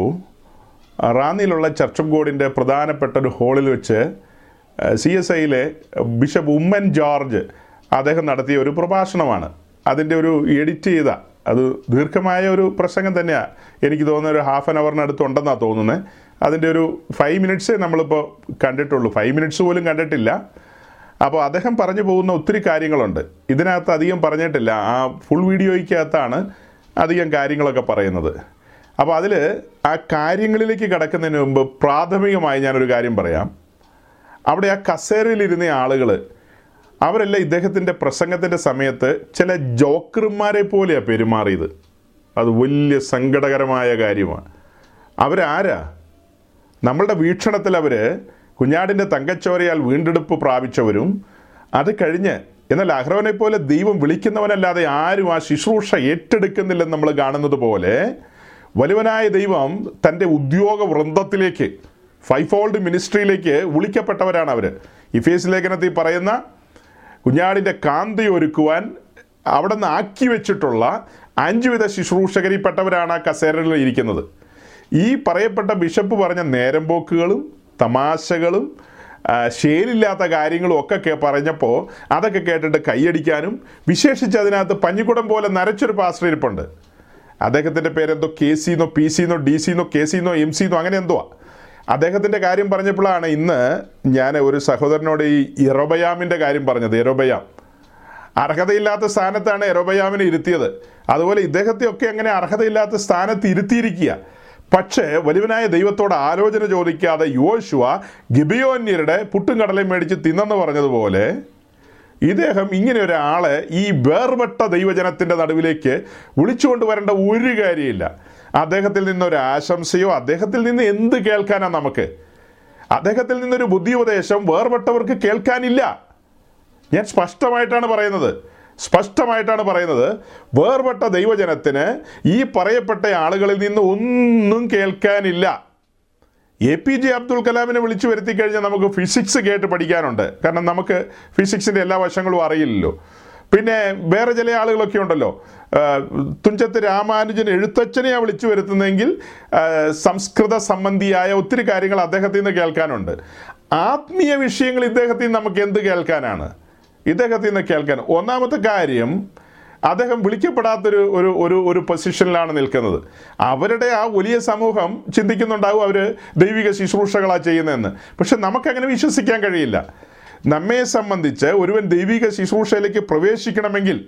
[SPEAKER 1] റാന്നിയിലുള്ള ചർച്ച് ബോർഡിന്റെ പ്രധാനപ്പെട്ട ഒരു ഹോളിൽ വെച്ച് സി എസ് ഐയിലെ ബിഷപ്പ് ഉമ്മൻ ജോർജ് അദ്ദേഹം നടത്തിയ ഒരു പ്രഭാഷണമാണ്. അതിന്റെ ഒരു എഡിറ്റ് ചെയ്ത അത് ദീർഘമായ ഒരു പ്രസംഗം തന്നെയാണ് എനിക്ക് തോന്നുന്ന ഒരു ഹാഫ് ആൻ അവറിനടുത്ത് ഉണ്ടെന്നാണ് തോന്നുന്നത് അതിന്റെ ഒരു ഫൈവ് മിനിറ്റ്സേ നമ്മളിപ്പോൾ കണ്ടിട്ടുള്ളൂ. ഫൈവ് മിനിറ്റ്സ് പോലും കണ്ടിട്ടില്ല. അപ്പോൾ അദ്ദേഹം പറഞ്ഞു പോകുന്ന ഒത്തിരി കാര്യങ്ങളുണ്ട്. ഇതിനകത്ത് അധികം പറഞ്ഞിട്ടില്ല. ആ ഫുൾ വീഡിയോയ്ക്കകത്താണ് അധികം കാര്യങ്ങളൊക്കെ പറയുന്നത്. അപ്പോൾ അതിൽ ആ കാര്യങ്ങളിലേക്ക് കിടക്കുന്നതിന് മുമ്പ് പ്രാഥമികമായി ഞാനൊരു കാര്യം പറയാം. അവിടെ ആ കസേരയിലിരുന്ന ആളുകൾ അവരെല്ലാം ഇദ്ദേഹത്തിന്റെ പ്രസംഗത്തിന്റെ സമയത്ത് ചില ജോക്കർമാരെ പോലെയാണ് പെരുമാറിയത്. അത് വലിയ സങ്കടകരമായ കാര്യമാണ്. അവരാരാ? നമ്മളുടെ വീക്ഷണത്തിൽ അവർ കുഞ്ഞാടിന്റെ തങ്കച്ചോരയാൽ വീണ്ടെടുപ്പ് പ്രാപിച്ചവരും അത് കഴിഞ്ഞ് എന്നാൽ അഹ്റവനെ പോലെ ദൈവം വിളിക്കുന്നവനല്ലാതെ ആരും ആ ശുശ്രൂഷ ഏറ്റെടുക്കുന്നില്ലെന്ന് നമ്മൾ കാണുന്നത് പോലെ വലുവനായ ദൈവം തന്റെ ഉദ്യോഗ വൃന്ദത്തിലേക്ക് ഫോൾഡ് മിനിസ്ട്രിയിലേക്ക് വിളിക്കപ്പെട്ടവരാണ് അവർ ഇഫേസ് ലേഖനത്തിൽ പറയുന്ന കുഞ്ഞാടിന്റെ കാന്തി ഒരുക്കുവാൻ അവിടെ നിന്ന് ആക്കി വെച്ചിട്ടുള്ള അഞ്ചുവിധ ശുശ്രൂഷകരിൽപ്പെട്ടവരാണ് ആ കസേരയിൽ ഇരിക്കുന്നത്. ഈ പറയപ്പെട്ട ബിഷപ്പ് പറഞ്ഞ നേരം പോക്കുകളും തമാശകളും ശേലില്ലാത്ത കാര്യങ്ങളും ഒക്കെ പറഞ്ഞപ്പോൾ അതൊക്കെ കേട്ടിട്ട് കൈയടിക്കാനും വിശേഷിച്ച് അതിനകത്ത് പഞ്ഞിക്കുടം പോലെ നരച്ചൊരു പാസ്റ്റർ ഇരിപ്പുണ്ട്. അദ്ദേഹത്തിന്റെ പേരെന്തോ കെ സിന്നോ പി സിന്നോ ഡി സിന്നോ കെ സിന്നോ എം സിന്നോ അങ്ങനെ എന്തോ അദ്ദേഹത്തിന്റെ കാര്യം പറഞ്ഞപ്പോഴാണ് ഇന്ന് ഞാൻ ഒരു സഹോദരനോട് ഈ ഇറോബയാമിന്റെ കാര്യം പറഞ്ഞത്. ഇറോബയാം. അർഹതയില്ലാത്ത സ്ഥാനത്താണ് എറോബയാമിനെ ഇരുത്തിയത്. അതുപോലെ ഇദ്ദേഹത്തെയൊക്കെ അങ്ങനെ അർഹതയില്ലാത്ത സ്ഥാനത്ത് ഇരുത്തിയിരിക്കുക. പക്ഷേ വലുവിനായ ദൈവത്തോട് ആലോചന ചോദിക്കാതെ യോശുവ ഗിബിയോന്യരുടെ പുട്ടും കടലയും മേടിച്ച് തിന്നെന്ന് പറഞ്ഞതുപോലെ ഇദ്ദേഹം ഇങ്ങനെ ഒരാളെ ഈ വേർപെട്ട ദൈവജനത്തിന്റെ നടുവിലേക്ക് വിളിച്ചുകൊണ്ട് വരേണ്ട ഒരു കാര്യമില്ല. അദ്ദേഹത്തിൽ നിന്ന് ഒരു ആശംസയോ അദ്ദേഹത്തിൽ നിന്ന് എന്ത് കേൾക്കാനാ നമുക്ക്? അദ്ദേഹത്തിൽ നിന്നൊരു ബുദ്ധി ഉപദേശം വേർപെട്ടവർക്ക് കേൾക്കാനില്ല. ഞാൻ സ്പഷ്ടമായിട്ടാണ് പറയുന്നത്. സ്പഷ്ടമായിട്ടാണ് പറയുന്നത്. വേർപെട്ട ദൈവജനത്തിന് ഈ പറയപ്പെട്ട ആളുകളിൽ നിന്ന് ഒന്നും കേൾക്കാനില്ല. എ പി ജെ അബ്ദുൽ കലാമിനെ വിളിച്ചു വരുത്തി കഴിഞ്ഞാൽ നമുക്ക് ഫിസിക്സ് കേട്ട് പഠിക്കാനുണ്ട്. കാരണം നമുക്ക് ഫിസിക്സിന്റെ എല്ലാ വശങ്ങളും അറിയില്ലല്ലോ. പിന്നെ വേറെ ചില ആളുകളൊക്കെ ഉണ്ടല്ലോ. തുഞ്ചത്ത് രാമാനുജൻ എഴുത്തച്ഛനെയാണ് വിളിച്ചു വരുത്തുന്നതെങ്കിൽ സംസ്കൃത സംബന്ധിയായ ഒത്തിരി കാര്യങ്ങൾ അദ്ദേഹത്തിൽ നിന്ന് കേൾക്കാനുണ്ട്. ആത്മീയ വിഷയങ്ങൾ ഇദ്ദേഹത്തിൽ നമുക്ക് എന്ത് കേൾക്കാനാണ്? ഇദ്ദേഹത്തിൽ നിന്ന് കേൾക്കാൻ. ഒന്നാമത്തെ കാര്യം അദ്ദേഹം വിളിക്കപ്പെടാത്തൊരു ഒരു ഒരു ഒരു പൊസിഷനിലാണ് നിൽക്കുന്നത്. അവരുടെ ആ വലിയ സമൂഹം ചിന്തിക്കുന്നുണ്ടാവും അവർ ദൈവിക ശുശ്രൂഷകളാണ് ചെയ്യുന്നതെന്ന്. പക്ഷെ നമുക്കങ്ങനെ വിശ്വസിക്കാൻ കഴിയില്ല. നമ്മെ സംബന്ധിച്ച് ഒരുവൻ ദൈവിക ശുശ്രൂഷയിലേക്ക് പ്രവേശിക്കണമെങ്കിൽ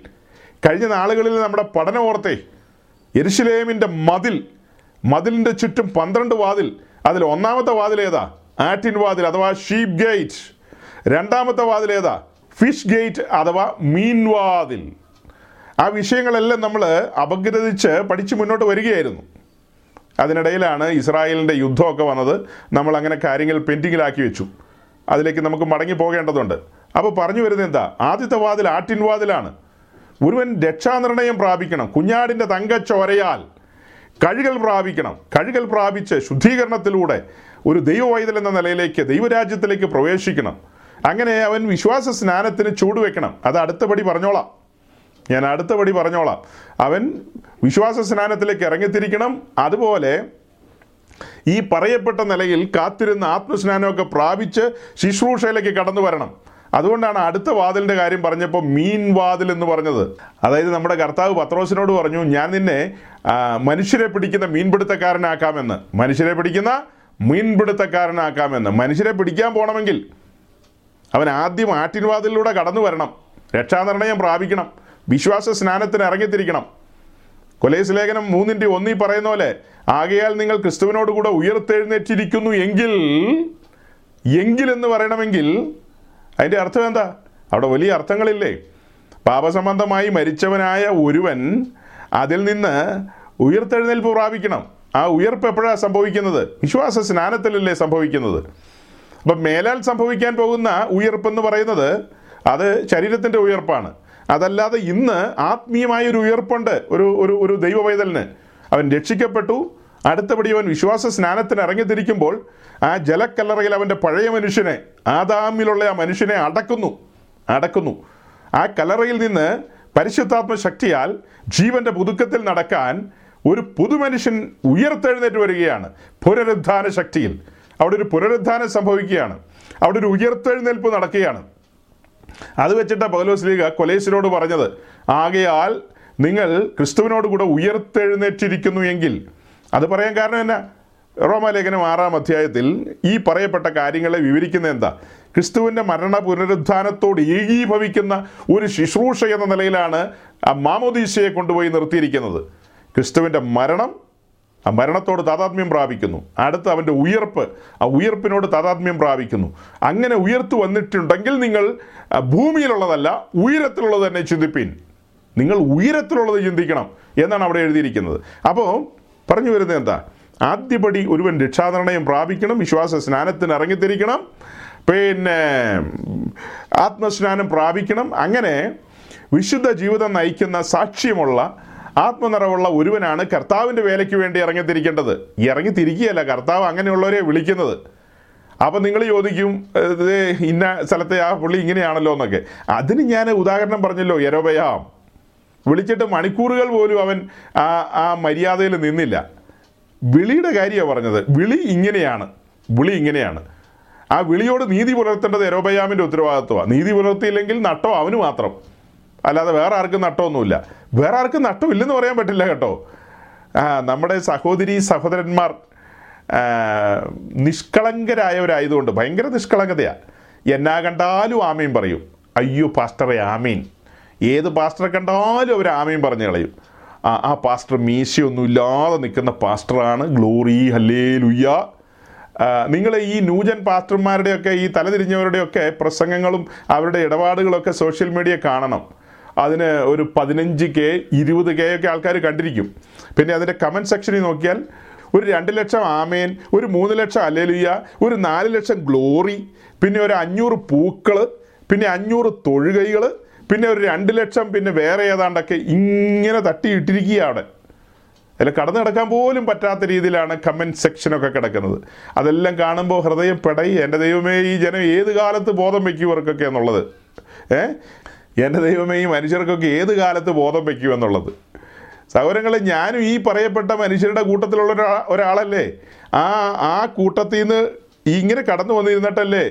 [SPEAKER 1] കഴിഞ്ഞ നാളുകളിൽ നമ്മുടെ പഠനം ഓർത്തെ എരിശിലേമിന്റെ മതിൽ മതിലിന്റെ ചുറ്റും പന്ത്രണ്ട് വാതിൽ അതിൽ ഒന്നാമത്തെ വാതിൽ ഏതാ ആറ്റിൻ വാതിൽ അഥവാ ഷീപ് ഗേറ്റ്. രണ്ടാമത്തെ വാതിൽ ഏതാ ഫിഷ് ഗേറ്റ് അഥവാ മീൻവാതിൽ. ആ വിഷയങ്ങളെല്ലാം നമ്മൾ അപഗ്രഥിച്ച് പഠിച്ച് മുന്നോട്ട് വരികയായിരുന്നു. അതിനിടയിലാണ് ഇസ്രായേലിന്റെ യുദ്ധമൊക്കെ വന്നത്. നമ്മൾ അങ്ങനെ കാര്യങ്ങൾ പെൻഡിങ്ങിലാക്കി വെച്ചു. അതിലേക്ക് നമുക്ക് മടങ്ങി പോകേണ്ടതുണ്ട്. അപ്പോൾ പറഞ്ഞു വരുന്നത് എന്താ? ആദ്യത്തെ വാതിൽ ആട്ടിൻ വാതിലാണ്. ഒരുവൻ രക്ഷാനിർണയം പ്രാപിക്കണം. കുഞ്ഞാടിന്റെ തങ്കച്ചോരയാൽ കഴുകൽ പ്രാപിക്കണം. കഴുകൽ പ്രാപിച്ച് ശുദ്ധീകരണത്തിലൂടെ ഒരു ദൈവവൈതൽ എന്ന നിലയിലേക്ക് ദൈവരാജ്യത്തിലേക്ക് പ്രവേശിക്കണം. അങ്ങനെ അവൻ വിശ്വാസ സ്നാനത്തിന് ചൂട് വെക്കണം. അത് അടുത്ത പടി പറഞ്ഞോളാം. ഞാൻ അടുത്ത പടി പറഞ്ഞോളാം. അവൻ വിശ്വാസ സ്നാനത്തിലേക്ക് ഇറങ്ങിത്തിരിക്കണം. അതുപോലെ ഈ പറയപ്പെട്ട നിലയിൽ കാത്തിരുന്ന ആത്മസ്നാനമൊക്കെ പ്രാപിച്ച് ശുശ്രൂഷയിലേക്ക് കടന്നു വരണം. അതുകൊണ്ടാണ് അടുത്ത വാതിലിന്റെ കാര്യം പറഞ്ഞപ്പോൾ മീൻ വാതിൽ എന്ന് പറഞ്ഞത്. അതായത് നമ്മുടെ കർത്താവ് പത്രോസിനോട് പറഞ്ഞു ഞാൻ നിന്നെ മനുഷ്യരെ പിടിക്കുന്ന മീൻപിടുത്തക്കാരനാക്കാമെന്ന്. മനുഷ്യരെ പിടിക്കുന്ന മീൻപിടുത്തക്കാരനാക്കാമെന്ന്. മനുഷ്യരെ പിടിക്കാൻ പോകണമെങ്കിൽ അവൻ ആദ്യം ആട്ടിൻവാതിലൂടെ കടന്നു വരണം. രക്ഷാനിർണയം പ്രാപിക്കണം. വിശ്വാസ സ്നാനത്തിന് ഇറങ്ങിത്തിരിക്കണം. കൊലേസ് ലേഖനം മൂന്നിന്റെ ഒന്നി പറയുന്ന പോലെ ആകയാൽ നിങ്ങൾ ക്രിസ്തുവിനോട് കൂടെ ഉയർത്തെഴുന്നേറ്റിരിക്കുന്നു എങ്കിൽ എങ്കിൽ എന്ന് പറയണമെങ്കിൽ അതിന്റെ അർത്ഥം എന്താ? അവിടെ വലിയ അർത്ഥങ്ങളില്ലേ. പാപസംബന്ധമായി മരിച്ചവനായ ഒരുവൻ അതിൽ നിന്ന് ഉയർത്തെഴുന്നേൽപ്പ് പ്രാപിക്കണം. ആ ഉയർപ്പ് എപ്പോഴാണ് സംഭവിക്കുന്നത്? വിശ്വാസ സ്നാനത്തിലല്ലേ സംഭവിക്കുന്നത്. അപ്പം മേലാൽ സംഭവിക്കാൻ പോകുന്ന ഉയർപ്പെന്ന് പറയുന്നത് അത് ശരീരത്തിന്റെ ഉയർപ്പാണ്. അതല്ലാതെ ഇന്ന് ആത്മീയമായ ഒരു ഉയർപ്പുണ്ട്. ഒരു ഒരു ഒരു ദൈവവൈതലിന്. അവൻ രക്ഷിക്കപ്പെട്ടു. അടുത്തപടി അവൻ വിശ്വാസ സ്നാനത്തിന് ഇറങ്ങിത്തിരിക്കുമ്പോൾ ആ ജലക്കല്ലറയിൽ അവന്റെ പഴയ മനുഷ്യനെ ആദാമിലുള്ള ആ മനുഷ്യനെ അടക്കുന്നു. അടക്കുന്നു. ആ കല്ലറയിൽ നിന്ന് പരിശുദ്ധാത്മ ശക്തിയാൽ ജീവന്റെ പുതുക്കത്തിൽ നടക്കാൻ ഒരു പുതുമനുഷ്യൻ ഉയർത്തെഴുന്നേറ്റ് വരികയാണ്. പുനരുദ്ധാന ശക്തിയിൽ അവിടെ ഒരു പുനരുദ്ധാനം സംഭവിക്കുകയാണ്. അവിടെ ഒരു ഉയർത്തെഴുന്നേൽപ്പ് നടക്കുകയാണ്. അത് വെച്ചിട്ട് പൗലോസ് ലീഗ കൊലേശിനോട് പറഞ്ഞത് ആകയാൽ നിങ്ങൾ ക്രിസ്തുവിനോട് കൂടെ ഉയർത്തെഴുന്നേറ്റിരിക്കുന്നു എങ്കിൽ. അത് പറയാൻ കാരണം എന്നാ? റോമാലേഖനം ആറാം അധ്യായത്തിൽ ഈ പറയപ്പെട്ട കാര്യങ്ങളെ വിവരിക്കുന്ന എന്താ? ക്രിസ്തുവിന്റെ മരണ പുനരുദ്ധാനത്തോട് ഏകീഭവിക്കുന്ന ഒരു ശുശ്രൂഷ എന്ന നിലയിലാണ് ആ മാമോദീശയെ കൊണ്ടുപോയി നിർത്തിയിരിക്കുന്നത്. ക്രിസ്തുവിന്റെ മരണം ആ മരണത്തോട് താതാത്മ്യം പ്രാപിക്കുന്നു. അടുത്ത് അവന്റെ ഉയർപ്പ് ആ ഉയർപ്പിനോട് താതാത്മ്യം പ്രാപിക്കുന്നു. അങ്ങനെ ഉയർത്തു വന്നിട്ടുണ്ടെങ്കിൽ നിങ്ങൾ ഭൂമിയിലുള്ളതല്ല ഉയരത്തിലുള്ളത് തന്നെ ചിന്തിപ്പീൻ. നിങ്ങൾ ഉയരത്തിലുള്ളത് ചിന്തിക്കണം എന്നാണ് അവിടെ എഴുതിയിരിക്കുന്നത്. അപ്പോൾ പറഞ്ഞു വരുന്നത് എന്താ? ആദ്യപടി ഒരുവൻ രക്ഷാനിർണയം പ്രാപിക്കണം വിശ്വാസ സ്നാനത്തിന് ഇറങ്ങിത്തിരിക്കണം പിന്നെ ആത്മസ്നാനം പ്രാപിക്കണം. അങ്ങനെ വിശുദ്ധ ജീവിതം നയിക്കുന്ന സാക്ഷ്യമുള്ള ആത്മനിറവുള്ള ഒരുവനാണ് കർത്താവിന്റെ വേലയ്ക്ക് വേണ്ടി ഇറങ്ങിത്തിരിക്കേണ്ടത്. ഇറങ്ങി ഇറങ്ങിത്തിരിക്കുകയല്ല കർത്താവ് അങ്ങനെയുള്ളവരെ വിളിക്കുന്നത്. അപ്പം നിങ്ങൾ ചോദിക്കും ഇന്ന സ്ഥലത്തെ ആ പുള്ളി ഇങ്ങനെയാണല്ലോ എന്നൊക്കെ. അതിന് ഞാൻ ഉദാഹരണം പറഞ്ഞല്ലോ യരോബയാം. വിളിച്ചിട്ട് മണിക്കൂറുകൾ പോലും അവൻ ആ ആ മര്യാദയിൽ നിന്നില്ല. വിളിയുടെ കാര്യമാണ് പറഞ്ഞത്. വിളി ഇങ്ങനെയാണ്. വിളി ഇങ്ങനെയാണ്. ആ വിളിയോട് നീതി പുലർത്തേണ്ടത് എരോബയാമിന്റെ ഉത്തരവാദിത്വമാണ്. നീതി പുലർത്തിയില്ലെങ്കിൽ നട്ടോ അവന് മാത്രം. അല്ലാതെ വേറെ ആർക്കും നട്ടമൊന്നുമില്ല വേറെ ആർക്കും നട്ടമില്ലെന്ന് പറയാൻ പറ്റില്ല കേട്ടോ. നമ്മുടെ സഹോദരി സഹോദരന്മാർ നിഷ്കളങ്കരായവരായതുകൊണ്ട് ഭയങ്കര നിഷ്കളങ്കതയാണ് എന്നാ കണ്ടാലും ആമയും പറയും. അയ്യോ പാസ്റ്ററെ ആമീൻ. ഏത് പാസ്റ്ററെ കണ്ടാലും അവർ ആമയും പറഞ്ഞു കളയും. ആ ആ പാസ്റ്റർ മീശയൊന്നുമില്ലാതെ നിൽക്കുന്ന പാസ്റ്ററാണ്. ഗ്ലോറി ഹല്ലേ ലുയ്യ നിങ്ങൾ ഈ ന്യൂജൻ പാസ്റ്റർമാരുടെയൊക്കെ ഈ തലതിരിഞ്ഞവരുടെയൊക്കെ പ്രസംഗങ്ങളും അവരുടെ ഇടപാടുകളൊക്കെ സോഷ്യൽ മീഡിയ കാണണം. അതിന് ഒരു പതിനഞ്ച് കെ ഇരുപത് കെ ഒക്കെ ആൾക്കാർ കണ്ടിരിക്കും. പിന്നെ അതിന്റെ കമന്റ് സെക്ഷനിൽ നോക്കിയാൽ ഒരു രണ്ട് ലക്ഷം ആമേൻ ഒരു മൂന്ന് ലക്ഷം അലേലുയ ഒരു നാല് ലക്ഷം ഗ്ലോറി പിന്നെ ഒരു അഞ്ഞൂറ് പൂക്കൾ പിന്നെ അഞ്ഞൂറ് തൊഴുകൈകൾ പിന്നെ ഒരു രണ്ട് ലക്ഷം പിന്നെ വേറെ ഏതാണ്ടൊക്കെ ഇങ്ങനെ തട്ടിയിട്ടിരിക്കുകയാണ് അതിൽ കടന്നു കിടക്കാൻ പോലും പറ്റാത്ത രീതിയിലാണ് കമന്റ് സെക്ഷനൊക്കെ കിടക്കുന്നത്. അതെല്ലാം കാണുമ്പോൾ ഹൃദയം പെടയി. എന്റെ ദൈവമേ ഈ ജനം ഏത് കാലത്ത് ബോധം വയ്ക്കും ഇവർക്കൊക്കെ എന്നുള്ളത്? ഏ? എന്റെ ദൈവമേ ഈ മനുഷ്യർക്കൊക്കെ ഏത് കാലത്ത് ബോധം വയ്ക്കും എന്നുള്ളത്? സൗരങ്ങളെ ഞാനും ഈ പറയപ്പെട്ട മനുഷ്യരുടെ കൂട്ടത്തിലുള്ള ഒരാ ഒരാളല്ലേ? ആ ആ കൂട്ടത്തിൽ നിന്ന് ഇങ്ങനെ കടന്നു വന്നിരുന്നിട്ടല്ലേ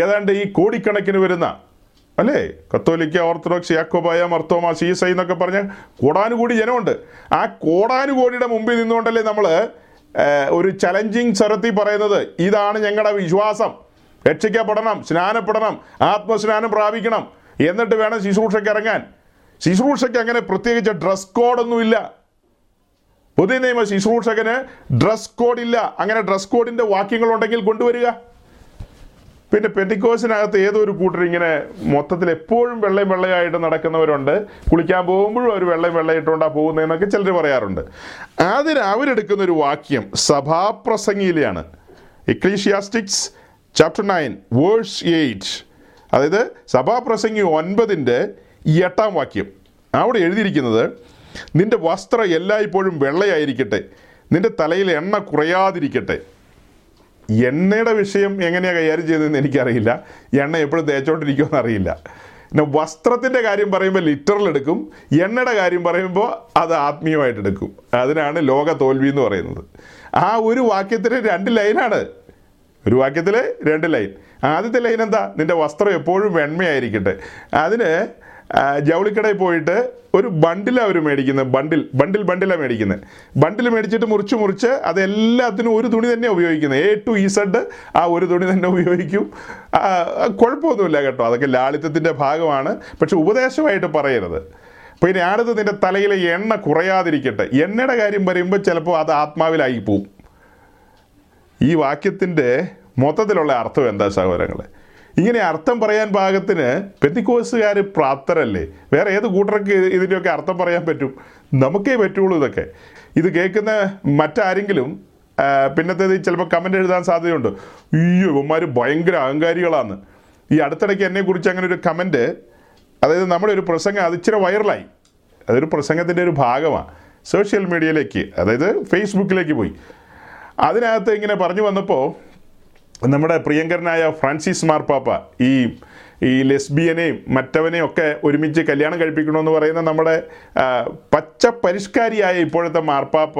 [SPEAKER 1] ഏതാണ്ട് ഈ കോടിക്കണക്കിന് വരുന്ന അല്ലേ? കത്തോലിക്ക Orthodox Yakobaya Marthoma C S I എന്നൊക്കെ പറഞ്ഞ കോടാനുകൂടി ജനമുണ്ട്. ആ കോടാനുകോടിയുടെ മുമ്പിൽ നിന്നുകൊണ്ടല്ലേ നമ്മൾ ഒരു ചലഞ്ചിങ് സ്വരത്തിൽ പറയുന്നത്? ഇതാണ് ഞങ്ങളുടെ വിശ്വാസം. രക്ഷിക്കപ്പെടണം സ്നാനപ്പെടണം ആത്മസ്നാനം പ്രാപിക്കണം. എന്നിട്ട് വേണം ശുശ്രൂഷയ്ക്ക് ഇറങ്ങാൻ. ശുശ്രൂഷയ്ക്ക് അങ്ങനെ പ്രത്യേകിച്ച് ഡ്രസ് കോഡൊന്നുമില്ല പുതിയ നിയമ ശുശ്രൂഷകന് ഡ്രസ് കോഡ് ഇല്ല. അങ്ങനെ ഡ്രസ് കോഡിന്റെ വാക്യങ്ങൾ ഉണ്ടെങ്കിൽ കൊണ്ടുവരിക. പിന്നെ പെന്റിക്കോസിനകത്ത് ഏതൊരു കൂട്ടർ ഇങ്ങനെ മൊത്തത്തിൽ എപ്പോഴും വെള്ളയും വെള്ളയായിട്ട് നടക്കുന്നവരുണ്ട്. കുളിക്കാൻ പോകുമ്പോഴും അവർ വെള്ളയും വെള്ളയിട്ടുകൊണ്ടാ പോകുന്നതെന്നൊക്കെ ചിലർ പറയാറുണ്ട്. അതിന് അവരെടുക്കുന്ന ഒരു വാക്യം സഭാപ്രസംഗിയിലെയാണ്. Ecclesiastes chapter nine verse eight അതായത് സഭാപ്രസംഗി ഒൻപതിന്റെ എട്ടാം വാക്യം. അവിടെ എഴുതിയിരിക്കുന്നത് നിന്റെ വസ്ത്രം എല്ലായ്പ്പോഴും വെള്ളയായിരിക്കട്ടെ. നിന്റെ തലയിൽ എണ്ണ കുറയാതിരിക്കട്ടെ. എണ്ണയുടെ വിഷയം എങ്ങനെയാണ് കൈകാര്യം ചെയ്തതെന്ന് എനിക്കറിയില്ല. എണ്ണ എപ്പോഴും തേച്ചോണ്ടിരിക്കുമെന്ന് അറിയില്ല. പിന്നെ വസ്ത്രത്തിന്റെ കാര്യം പറയുമ്പോൾ ലിറ്ററിൽ എടുക്കും. എണ്ണയുടെ കാര്യം പറയുമ്പോൾ അത് ആത്മീയമായിട്ട് എടുക്കും. അതിനാണ് ലോക തോൽവി എന്ന് പറയുന്നത്. ആ ഒരു വാക്യത്തിന് രണ്ട് ലൈനാണ്. ഒരു വാക്യത്തിൽ രണ്ട് ലൈൻ. ആദ്യത്തെ ലൈൻ എന്താ? നിന്റെ വസ്ത്രം എപ്പോഴും വെണ്മയായിരിക്കട്ടെ. അതിന് ജൗളിക്കടയിൽ പോയിട്ട് ഒരു ബണ്ടിലാണ് അവർ മേടിക്കുന്നത് ബണ്ടിൽ ബണ്ടിൽ ബണ്ടിലാണ് മേടിക്കുന്നത് ബണ്ടിൽ മേടിച്ചിട്ട് മുറിച്ച് മുറിച്ച് അതെല്ലാത്തിനും ഒരു തുണി തന്നെ ഉപയോഗിക്കുന്നത് എ ടു ഇ സെഡ് ആ ഒരു തുണി തന്നെ ഉപയോഗിക്കും. കുഴപ്പമൊന്നുമില്ല കേട്ടോ. അതൊക്കെ ലാളിത്യത്തിന്റെ ഭാഗമാണ്. പക്ഷെ ഉപദേശമായിട്ട് പറയരുത്. പിന്നെ അടുത്ത് നിന്റെ തലയിലെ എണ്ണ കുറയാതിരിക്കട്ടെ? എണ്ണയുടെ കാര്യം പറയുമ്പോൾ ചിലപ്പോൾ അത് ആത്മാവിലായി പോവും. ഈ വാക്യത്തിന്റെ മൊത്തത്തിലുള്ള അർത്ഥം എന്താ സഹോദരങ്ങളെ? ഇങ്ങനെ അർത്ഥം പറയാൻ പാകത്തിന് പെത്തിക്കോസുകാർ പ്രാപ്തരല്ലേ? വേറെ ഏത് കൂട്ടർക്ക് ഇത് ഇതിന്റെയൊക്കെ അർത്ഥം പറയാൻ പറ്റും? നമുക്കേ പറ്റുള്ളൂ ഇതൊക്കെ. ഇത് കേൾക്കുന്ന മറ്റാരെങ്കിലും പിന്നത്തേത് ചിലപ്പോൾ കമന്റ് എഴുതാൻ സാധ്യതയുണ്ട്. അയ്യോ ഇവന്മാർ ഭയങ്കര അഹങ്കാരികളാണ് ഈ അടുത്തിടയ്ക്ക് എന്നെക്കുറിച്ച് അങ്ങനെ ഒരു കമന്റ് അതായത് നമ്മുടെ ഒരു പ്രസംഗം അത് ഇച്ചിരി വൈറലായി. അതൊരു പ്രസംഗത്തിന്റെ ഒരു ഭാഗമാണ് സോഷ്യൽ മീഡിയയിലേക്ക് അതായത് ഫേസ്ബുക്കിലേക്ക് പോയി. അതിനകത്ത് ഇങ്ങനെ പറഞ്ഞു വന്നപ്പോൾ നമ്മുടെ പ്രിയങ്കരനായ ഫ്രാൻസിസ് മാർപ്പാപ്പ ഈ ഈ ലെസ്ബിയനെയും മറ്റവനെയും ഒക്കെ ഒരുമിച്ച് കല്യാണം കഴിപ്പിക്കണമെന്ന് പറയുന്ന നമ്മുടെ പച്ച പരിഷ്കാരിയായ ഇപ്പോഴത്തെ മാർപ്പാപ്പ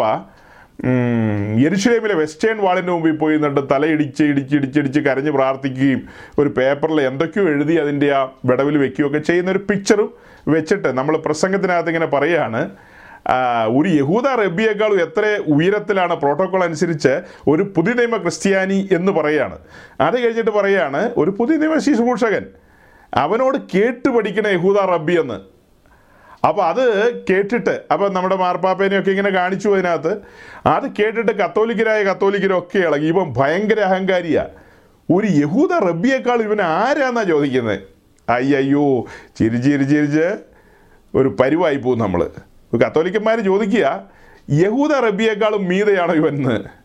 [SPEAKER 1] യരുഷലേമിലെ വെസ്റ്റേൺ വാളിന്റെ മുമ്പിൽ പോയി നിന്നിട്ട് തലയിടിച്ച് ഇടിച്ച് ഇടിച്ചിടിച്ച് കരഞ്ഞ് പ്രാർത്ഥിക്കുകയും ഒരു പേപ്പറിൽ എന്തൊക്കെയോ എഴുതി അതിന്റെ ആ വിടവിൽ വെക്കുകയൊക്കെ ചെയ്യുന്ന ഒരു പിക്ചറും വെച്ചിട്ട് നമ്മൾ പ്രസംഗത്തിനകത്ത് ഇങ്ങനെ പറയുകയാണ്. ഒരു യഹൂദ റബ്ബിയേക്കാളും എത്ര ഉയരത്തിലാണ് പ്രോട്ടോകോൾ അനുസരിച്ച് ഒരു പുതിയ നിയമ ക്രിസ്ത്യാനി എന്ന് പറയുകയാണ് അത് കഴിഞ്ഞിട്ട് പറയുകയാണ് ഒരു പുതിയ നിയമ ശുശ്രൂഷകൻ അവനോട് കേട്ട് പഠിക്കണ യഹൂദ റബ്ബി എന്ന്. അപ്പോൾ അത് കേട്ടിട്ട് അപ്പോൾ നമ്മുടെ മാർപ്പാപ്പേനെയൊക്കെ ഇങ്ങനെ കാണിച്ചു അതിനകത്ത്. അത് കേട്ടിട്ട് കത്തോലിക്കരായ കത്തോലിക്കരൊക്കെ ഇളകി. ഇവൻ ഭയങ്കര അഹങ്കാരിയാണ് ഒരു യഹൂദ റബ്ബിയേക്കാൾ ഇവൻ ആരാന്നാ ചോദിക്കുന്നത്? അയ്യോ ചിരിച്ച് ചിരിച്ച് ഒരു പരിവായി പോകും നമ്മൾ കത്തോലിക്കന്മാർ ചോദിക്കുക യഹൂദ റബ്ബിയേക്കാളും മീതയാണോ ഇവന്ന്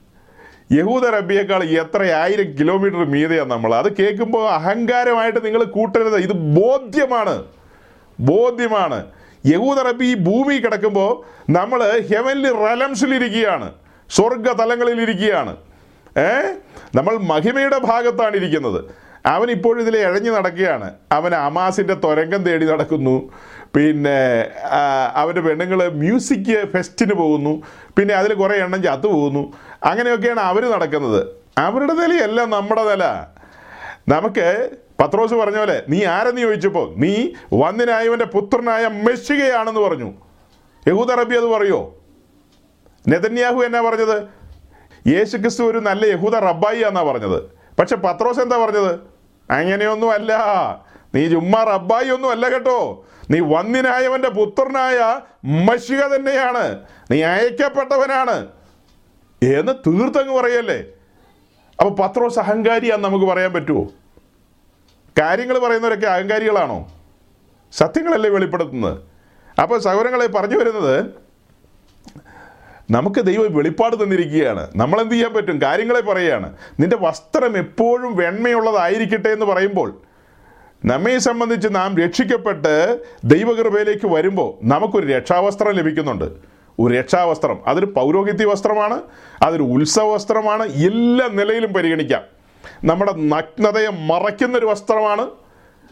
[SPEAKER 1] യഹൂദ റബ്ബിയേക്കാൾ എത്ര ആയിരം കിലോമീറ്റർ മീതയാണ് നമ്മൾ? അത് കേൾക്കുമ്പോൾ അഹങ്കാരമായിട്ട് നിങ്ങൾ കൂട്ടരുത്. ഇത് ബോധ്യമാണ്. ബോധ്യമാണ്. യഹൂദ റബ്ബി ഈ ഭൂമി കിടക്കുമ്പോൾ നമ്മൾ ഹെവൻലി റലംസിലിരിക്കുകയാണ്. സ്വർഗ തലങ്ങളിലിരിക്കുകയാണ് ഏ? നമ്മൾ മഹിമയുടെ ഭാഗത്താണ് ഇരിക്കുന്നത്. അവൻ ഇപ്പോഴും ഇതിൽ ഇഴഞ്ഞു നടക്കുകയാണ്. അവൻ അമാസിന്റെ തുരങ്കം തേടി നടക്കുന്നു. പിന്നെ അവന്റെ പെണ്ണുങ്ങൾ മ്യൂസിക് ഫെസ്റ്റിന് പോകുന്നു. പിന്നെ അതിൽ കുറേ എണ്ണം ചത്തു പോകുന്നു. അങ്ങനെയൊക്കെയാണ് അവർ നടക്കുന്നത്. അവരുടെ നിലയല്ല നമ്മുടെ നില. നമുക്ക് പത്രോസ് പറഞ്ഞ പോലെ നീ ആരെന്ന് ചോദിച്ചപ്പോൾ നീ വന്നിനായവന്റെ പുത്രനായ മെഷികയാണെന്ന് പറഞ്ഞു. യഹൂദ അറബി അത് പറയോ? നെതന്യാഹു എന്നാ പറഞ്ഞത്? യേശു ക്രിസ്തു ഒരു നല്ല യഹൂദ റബ്ബായി എന്നാ പറഞ്ഞത്. പക്ഷെ പത്രോസ് എന്താ പറഞ്ഞത്? അങ്ങനെയൊന്നും അല്ല നീ ചുമ്മാ റബ്ബായി ഒന്നും അല്ല കേട്ടോ. നീ വന്നിനായവന്റെ പുത്രനായ മഷിക തന്നെയാണ്. നീ അയക്കപ്പെട്ടവനാണ്. എന്ന് തീർത്തങ്ങ് പറയല്ലേ? അപ്പൊ പത്രോസ് അഹങ്കാരിയാന്ന് നമുക്ക് പറയാൻ പറ്റുമോ കാര്യങ്ങൾ പറയുന്നവരൊക്കെ അഹങ്കാരികളാണോ? സത്യങ്ങളല്ലേ വെളിപ്പെടുത്തുന്നത്? അപ്പോൾ സൗരങ്ങളെ പറഞ്ഞു വരുന്നത് നമുക്ക് ദൈവം വെളിപ്പാട് തന്നിരിക്കുകയാണ്. നമ്മൾ എന്ത് ചെയ്യാൻ പറ്റും? കാര്യങ്ങളെ പറയുകയാണ്. നിന്റെ വസ്ത്രം എപ്പോഴും വെണ്മയുള്ളതായിരിക്കട്ടെ എന്ന് പറയുമ്പോൾ നമ്മെ സംബന്ധിച്ച് നാം രക്ഷിക്കപ്പെട്ട് ദൈവകൃപയിലേക്ക് വരുമ്പോൾ നമുക്കൊരു രക്ഷാവസ്ത്രം ലഭിക്കുന്നുണ്ട്. ഒരു രക്ഷാവസ്ത്രം. അതൊരു പൗരോഹിത്യ വസ്ത്രമാണ്. അതൊരു ഉത്സവ വസ്ത്രമാണ്. എല്ലാ നിലയിലും പരിഗണിക്കാം. നമ്മുടെ നഗ്നതയെ മറയ്ക്കുന്നൊരു വസ്ത്രമാണ്.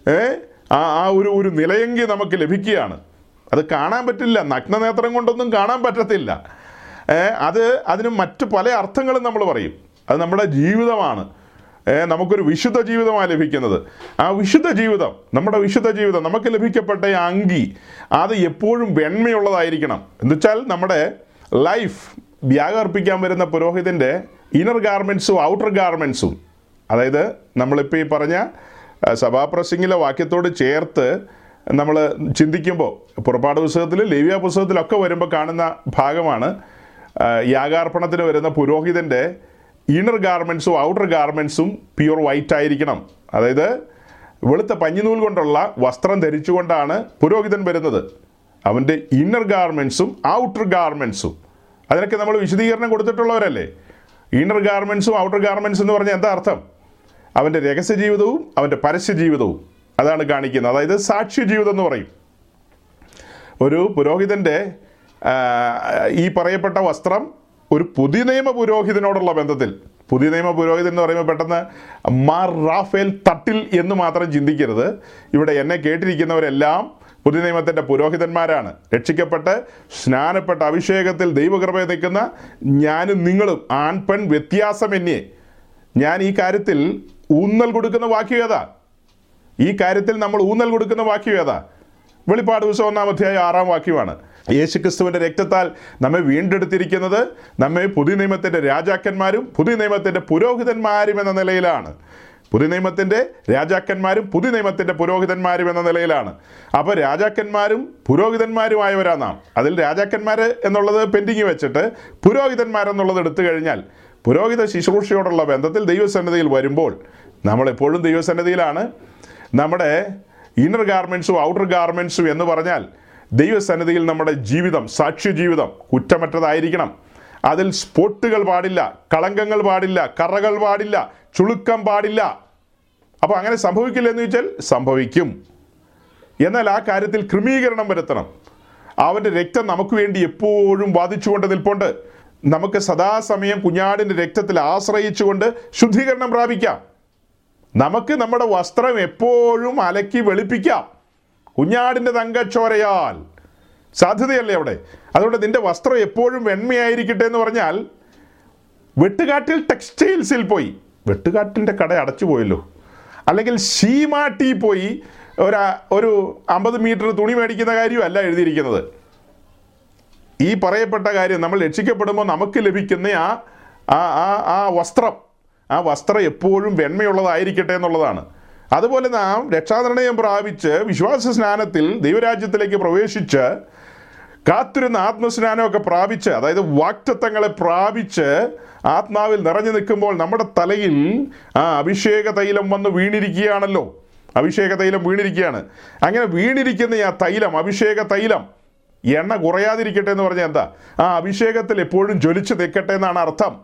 [SPEAKER 1] ഏ? ആ ആ ഒരു ഒരു നിലയെങ്കിൽ നമുക്ക് ലഭിക്കുകയാണ്. അത് കാണാൻ പറ്റില്ല. നഗ്നനേത്രം കൊണ്ടൊന്നും കാണാൻ പറ്റത്തില്ല. അത് അതിന് മറ്റ് പല അർത്ഥങ്ങളും നമ്മൾ പറയും. അത് നമ്മുടെ ജീവിതമാണ്. നമുക്കൊരു വിശുദ്ധ ജീവിതമാണ് ലഭിക്കുന്നത്. ആ വിശുദ്ധ ജീവിതം നമ്മുടെ വിശുദ്ധ ജീവിതം നമുക്ക് ലഭിക്കപ്പെട്ട അങ്കി അത് എപ്പോഴും വെണ്മയുള്ളതായിരിക്കണം. എന്നുവെച്ചാൽ നമ്മുടെ ലൈഫ് വ്യാകർപ്പിക്കാൻ വരുന്ന പുരോഹിതന്റെ ഇന്നർ ഗാർമെൻസും ഔട്ടർ ഗാർമെൻസും അതായത് നമ്മളിപ്പോൾ ഈ പറഞ്ഞ സഭാപ്രസംഗിലെ വാക്യത്തോട് ചേർത്ത് നമ്മൾ ചിന്തിക്കുമ്പോൾ പുറപ്പാട് പുസ്തകത്തിലും ലേവ്യ പുസ്തകത്തിലൊക്കെ വരുമ്പോൾ കാണുന്ന ഭാഗമാണ് യാഗാർപ്പണത്തിന് വരുന്ന പുരോഹിതന്റെ ഇന്നർ ഗാർമെൻസും ഔട്ടർ ഗാർമെൻസും പ്യുവർ വൈറ്റ് ആയിരിക്കണം. അതായത് വെളുത്ത പഞ്ഞിനൂൽ കൊണ്ടുള്ള വസ്ത്രം ധരിച്ചുകൊണ്ടാണ് പുരോഹിതൻ വരുന്നത്. അവന്റെ ഇന്നർ ഗാർമെൻസും ഔട്ടർ ഗാർമെൻസും അതിനൊക്കെ നമ്മൾ വിശദീകരണം കൊടുത്തിട്ടുള്ളവരല്ലേ? ഇന്നർ ഗാർമെൻസും ഔട്ടർ ഗാർമെൻസ് എന്ന് പറഞ്ഞാൽ എന്താ അർത്ഥം? അവന്റെ രഹസ്യ ജീവിതവും അവന്റെ പരസ്യ ജീവിതവും അതാണ് കാണിക്കുന്നത്. അതായത് സാക്ഷ്യ ജീവിതം എന്ന് പറയും. ഒരു പുരോഹിതന്റെ ഈ പറയപ്പെട്ട വസ്ത്രം ഒരു പുതിയ നിയമ പുരോഹിതനോടുള്ള ബന്ധത്തിൽ പുതിയ നിയമ പുരോഹിതൻ എന്ന് പറയുമ്പോൾ പെട്ടെന്ന് മാർ റാഫേൽ തട്ടിൽ എന്ന് മാത്രം ചിന്തിക്കരുത്. ഇവിടെ എന്നെ കേട്ടിരിക്കുന്നവരെല്ലാം പുതിയ നിയമത്തിന്റെ പുരോഹിതന്മാരാണ്. രക്ഷിക്കപ്പെട്ട് സ്നാനപ്പെട്ട അഭിഷേകത്തിൽ ദൈവകൃപയെ നിൽക്കുന്ന ഞാനും നിങ്ങളും ആൺ പെൺ എന്നെ ഞാൻ ഈ കാര്യത്തിൽ ഊന്നൽ കൊടുക്കുന്ന വാക്യം ഏതാ? ഈ കാര്യത്തിൽ നമ്മൾ ഊന്നൽ കൊടുക്കുന്ന വാക്യം ഏതാ? വെളിപ്പാട് ദിവസം ഒന്നാം അധ്യായം ആറാം വാക്യമാണ്. യേശുക്രിസ്തുവിന്റെ രക്തത്താൽ നമ്മെ വീണ്ടെടുത്തിരിക്കുന്നത് നമ്മെ പുതിയ നിയമത്തിന്റെ രാജാക്കന്മാരും പുതിയ നിയമത്തിന്റെ പുരോഹിതന്മാരും എന്ന നിലയിലാണ്. പുതിയ നിയമത്തിന്റെ രാജാക്കന്മാരും പുതിയ നിയമത്തിന്റെ പുരോഹിതന്മാരും എന്ന നിലയിലാണ്. അപ്പോൾ രാജാക്കന്മാരും പുരോഹിതന്മാരുമായവരാ നാം. അതിൽ രാജാക്കന്മാർ എന്നുള്ളത് പെൻഡിങ് വെച്ചിട്ട് പുരോഹിതന്മാരെന്നുള്ളത് എടുത്തു കഴിഞ്ഞാൽ പുരോഹിത ശുശ്രൂഷയോടുള്ള ബന്ധത്തിൽ ദൈവസന്നിധിയിൽ വരുമ്പോൾ നമ്മളെപ്പോഴും ദൈവസന്നിധിയിലാണ്. നമ്മുടെ ഇന്നർ ഗാർമെൻസും ഔട്ടർ ഗാർമെൻസും എന്ന് പറഞ്ഞാൽ ദൈവസന്നിധിയിൽ നമ്മുടെ ജീവിതം സാക്ഷ്യ ജീവിതം കുറ്റമറ്റതായിരിക്കണം. അതിൽ സ്പോട്ടുകൾ പാടില്ല കളങ്കങ്ങൾ പാടില്ല കറകൾ പാടില്ല ചുളുക്കം പാടില്ല. അപ്പോൾ അങ്ങനെ സംഭവിക്കില്ല എന്ന് ചോദിച്ചാൽ സംഭവിക്കും. എന്നാൽ ആ കാര്യത്തിൽ ക്രമീകരണം വരുത്തണം. അവന്റെ രക്തം നമുക്ക് വേണ്ടി എപ്പോഴും വാദിച്ചുകൊണ്ട് നിൽപ്പുണ്ട്. നമുക്ക് സദാസമയം കുഞ്ഞാടിന്റെ രക്തത്തിൽ ആശ്രയിച്ചുകൊണ്ട് ശുദ്ധീകരണം പ്രാപിക്കാം. നമുക്ക് നമ്മുടെ വസ്ത്രം എപ്പോഴും അലക്കി വെളുപ്പിക്കാം. കുഞ്ഞാടിന്റെ തങ്കച്ചോരയാൽ. സാധ്യതയല്ലേ അവിടെ? അതുകൊണ്ട് നിന്റെ വസ്ത്രം എപ്പോഴും വെണ്മയായിരിക്കട്ടെ എന്ന് പറഞ്ഞാൽ വെട്ടുകാട്ടിൽ ടെക്സ്റ്റൈൽസിൽ പോയി. വെട്ടുകാട്ടിന്റെ കട അടച്ചു പോയല്ലോ. അല്ലെങ്കിൽ ഷീമാട്ടി പോയി ഒരു ഒരു അമ്പത് മീറ്റർ തുണി മേടിക്കുന്ന കാര്യമല്ല എഴുതിയിരിക്കുന്നത്. ഈ പറയപ്പെട്ട കാര്യം നമ്മൾ രക്ഷിക്കപ്പെടുമ്പോൾ നമുക്ക് ലഭിക്കുന്ന ആ ആ ആ വസ്ത്രം ആ വസ്ത്രം എപ്പോഴും വെണ്മയുള്ളതായിരിക്കട്ടെ എന്നുള്ളതാണ്. അതുപോലെ നാം രക്ഷാനിർണയം പ്രാപിച്ച് വിശ്വാസ സ്നാനത്തിൽ ദൈവരാജ്യത്തിലേക്ക് പ്രവേശിച്ച് കാത്തിരുന്ന ആത്മസ്നാനമൊക്കെ പ്രാപിച്ച് അതായത് വാക്തത്വങ്ങളെ പ്രാപിച്ച് ആത്മാവിൽ നിറഞ്ഞു നിൽക്കുമ്പോൾ നമ്മുടെ തലയിൽ ആ അഭിഷേക തൈലം വന്ന് വീണിരിക്കുകയാണല്ലോ. അഭിഷേക തൈലം വീണിരിക്കുകയാണ്. അങ്ങനെ വീണിരിക്കുന്ന ആ തൈലം അഭിഷേക തൈലം എണ്ണ കുറയാതിരിക്കട്ടെ എന്ന് പറഞ്ഞാൽ എന്താ? ആ അഭിഷേകത്തിൽ എപ്പോഴും ജ്വലിച്ച് നിൽക്കട്ടെ എന്നാണ് അർത്ഥം.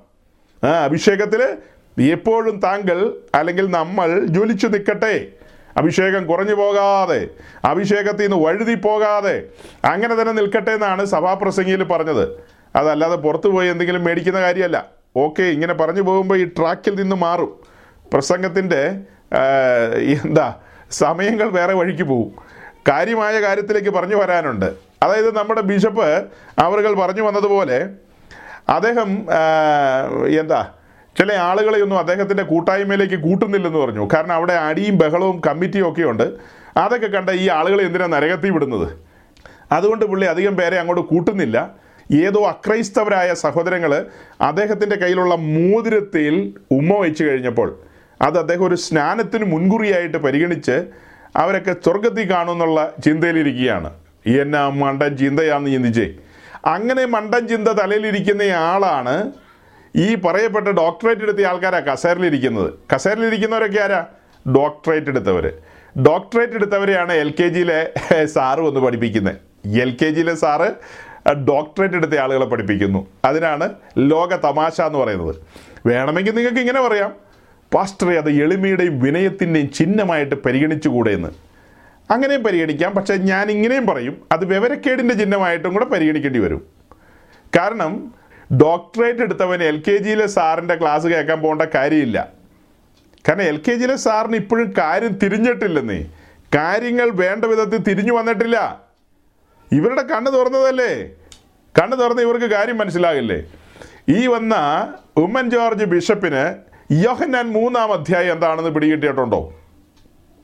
[SPEAKER 1] ആ അഭിഷേകത്തിൽ എപ്പോഴും താങ്കൾ അല്ലെങ്കിൽ നമ്മൾ ജ്വലിച്ചു നിൽക്കട്ടെ. അഭിഷേകം കുറഞ്ഞു പോകാതെ അഭിഷേകത്തിൽ നിന്ന് വഴുതി പോകാതെ അങ്ങനെ തന്നെ നിൽക്കട്ടെ എന്നാണ് സഭാപ്രസംഗിയിൽ പറഞ്ഞത്. അതല്ലാതെ പുറത്തു പോയി എന്തെങ്കിലും മേടിക്കുന്ന കാര്യമല്ല. ഓക്കെ ഇങ്ങനെ പറഞ്ഞു പോകുമ്പോൾ ഈ ട്രാക്കിൽ നിന്ന് മാറും. പ്രസംഗത്തിന്റെ എന്താ സമയങ്ങൾ വേറെ വഴിക്ക് പോകും കാര്യമായ കാര്യത്തിലേക്ക് പറഞ്ഞു വരാനുണ്ട്. അതായത് നമ്മുടെ ബിഷപ്പ് അവറുകൾ പറഞ്ഞു വന്നതുപോലെ അദ്ദേഹം എന്താ ചില ആളുകളെയൊന്നും അദ്ദേഹത്തിന്റെ കൂട്ടായ്മയിലേക്ക് കൂട്ടുന്നില്ലെന്ന് പറഞ്ഞു. കാരണം അവിടെ അടിയും ബഹളവും കമ്മിറ്റിയും ഒക്കെ ഉണ്ട്. അതൊക്കെ കണ്ട ഈ ആളുകളെ എന്തിനാണ് നരകത്തി വിടുന്നത്? അതുകൊണ്ട് പുള്ളി അധികം പേരെ അങ്ങോട്ട് കൂട്ടുന്നില്ല. ഏതോ അക്രൈസ്തവരായ സഹോദരങ്ങൾ അദ്ദേഹത്തിന്റെ കയ്യിലുള്ള മോതിരത്തിൽ ഉമ്മ വെച്ച് കഴിഞ്ഞപ്പോൾ അത് അദ്ദേഹം ഒരു സ്നാനത്തിന് മുൻകുറിയായിട്ട് പരിഗണിച്ച് അവരൊക്കെ സ്വർഗത്തിൽ കാണുമെന്നുള്ള ചിന്തയിലിരിക്കുകയാണ്. എന്നാ മണ്ടൻ ചിന്തയാന്ന് ചിന്തിച്ചേ അങ്ങനെ മണ്ടൻ ചിന്ത തലയിലിരിക്കുന്ന ആളാണ് ഈ പറയപ്പെട്ട ഡോക്ടറേറ്റ് എടുത്ത ആൾക്കാരാണ് കസേരയിലിരിക്കുന്നത്. കസേരയിലിരിക്കുന്നവരൊക്കെ ആരാ? ഡോക്ടറേറ്റ് എടുത്തവർ ഡോക്ടറേറ്റ് എടുത്തവരെയാണ് എൽ കെ ജിയിലെ സാറ് വന്ന് പഠിപ്പിക്കുന്നത് എൽ കെ ജിയിലെ സാറ് ഡോക്ടറേറ്റ് എടുത്ത ആളുകളെ പഠിപ്പിക്കുന്നു. അതിനാണ് ലോക തമാശ എന്ന് പറയുന്നത്. വേണമെങ്കിൽ നിങ്ങൾക്ക് ഇങ്ങനെ പറയാം. പാസ്റ്ററെ അത് എളിമയുടെയും വിനയത്തിന്റെയും ചിഹ്നമായിട്ട് പരിഗണിച്ചുകൂടെ എന്ന് അങ്ങനെയും പരിഗണിക്കാം. പക്ഷേ ഞാൻ ഇങ്ങനെയും പറയും. അത് വിവരക്കേടിന്റെ ചിഹ്നമായിട്ടും കൂടെ പരിഗണിക്കേണ്ടി വരും. കാരണം ഡോക്ടറേറ്റ് എടുത്തവൻ എൽ കെ ജിയിലെ സാറിന്റെ ക്ലാസ് കേൾക്കാൻ പോകേണ്ട കാര്യമില്ല. കാരണം എൽ കെ ജിയിലെ സാറിന് ഇപ്പോഴും കാര്യം തിരിഞ്ഞിട്ടില്ലെന്നേ. കാര്യങ്ങൾ വേണ്ട വിധത്തിൽ തിരിഞ്ഞു വന്നിട്ടില്ല. ഇവരുടെ കണ്ണ് തുറന്നതല്ലേ? കണ്ണ് തുറന്ന് ഇവർക്ക് കാര്യം മനസ്സിലാകില്ലേ? ഈ വന്ന ഉമ്മൻ ജോർജ് ബിഷപ്പിന് യോഹന്നാൻ മൂന്നാം അധ്യായം എന്താണെന്ന് പിടികിട്ടിയിട്ടുണ്ടോ?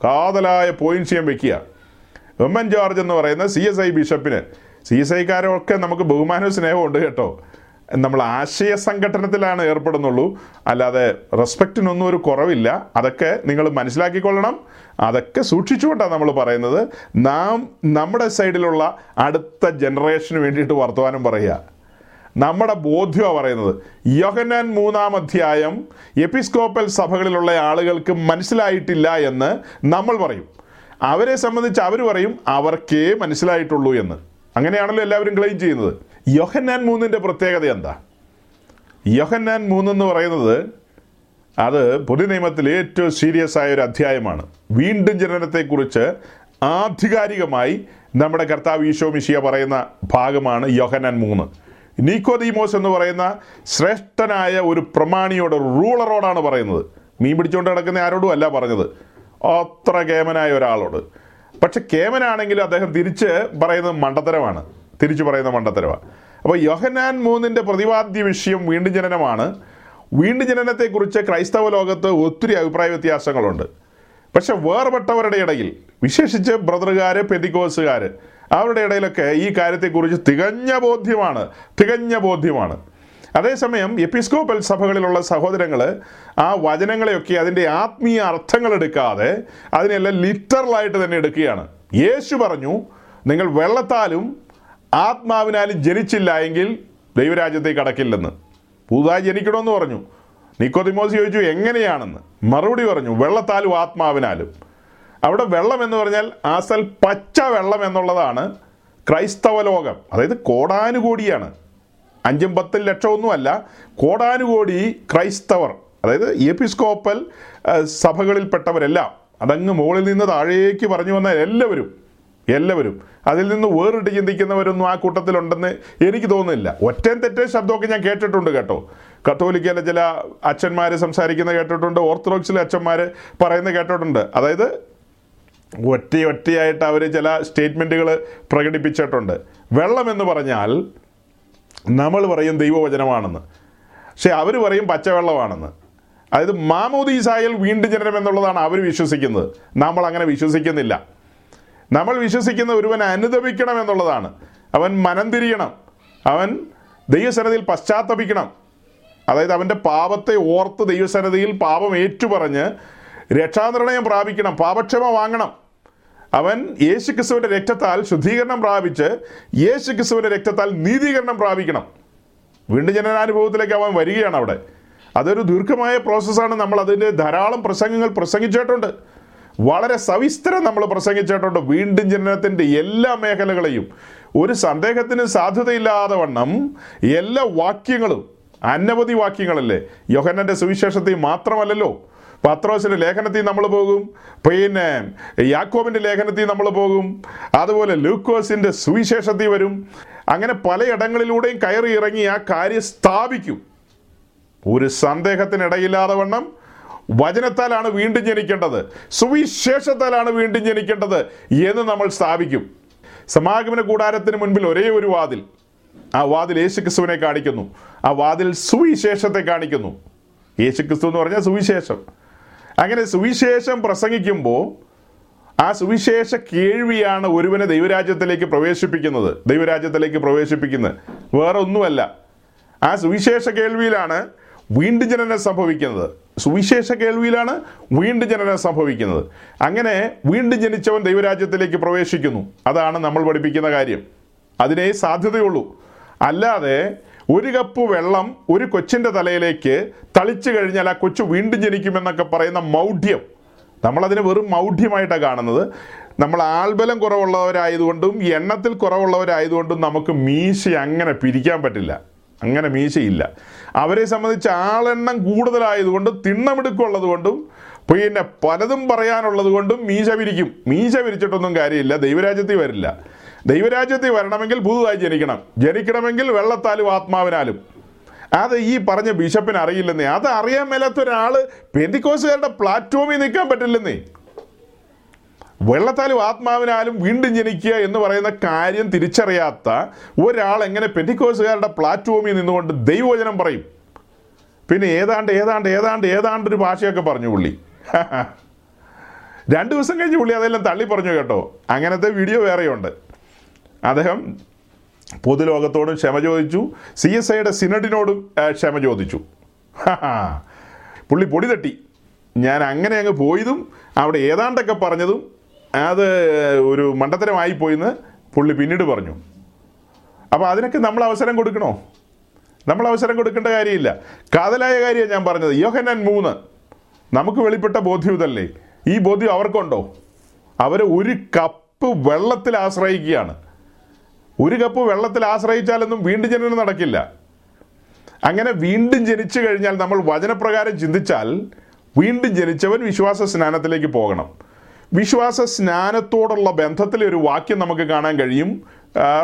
[SPEAKER 1] കാതലായ പോയിന്റ്സ് ചെയ്യാൻ വെക്കുക. ഉമ്മൻ ജോർജ് എന്ന് പറയുന്ന സി എസ് ഐ ബിഷപ്പിന്. സി എസ് ഐക്കാരൊക്കെ നമുക്ക് ബഹുമാനവും സ്നേഹവും ഉണ്ട് കേട്ടോ. നമ്മൾ ആശയ സംഘടനത്തിലാണ് ഏർപ്പെടുന്നുള്ളൂ. അല്ലാതെ റെസ്പെക്റ്റിനൊന്നും ഒരു കുറവില്ല. അതൊക്കെ നിങ്ങൾ മനസ്സിലാക്കിക്കൊള്ളണം. അതൊക്കെ സൂക്ഷിച്ചുകൊണ്ടാണ് നമ്മൾ പറയുന്നത്. നാം നമ്മുടെ സൈഡിലുള്ള അടുത്ത ജനറേഷന് വേണ്ടിയിട്ട് വർത്തമാനം പറയുക. നമ്മുടെ ബോധ്യമാണ് പറയുന്നത്. യോഹന്നാൻ മൂന്നാം അധ്യായം എപ്പിസ്കോപ്പൽ സഭകളിലുള്ള ആളുകൾക്ക് മനസ്സിലായിട്ടില്ല എന്ന് നമ്മൾ പറയും. അവരെ സംബന്ധിച്ച് അവർ പറയും അവർക്കേ മനസ്സിലായിട്ടുള്ളൂ എന്ന്. അങ്ങനെയാണല്ലോ എല്ലാവരും ക്ലെയിം ചെയ്യുന്നത്. യോഹന്നാൻ മൂന്നിന്റെ പ്രത്യേകത എന്താ? യോഹന്നാൻ മൂന്നെന്ന് പറയുന്നത് അത് പുതിയ നിയമത്തിൽ ഏറ്റവും സീരിയസ് ആയ ഒരു അധ്യായമാണ്. വീണ്ടും ജനനത്തെക്കുറിച്ച് ആധികാരികമായി നമ്മുടെ കർത്താവ് ഈശോ മിഷിയ പറയുന്ന ഭാഗമാണ് യോഹന്നാൻ മൂന്ന്. നീക്കോദീമോസ് എന്ന് പറയുന്ന ശ്രേഷ്ഠനായ ഒരു പ്രമാണിയോട് റൂളറോടാണ് പറയുന്നത്. മീൻ പിടിച്ചുകൊണ്ട് കിടക്കുന്ന ആരോടും അല്ല പറഞ്ഞത്. അത്ര കേമനായ ഒരാളോട്. പക്ഷെ കേമനാണെങ്കിലും അദ്ദേഹം തിരിച്ച് പറയുന്നത് മണ്ടത്തരമാണ്. തിരിച്ചു പറയുന്ന മണ്ടത്തരവ. അപ്പോൾ യോഹനാൻ മൂന്നിന്റെ പ്രതിപാദ്യ വിഷയം വീണ്ടും ജനനമാണ്. വീണ്ടും ജനനത്തെക്കുറിച്ച് ക്രൈസ്തവ ലോകത്ത് ഒത്തിരി അഭിപ്രായ വ്യത്യാസങ്ങളുണ്ട്. പക്ഷെ വേർപെട്ടവരുടെ ഇടയിൽ വിശേഷിച്ച് ബ്രദറുകാർ പെതികോസുകാർ അവരുടെ ഇടയിലൊക്കെ ഈ കാര്യത്തെക്കുറിച്ച് തികഞ്ഞ ബോധ്യമാണ് തികഞ്ഞ ബോധ്യമാണ്. അതേസമയം എപ്പിസ്കോപ്പൽ സഭകളിലുള്ള സഹോദരങ്ങൾ ആ വചനങ്ങളെയൊക്കെ അതിന്റെ ആത്മീയ അർത്ഥങ്ങൾ എടുക്കാതെ അതിനെല്ലാം ലിറ്ററലായിട്ട് തന്നെ എടുക്കുകയാണ്. യേശു പറഞ്ഞു നിങ്ങൾ വെള്ളത്താലും ആത്മാവിനാലും ജനിച്ചില്ല എങ്കിൽ ദൈവരാജ്യത്തേക്ക് കടക്കില്ലെന്ന്. പുതുതായി ജനിക്കണമെന്ന് പറഞ്ഞു. നിക്കോതിമോസ് ചോദിച്ചു എങ്ങനെയാണെന്ന്? മറുപടി പറഞ്ഞു വെള്ളത്താലും ആത്മാവിനാലും. അവിടെ വെള്ളം എന്ന് പറഞ്ഞാൽ ആസൽ പച്ച വെള്ളം എന്നുള്ളതാണ് ക്രൈസ്തവ ലോകം. അതായത് കോടാനുകോടിയാണ്. അഞ്ചും പത്തും ലക്ഷമൊന്നുമല്ല കോടാനുകോടി ക്രൈസ്തവർ അതായത് എപ്പിസ്കോപ്പൽ സഭകളിൽപ്പെട്ടവരെല്ലാം അതങ്ങ് മുകളിൽ നിന്ന് താഴേക്ക് പറഞ്ഞു വന്ന എല്ലാവരും എല്ലാവരും. അതിൽ നിന്ന് വേറിട്ട് ചിന്തിക്കുന്നവരൊന്നും ആ കൂട്ടത്തിലുണ്ടെന്ന് എനിക്ക് തോന്നുന്നില്ല. ഒറ്റ തെറ്റേ ശബ്ദമൊക്കെ ഞാൻ കേട്ടിട്ടുണ്ട് കേട്ടോ. കത്തോലിക്കയിലെ ചില അച്ഛന്മാർ സംസാരിക്കുന്ന കേട്ടിട്ടുണ്ട് ഓർത്തഡോക്സിലെ അച്ഛന്മാർ പറയുന്നത് കേട്ടിട്ടുണ്ട്. അതായത് ഒറ്റ ഒറ്റയായിട്ട് അവർ ചില സ്റ്റേറ്റ്മെന്റുകൾ പ്രകടിപ്പിച്ചിട്ടുണ്ട്. വെള്ളം എന്ന് പറഞ്ഞാൽ നമ്മൾ പറയും ദൈവവചനമാണെന്ന്. പക്ഷെ അവർ പറയും പച്ചവെള്ളമാണെന്ന്. അതായത് മാമോദീസായൽ വീണ്ടും ജനനം എന്നുള്ളതാണ് അവർ വിശ്വസിക്കുന്നത്. നമ്മൾ അങ്ങനെ വിശ്വസിക്കുന്നില്ല. നമ്മൾ വിശ്വസിക്കുന്ന ഒരുവൻ അനുദപിക്കണം എന്നുള്ളതാണ്. അവൻ മനം തിരിയണം. അവൻ ദൈവസന്നതിയിൽ പശ്ചാത്തപിക്കണം. അതായത് അവന്റെ പാപത്തെ ഓർത്ത് ദൈവസന്നതിയിൽ പാപം ഏറ്റുപറഞ്ഞ് രക്ഷാനിർണയം പ്രാപിക്കണം പാപക്ഷമ വാങ്ങണം. അവൻ യേശു ക്രിസ്തുവിന്റെ രക്തത്താൽ ശുദ്ധീകരണം പ്രാപിച്ച് യേശു ക്രിസ്തുവിന്റെ രക്തത്താൽ നീതീകരണം പ്രാപിക്കണം. വീണ്ടും ജനനാനുഭവത്തിലേക്ക് അവൻ വരികയാണ് അവിടെ. അതൊരു ദീർഘമായ പ്രോസസ്സാണ് നമ്മൾ അതിന്റെ ധാരാളം പ്രസംഗങ്ങൾ പ്രസംഗിച്ചിട്ടുണ്ട്. വളരെ സവിസ്തരം നമ്മൾ പ്രസംഗിച്ചിട്ടുണ്ട്. വീണ്ടും ജനനത്തിന്റെ എല്ലാ മേഖലകളെയും. ഒരു സന്ദേഹത്തിന് സാധ്യതയില്ലാതെ വണ്ണം എല്ലാ വാക്യങ്ങളും അനവധി വാക്യങ്ങളല്ലേ? യോഹന്നന്റെ സുവിശേഷത്തിൽ മാത്രമല്ലല്ലോ. പത്രോസിന്റെ ലേഖനത്തിൽ നമ്മൾ പോകും. പിന്നെ യാക്കോബിന്റെ ലേഖനത്തിൽ നമ്മൾ പോകും. അതുപോലെ ലൂക്കോസിന്റെ സുവിശേഷത്തിൽ വരും. അങ്ങനെ പലയിടങ്ങളിലൂടെയും കയറി ഇറങ്ങി ആ കാര്യം സ്ഥാപിക്കും. ഒരു സന്ദേഹത്തിനിടയില്ലാതെ വണ്ണം വചനത്താലാണ് വീണ്ടും ജനിക്കേണ്ടത്. സുവിശേഷത്താലാണ് വീണ്ടും ജനിക്കേണ്ടത് എന്ന് നമ്മൾ സ്ഥാപിക്കും. സമാഗമന കൂടാരത്തിന് മുൻപിൽ ഒരേ ഒരു വാതിൽ. ആ വാതിൽ യേശുക്രിസ്തുവിനെ കാണിക്കുന്നു. ആ വാതിൽ സുവിശേഷത്തെ കാണിക്കുന്നു. യേശുക്രിസ്തു എന്ന് പറഞ്ഞാൽ സുവിശേഷം. അങ്ങനെ സുവിശേഷം പ്രസംഗിക്കുമ്പോൾ ആ സുവിശേഷ കേൾവിയാണ് ഒരുവനെ ദൈവരാജ്യത്തിലേക്ക് പ്രവേശിപ്പിക്കുന്നത്. ദൈവരാജ്യത്തിലേക്ക് പ്രവേശിപ്പിക്കുന്നത്. വേറെ ഒന്നുമല്ല ആ സുവിശേഷ കേൾവിയിലാണ് വീണ്ടും ജനനം സംഭവിക്കുന്നത്. സുവിശേഷ കേൾവിയിലാണ് വീണ്ടും ജനനം സംഭവിക്കുന്നത്. അങ്ങനെ വീണ്ടും ജനിച്ചവൻ ദൈവരാജ്യത്തിലേക്ക് പ്രവേശിക്കുന്നു. അതാണ് നമ്മൾ പഠിപ്പിക്കുന്ന കാര്യം. അതിനേ സാധ്യതയുള്ളൂ. അല്ലാതെ ഒരു കപ്പ് വെള്ളം ഒരു കൊച്ചിന്റെ തലയിലേക്ക് തളിച്ചു കഴിഞ്ഞാൽ ആ കൊച്ചു വീണ്ടും ജനിക്കുമെന്നൊക്കെ പറയുന്ന മൗഢ്യം. നമ്മളതിനെ വെറും മൗഢ്യമായിട്ടാണ് കാണുന്നത്. നമ്മൾ ആൾബലം കുറവുള്ളവരായതുകൊണ്ടും എണ്ണത്തിൽ കുറവുള്ളവരായതുകൊണ്ടും നമുക്ക് മീശ അങ്ങനെ പിരിക്കാൻ പറ്റില്ല. അങ്ങനെ മീശയില്ല. അവരെ സംബന്ധിച്ച് ആളെണ്ണം കൂടുതലായതുകൊണ്ടും തിണ്ണമെടുക്കുള്ളത് കൊണ്ടും പിന്നെ പലതും പറയാനുള്ളത് കൊണ്ടും മീശ വിരിക്കും. മീശ വിരിച്ചിട്ടൊന്നും കാര്യമില്ല. ദൈവരാജ്യത്തിൽ വരില്ല. ദൈവരാജ്യത്തിൽ വരണമെങ്കിൽ പുതുതായി ജനിക്കണം. ജനിക്കണമെങ്കിൽ വെള്ളത്താലും ആത്മാവിനാലും. അത് ഈ പറഞ്ഞ ബിഷപ്പിന് അറിയില്ലെന്നേ. അത് അറിയാൻ മേലാത്ത ഒരാൾ പെന്തിക്കോസുകാരുടെ പ്ലാറ്റ്ഫോമിൽ നിൽക്കാൻ പറ്റില്ലെന്നേ. വെള്ളത്താലും ആത്മാവിനാലും വീണ്ടും ജനിക്കുക എന്ന് പറയുന്ന കാര്യം തിരിച്ചറിയാത്ത ഒരാൾ എങ്ങനെ പെറ്റിക്കോസുകാരുടെ പ്ലാറ്റ്ഫോമിൽ നിന്നുകൊണ്ട് ദൈവവചനം പറയും? പിന്നെ ഏതാണ്ട് ഏതാണ്ട് ഏതാണ്ട് ഏതാണ്ട് ഒരു ഭാഷയൊക്കെ പറഞ്ഞു പുള്ളി. രണ്ട് ദിവസം കഴിഞ്ഞ് പുള്ളി അതെല്ലാം തള്ളി പറഞ്ഞു കേട്ടോ. അങ്ങനത്തെ വീഡിയോ വേറെയുണ്ട്. അദ്ദേഹം പൊതുലോകത്തോടും ക്ഷമ ചോദിച്ചു. സി എസ് ഐയുടെ സിനഡിനോടും ക്ഷമ ചോദിച്ചു. പുള്ളി പൊടി തട്ടി. ഞാൻ അങ്ങനെ അങ്ങ് പോയതും അവിടെ ഏതാണ്ടൊക്കെ പറഞ്ഞതും അത് ഒരു മണ്ടത്തരമായി പോയിന്ന് പുള്ളി പിന്നീട് പറഞ്ഞു. അപ്പോൾ അതിനൊക്കെ നമ്മൾ അവസരം കൊടുക്കണോ? നമ്മൾ അവസരം കൊടുക്കേണ്ട കാര്യമില്ല. കാതലായ കാര്യമാണ് ഞാൻ പറഞ്ഞത്. യോഹനൻ മൂന്ന്. നമുക്ക് വെളിപ്പെട്ട ബോധ്യം ഇതല്ലേ? ഈ ബോധ്യം അവർക്കുണ്ടോ? അവർ ഒരു കപ്പ് വെള്ളത്തിൽ ആശ്രയിക്കുകയാണ്. ഒരു കപ്പ് വെള്ളത്തിൽ ആശ്രയിച്ചാലൊന്നും വീണ്ടും ജനനം നടക്കില്ല. അങ്ങനെ വീണ്ടും ജനിച്ചു കഴിഞ്ഞാൽ നമ്മൾ വചനപ്രകാരം ചിന്തിച്ചാൽ വീണ്ടും ജനിച്ചവൻ വിശ്വാസ സ്നാനത്തിലേക്ക് പോകണം. വിശ്വാസ സ്നാനത്തോടുള്ള ബന്ധത്തിലെ ഒരു വാക്യം നമുക്ക് കാണാൻ കഴിയും.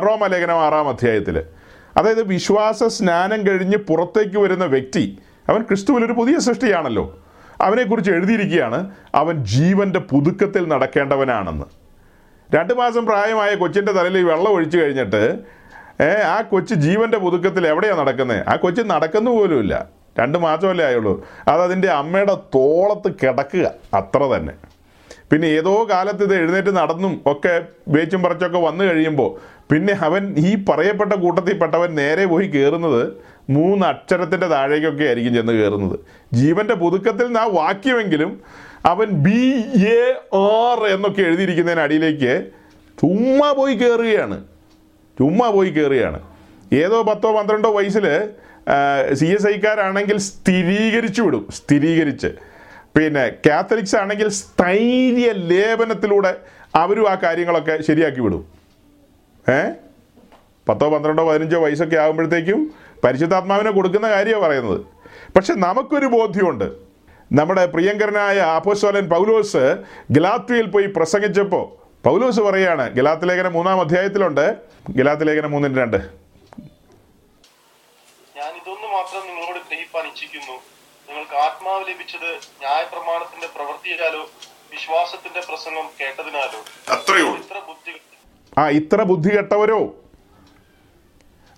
[SPEAKER 1] റോമലേഖനം ആറാം അധ്യായത്തിൽ അതായത് വിശ്വാസ സ്നാനം കഴിഞ്ഞ് പുറത്തേക്ക് വരുന്ന വ്യക്തി അവൻ ക്രിസ്തുവിൽ ഒരു പുതിയ സൃഷ്ടിയാണല്ലോ. അവനെക്കുറിച്ച് എഴുതിയിരിക്കുകയാണ് അവൻ ജീവന്റെ പുതുക്കത്തിൽ നടക്കേണ്ടവനാണെന്ന്. രണ്ട് മാസം പ്രായമായ കൊച്ചിന്റെ തലയിൽ വെള്ളം ഒഴിച്ചു കഴിഞ്ഞിട്ട് ആ കൊച്ച് ജീവന്റെ പുതുക്കത്തിൽ എവിടെയാണ് നടക്കുന്നത് ആ കൊച്ച് നടക്കുന്നു പോലുമില്ല രണ്ട് മാസമല്ലേ ആയുള്ളൂ. അത് അതിന്റെ അമ്മയുടെ തോളത്ത് കിടക്കുക. അത്ര തന്നെ. പിന്നെ ഏതോ കാലത്ത് ഇത് എഴുന്നേറ്റ് നടന്നും ഒക്കെ വേച്ചും പറച്ചൊക്കെ വന്നു കഴിയുമ്പോൾ പിന്നെ അവൻ ഈ പറയപ്പെട്ട കൂട്ടത്തിൽപ്പെട്ടവൻ നേരെ പോയി കയറുന്നത് മൂന്ന് അക്ഷരത്തിന്റെ താഴേക്കൊക്കെ ആയിരിക്കും ചെന്ന് കയറുന്നത് ജീവന്റെ പുതുക്കത്തിൽ നിന്ന് ആ വാക്യമെങ്കിലും അവൻ ബി എ ആർ എന്നൊക്കെ എഴുതിയിരിക്കുന്നതിന് അടിയിലേക്ക് ചുമ്മാ പോയി കയറുകയാണ് ചുമ്മാ പോയി കയറുകയാണ് ഏതോ പത്തോ പന്ത്രണ്ടോ വയസ്സിൽ സി എസ് ഐക്കാരാണെങ്കിൽ സ്ഥിരീകരിച്ചു വിടും. സ്ഥിരീകരിച്ച്. പിന്നെ കാത്തലിക്സ് ആണെങ്കിൽ സ്ഥൈര്യ ലേപനത്തിലൂടെ അവരും ആ കാര്യങ്ങളൊക്കെ ശരിയാക്കി വിടും. ഏ? പത്തോ പന്ത്രണ്ടോ പതിനഞ്ചോ വയസ്സൊക്കെ ആകുമ്പോഴത്തേക്കും പരിശുദ്ധാത്മാവിനെ കൊടുക്കുന്ന കാര്യമാണ് പറയുന്നത്. പക്ഷെ നമുക്കൊരു ബോധ്യമുണ്ട്. നമ്മുടെ പ്രിയങ്കരനായ അപ്പോസ്തലൻ പൗലോസ് ഗലാത്രിയിൽ പോയി പ്രസംഗിച്ചപ്പോൾ പൗലോസ് പറയാണ് ഗലാത്ത് ലേഖനം മൂന്നാം അധ്യായത്തിലുണ്ട്. ഗലാത്ത് ലേഖനം മൂന്നിന് രണ്ട്.
[SPEAKER 4] ഞാൻ ഇതൊന്നു മാത്രം നിങ്ങളോട് നിങ്ങൾക്ക് ആത്മാവ് ലഭിച്ചത് ന്യായപ്രമാണത്തിന്റെ പ്രവൃത്തിയാലോ വിശ്വാസത്തിന്റെ പ്രസംഗം കേട്ടതിനാലോ?
[SPEAKER 1] അത്രയോ
[SPEAKER 4] ഇത്ര ബുദ്ധി
[SPEAKER 1] ആ ഇത്ര ബുദ്ധി കെട്ടവരോ?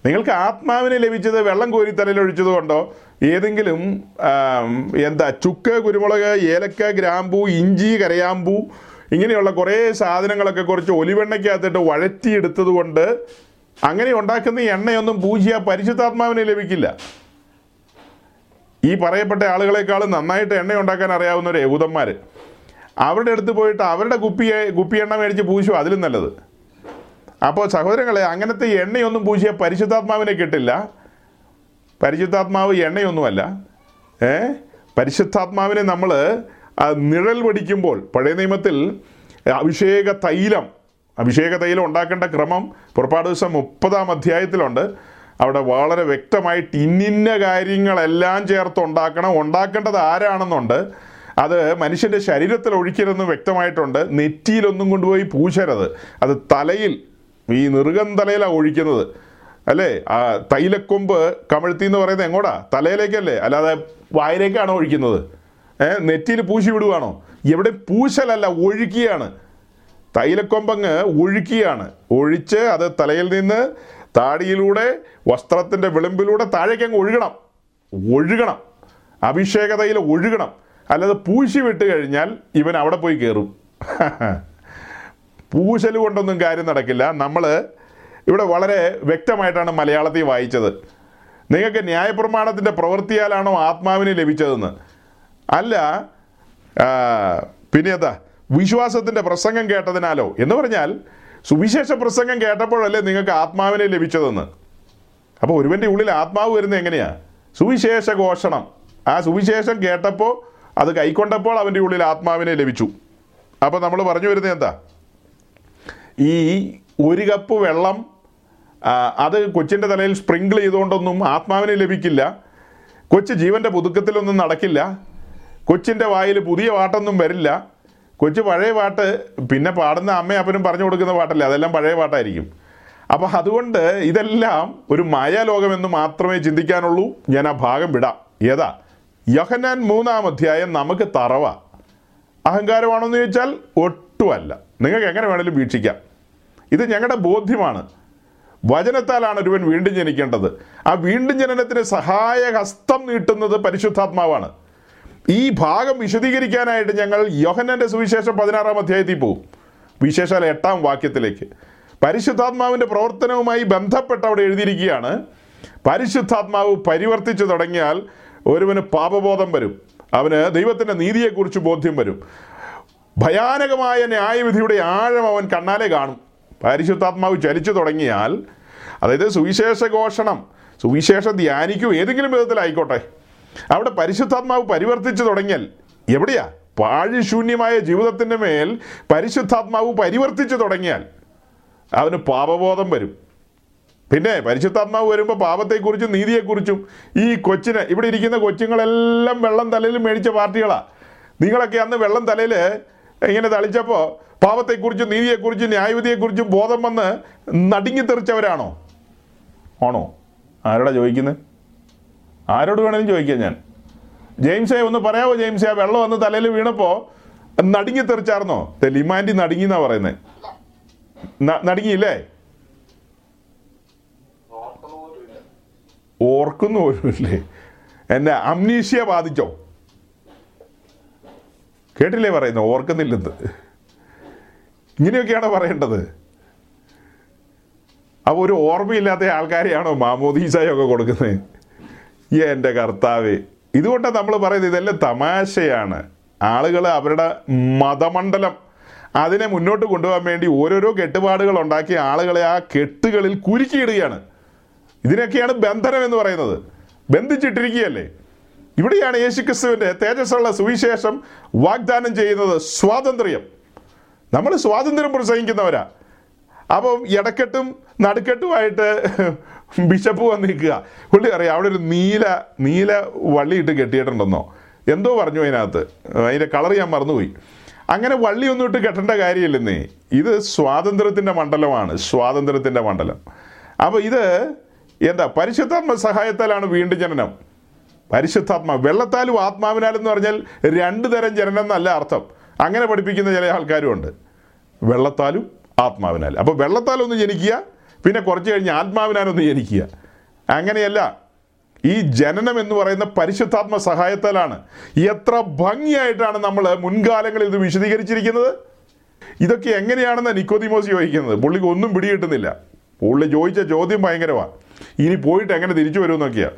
[SPEAKER 1] നിങ്ങൾക്ക് ആത്മാവിനെ ലഭിച്ചത് വെള്ളം കോരി തലയിലൊഴിച്ചത് കൊണ്ടോ? ഏതെങ്കിലും എന്താ ചുക്ക് കുരുമുളക് ഏലക്ക ഗ്രാമ്പു ഇഞ്ചി കരയാമ്പു ഇങ്ങനെയുള്ള കുറേ സാധനങ്ങളൊക്കെ കുറച്ച് ഒലിവെണ്ണയ്ക്കകത്തിട്ട് വഴറ്റിയെടുത്തത് കൊണ്ട് അങ്ങനെ ഉണ്ടാക്കുന്ന എണ്ണയൊന്നും പൂജ്യ പരിശുദ്ധാത്മാവിനെ ലഭിക്കില്ല. ഈ പറയപ്പെട്ട ആളുകളെക്കാളും നന്നായിട്ട് എണ്ണ ഉണ്ടാക്കാൻ അറിയാവുന്ന ഒരു യഹൂദന്മാർ അവരുടെ അടുത്ത് പോയിട്ട് അവരുടെ കുപ്പി കുപ്പി എണ്ണ മേടിച്ച് പൂശും അതിലും നല്ലത്. അപ്പോൾ സഹോദരങ്ങളെ അങ്ങനത്തെ എണ്ണയൊന്നും പൂശിയ പരിശുദ്ധാത്മാവിനെ കിട്ടില്ല. പരിശുദ്ധാത്മാവ് എണ്ണയൊന്നുമല്ല. ഏ? പരിശുദ്ധാത്മാവിനെ നമ്മൾ നിഴൽ വടിക്കുമ്പോൾ പഴയ നിയമത്തിൽ അഭിഷേക തൈലം അഭിഷേക തൈലം ഉണ്ടാക്കേണ്ട ക്രമം പുറപ്പാട് ദിവസം മുപ്പതാം അധ്യായത്തിലുണ്ട്. അവിടെ വളരെ വ്യക്തമായിട്ട് ഇന്നിന്ന കാര്യങ്ങളെല്ലാം ചേർത്ത് ഉണ്ടാക്കണം ഉണ്ടാക്കേണ്ടത് ആരാണെന്നുണ്ട്? അത് മനുഷ്യന്റെ ശരീരത്തിൽ ഒഴിക്കരുതെന്ന് വ്യക്തമായിട്ടുണ്ട്. നെറ്റിയിലൊന്നും കൊണ്ടുപോയി പൂശരുത്. അത് തലയിൽ ഈ നിറുകം തലയിലാണ് ഒഴിക്കുന്നത്. അല്ലേ? ആ തൈലക്കൊമ്പ് കമഴ്ത്തി എന്ന് പറയുന്നത് എങ്ങോടാ? തലയിലേക്കല്ലേ? അല്ലാതെ വായിലേക്കാണോ ഒഴിക്കുന്നത്. ഏഹ് നെറ്റിയിൽ പൂശി വിടുവാണോ? എവിടെ പൂശലല്ല ഒഴുക്കിയാണ്. തൈലക്കൊമ്പങ്ങ് ഒഴുക്കിയാണ്. ഒഴിച്ച് അത് തലയിൽ നിന്ന് താടിയിലൂടെ വസ്ത്രത്തിന്റെ വിളിമ്പിലൂടെ താഴേക്ക് അങ്ങ് ഒഴുകണം. ഒഴുകണം. അഭിഷേകതയിൽ ഒഴുകണം. അല്ലാതെ പൂശി വിട്ട് കഴിഞ്ഞാൽ ഇവൻ അവിടെ പോയി കയറും പൂശൽ കൊണ്ടൊന്നും കാര്യം നടക്കില്ല. നമ്മൾ ഇവിടെ വളരെ വ്യക്തമായിട്ടാണ് മലയാളത്തിൽ വായിച്ചത്. നിങ്ങൾക്ക് ന്യായപ്രമാണത്തിന്റെ പ്രവൃത്തിയാലാണോ ആത്മാവിനെ ലഭിച്ചതെന്ന്? അല്ല പിന്നെ എന്താ? വിശ്വാസത്തിന്റെ പ്രസംഗം കേട്ടതിനാലോ? എന്ന് പറഞ്ഞാൽ സുവിശേഷ പ്രസംഗം കേട്ടപ്പോഴല്ലേ നിങ്ങൾക്ക് ആത്മാവിനെ ലഭിച്ചതെന്ന്? അപ്പോൾ ഒരുവന്റെ ഉള്ളിൽ ആത്മാവ് വരുന്നത് എങ്ങനെയാ? സുവിശേഷ ഘോഷണം. ആ സുവിശേഷം കേട്ടപ്പോൾ അത് കൈക്കൊണ്ടപ്പോൾ അവന്റെ ഉള്ളിൽ ആത്മാവിനെ ലഭിച്ചു. അപ്പോൾ നമ്മൾ പറഞ്ഞു വരുന്നത് എന്താ? ഈ ഒരു കപ്പ് വെള്ളം അത് കൊച്ചിന്റെ തലയിൽ സ്പ്രിങ്കിൾ ചെയ്തുകൊണ്ടൊന്നും ആത്മാവിനെ ലഭിക്കില്ല. കൊച്ച് ജീവന്റെ പുതുക്കത്തിലൊന്നും നടക്കില്ല. കൊച്ചിന്റെ വായിൽ പുതിയ വാട്ടൊന്നും വരില്ല. കൊച്ചു പഴയ പാട്ട് പിന്നെ പാടുന്ന അമ്മയും അപ്പനും പറഞ്ഞു കൊടുക്കുന്ന പാട്ടല്ലേ? അതെല്ലാം പഴയ പാട്ടായിരിക്കും. അപ്പോൾ അതുകൊണ്ട് ഇതെല്ലാം ഒരു മായാലോകമെന്ന് മാത്രമേ ചിന്തിക്കാനുള്ളൂ. ഞാൻ ആ ഭാഗം വിടാം. ഏതാ? യഹനാൻ മൂന്നാം അധ്യായം നമുക്ക് തറവ. അഹങ്കാരമാണോന്ന് ചോദിച്ചാൽ ഒട്ടുമല്ല. നിങ്ങൾക്ക് എങ്ങനെ വേണമെങ്കിലും വീക്ഷിക്കാം. ഇത് ഞങ്ങളുടെ ബോധ്യമാണ്. വചനത്താലാണ് ഒരുവൻ വീണ്ടും ജനിക്കേണ്ടത്. ആ വീണ്ടും ജനനത്തിന് സഹായ ഹസ്തം നീട്ടുന്നത് പരിശുദ്ധാത്മാവാണ്. ഈ ഭാഗം വിശദീകരിക്കാനായിട്ട് ഞങ്ങൾ യോഹന്നന്റെ സുവിശേഷം പതിനാറാം അധ്യായത്തിൽ പോകും വിശേഷാൽ എട്ടാം വാക്യത്തിലേക്ക്. പരിശുദ്ധാത്മാവിന്റെ പ്രവർത്തനവുമായി ബന്ധപ്പെട്ട് അവിടെ എഴുതിയിരിക്കുകയാണ് പരിശുദ്ധാത്മാവ് പരിവർത്തിച്ചു തുടങ്ങിയാൽ ഒരുവന് പാപബോധം വരും. അവന് ദൈവത്തിന്റെ നീതിയെക്കുറിച്ച് ബോധ്യം വരും. ഭയാനകമായ ന്യായവിധിയുടെ ആഴം അവൻ കണ്ണാലെ കാണും. പരിശുദ്ധാത്മാവ് ചലിച്ചു തുടങ്ങിയാൽ അതായത് സുവിശേഷ ഘോഷണം സുവിശേഷം ധ്യാനിക്കും ഏതെങ്കിലും വിധത്തിലായിക്കോട്ടെ. അവിടെ പരിശുദ്ധാത്മാവ് പരിവർത്തിച്ചു തുടങ്ങിയാൽ എവിടെയാ? പാഴിശൂന്യമായ ജീവിതത്തിന്റെ മേൽ പരിശുദ്ധാത്മാവ് പരിവർത്തിച്ചു തുടങ്ങിയാൽ അവന് പാപബോധം വരും. പിന്നെ പരിശുദ്ധാത്മാവ് വരുമ്പോൾ പാപത്തെക്കുറിച്ചും നീതിയെക്കുറിച്ചും ഈ കൊച്ചിന് ഇവിടെ ഇരിക്കുന്ന കൊച്ചുങ്ങളെല്ലാം വെള്ളം തലയിൽ മേടിച്ച പാർട്ടികളാണ് നിങ്ങളൊക്കെ അന്ന് വെള്ളം തലയിൽ ഇങ്ങനെ തളിച്ചപ്പോൾ പാപത്തെക്കുറിച്ചും നീതിയെക്കുറിച്ചും ന്യായവിധിയെക്കുറിച്ചും ബോധം വന്ന് നടുങ്ങിത്തെറിച്ചവരാണോ ആണോ? ആരോടാ ചോദിക്കുന്നത് ആരോട് വേണേലും ചോദിക്കാം ഞാൻ. ജെയിംസേ ഒന്ന് പറയാവോ ജെയിംസേ? ആ വെള്ളം വന്ന് തലയിൽ വീണപ്പോൾ നടുങ്ങിത്തെറിച്ചാർന്നോ തെലിമാൻഡി നടുങ്ങി എന്നാ പറയുന്നത് നടുങ്ങിയില്ലേ? ഓർക്കുന്നു പോലുമില്ലേ എന്നെ അംനീഷ്യ ബാധിച്ചോ? കേട്ടില്ലേ പറയുന്നത് ഓർക്കുന്നില്ലെന്ന്. ഇങ്ങനെയൊക്കെയാണോ പറയേണ്ടത്? അപ്പോൾ ഒരു ഓർമ്മയില്ലാത്ത ആൾക്കാരെയാണോ മാമോദീസായൊക്കെ കൊടുക്കുന്നത് എന്റെ കർത്താവ്. ഇതുകൊണ്ടാണ് നമ്മൾ പറയുന്നത് ഇതെല്ലാം തമാശയാണ്. ആളുകൾ അവരുടെ മതമണ്ഡലം അതിനെ മുന്നോട്ട് കൊണ്ടുപോകാൻ വേണ്ടി ഓരോരോ കെട്ടുപാടുകൾ ഉണ്ടാക്കി ആളുകളെ ആ കെട്ടുകളിൽ കുരുക്കിയിടുകയാണ്. ഇതിനൊക്കെയാണ് ബന്ധനം എന്ന് പറയുന്നത്. ബന്ധിച്ചിട്ടിരിക്കുകയല്ലേ? ഇവിടെയാണ് യേശുക്രിസ്തുവിന്റെ തേജസ്സുള്ള സുവിശേഷം വാഗ്ദാനം ചെയ്യുന്നത് സ്വാതന്ത്ര്യം. നമ്മൾ സ്വാതന്ത്ര്യം പ്രസംഗിക്കുന്നവരാ. അപ്പം ഇടക്കെട്ടും നടുക്കെട്ടുമായിട്ട് ബിഷപ്പ് വന്ന് നിൽക്കുക. പുള്ളി അറിയാം അവിടെ ഒരു നീല നീല വള്ളിയിട്ട് കെട്ടിയിട്ടുണ്ടെന്നോ. എന്തോ പറഞ്ഞു അതിനകത്ത്. അതിന്റെ കളർ ഞാൻ മറന്നുപോയി. അങ്ങനെ വള്ളി ഒന്നും ഇട്ട് കെട്ടേണ്ട കാര്യമില്ലെന്നേ. ഇത് സ്വാതന്ത്ര്യത്തിന്റെ മണ്ഡലമാണ് സ്വാതന്ത്ര്യത്തിന്റെ മണ്ഡലം. അപ്പോൾ ഇത് എന്താ പരിശുദ്ധാത്മ സഹായത്താലാണ് വീണ്ടും ജനനം. പരിശുദ്ധാത്മ വെള്ളത്താലും ആത്മാവിനാലും എന്ന് പറഞ്ഞാൽ രണ്ട് തരം ജനനം എന്നല്ല അർത്ഥം. അങ്ങനെ പഠിപ്പിക്കുന്ന ചില ആൾക്കാരും ഉണ്ട് വെള്ളത്താലും ആത്മാവിനാൽ. അപ്പോൾ വെള്ളത്താലൊന്ന് ജനിക്കുക പിന്നെ കുറച്ച് കഴിഞ്ഞ് ആത്മാവിനാനൊന്ന് ജനിക്കുക. അങ്ങനെയല്ല ഈ ജനനം എന്ന് പറയുന്ന പരിശുദ്ധാത്മ സഹായത്താലാണ് എത്ര ഭംഗിയായിട്ടാണ് നമ്മൾ മുൻകാലങ്ങളിൽ ഇത് വിശദീകരിച്ചിരിക്കുന്നത്. ഇതൊക്കെ എങ്ങനെയാണെന്ന് നിക്കോതിമോസ് ചോദിക്കുന്നത്. പുള്ളിക്ക് ഒന്നും പിടികിട്ടുന്നില്ല. പുള്ളി ചോദിച്ച ചോദ്യം ഭയങ്കരമാണ് ഇനി പോയിട്ട് എങ്ങനെ തിരിച്ചു വരുമെന്നൊക്കെയാണ്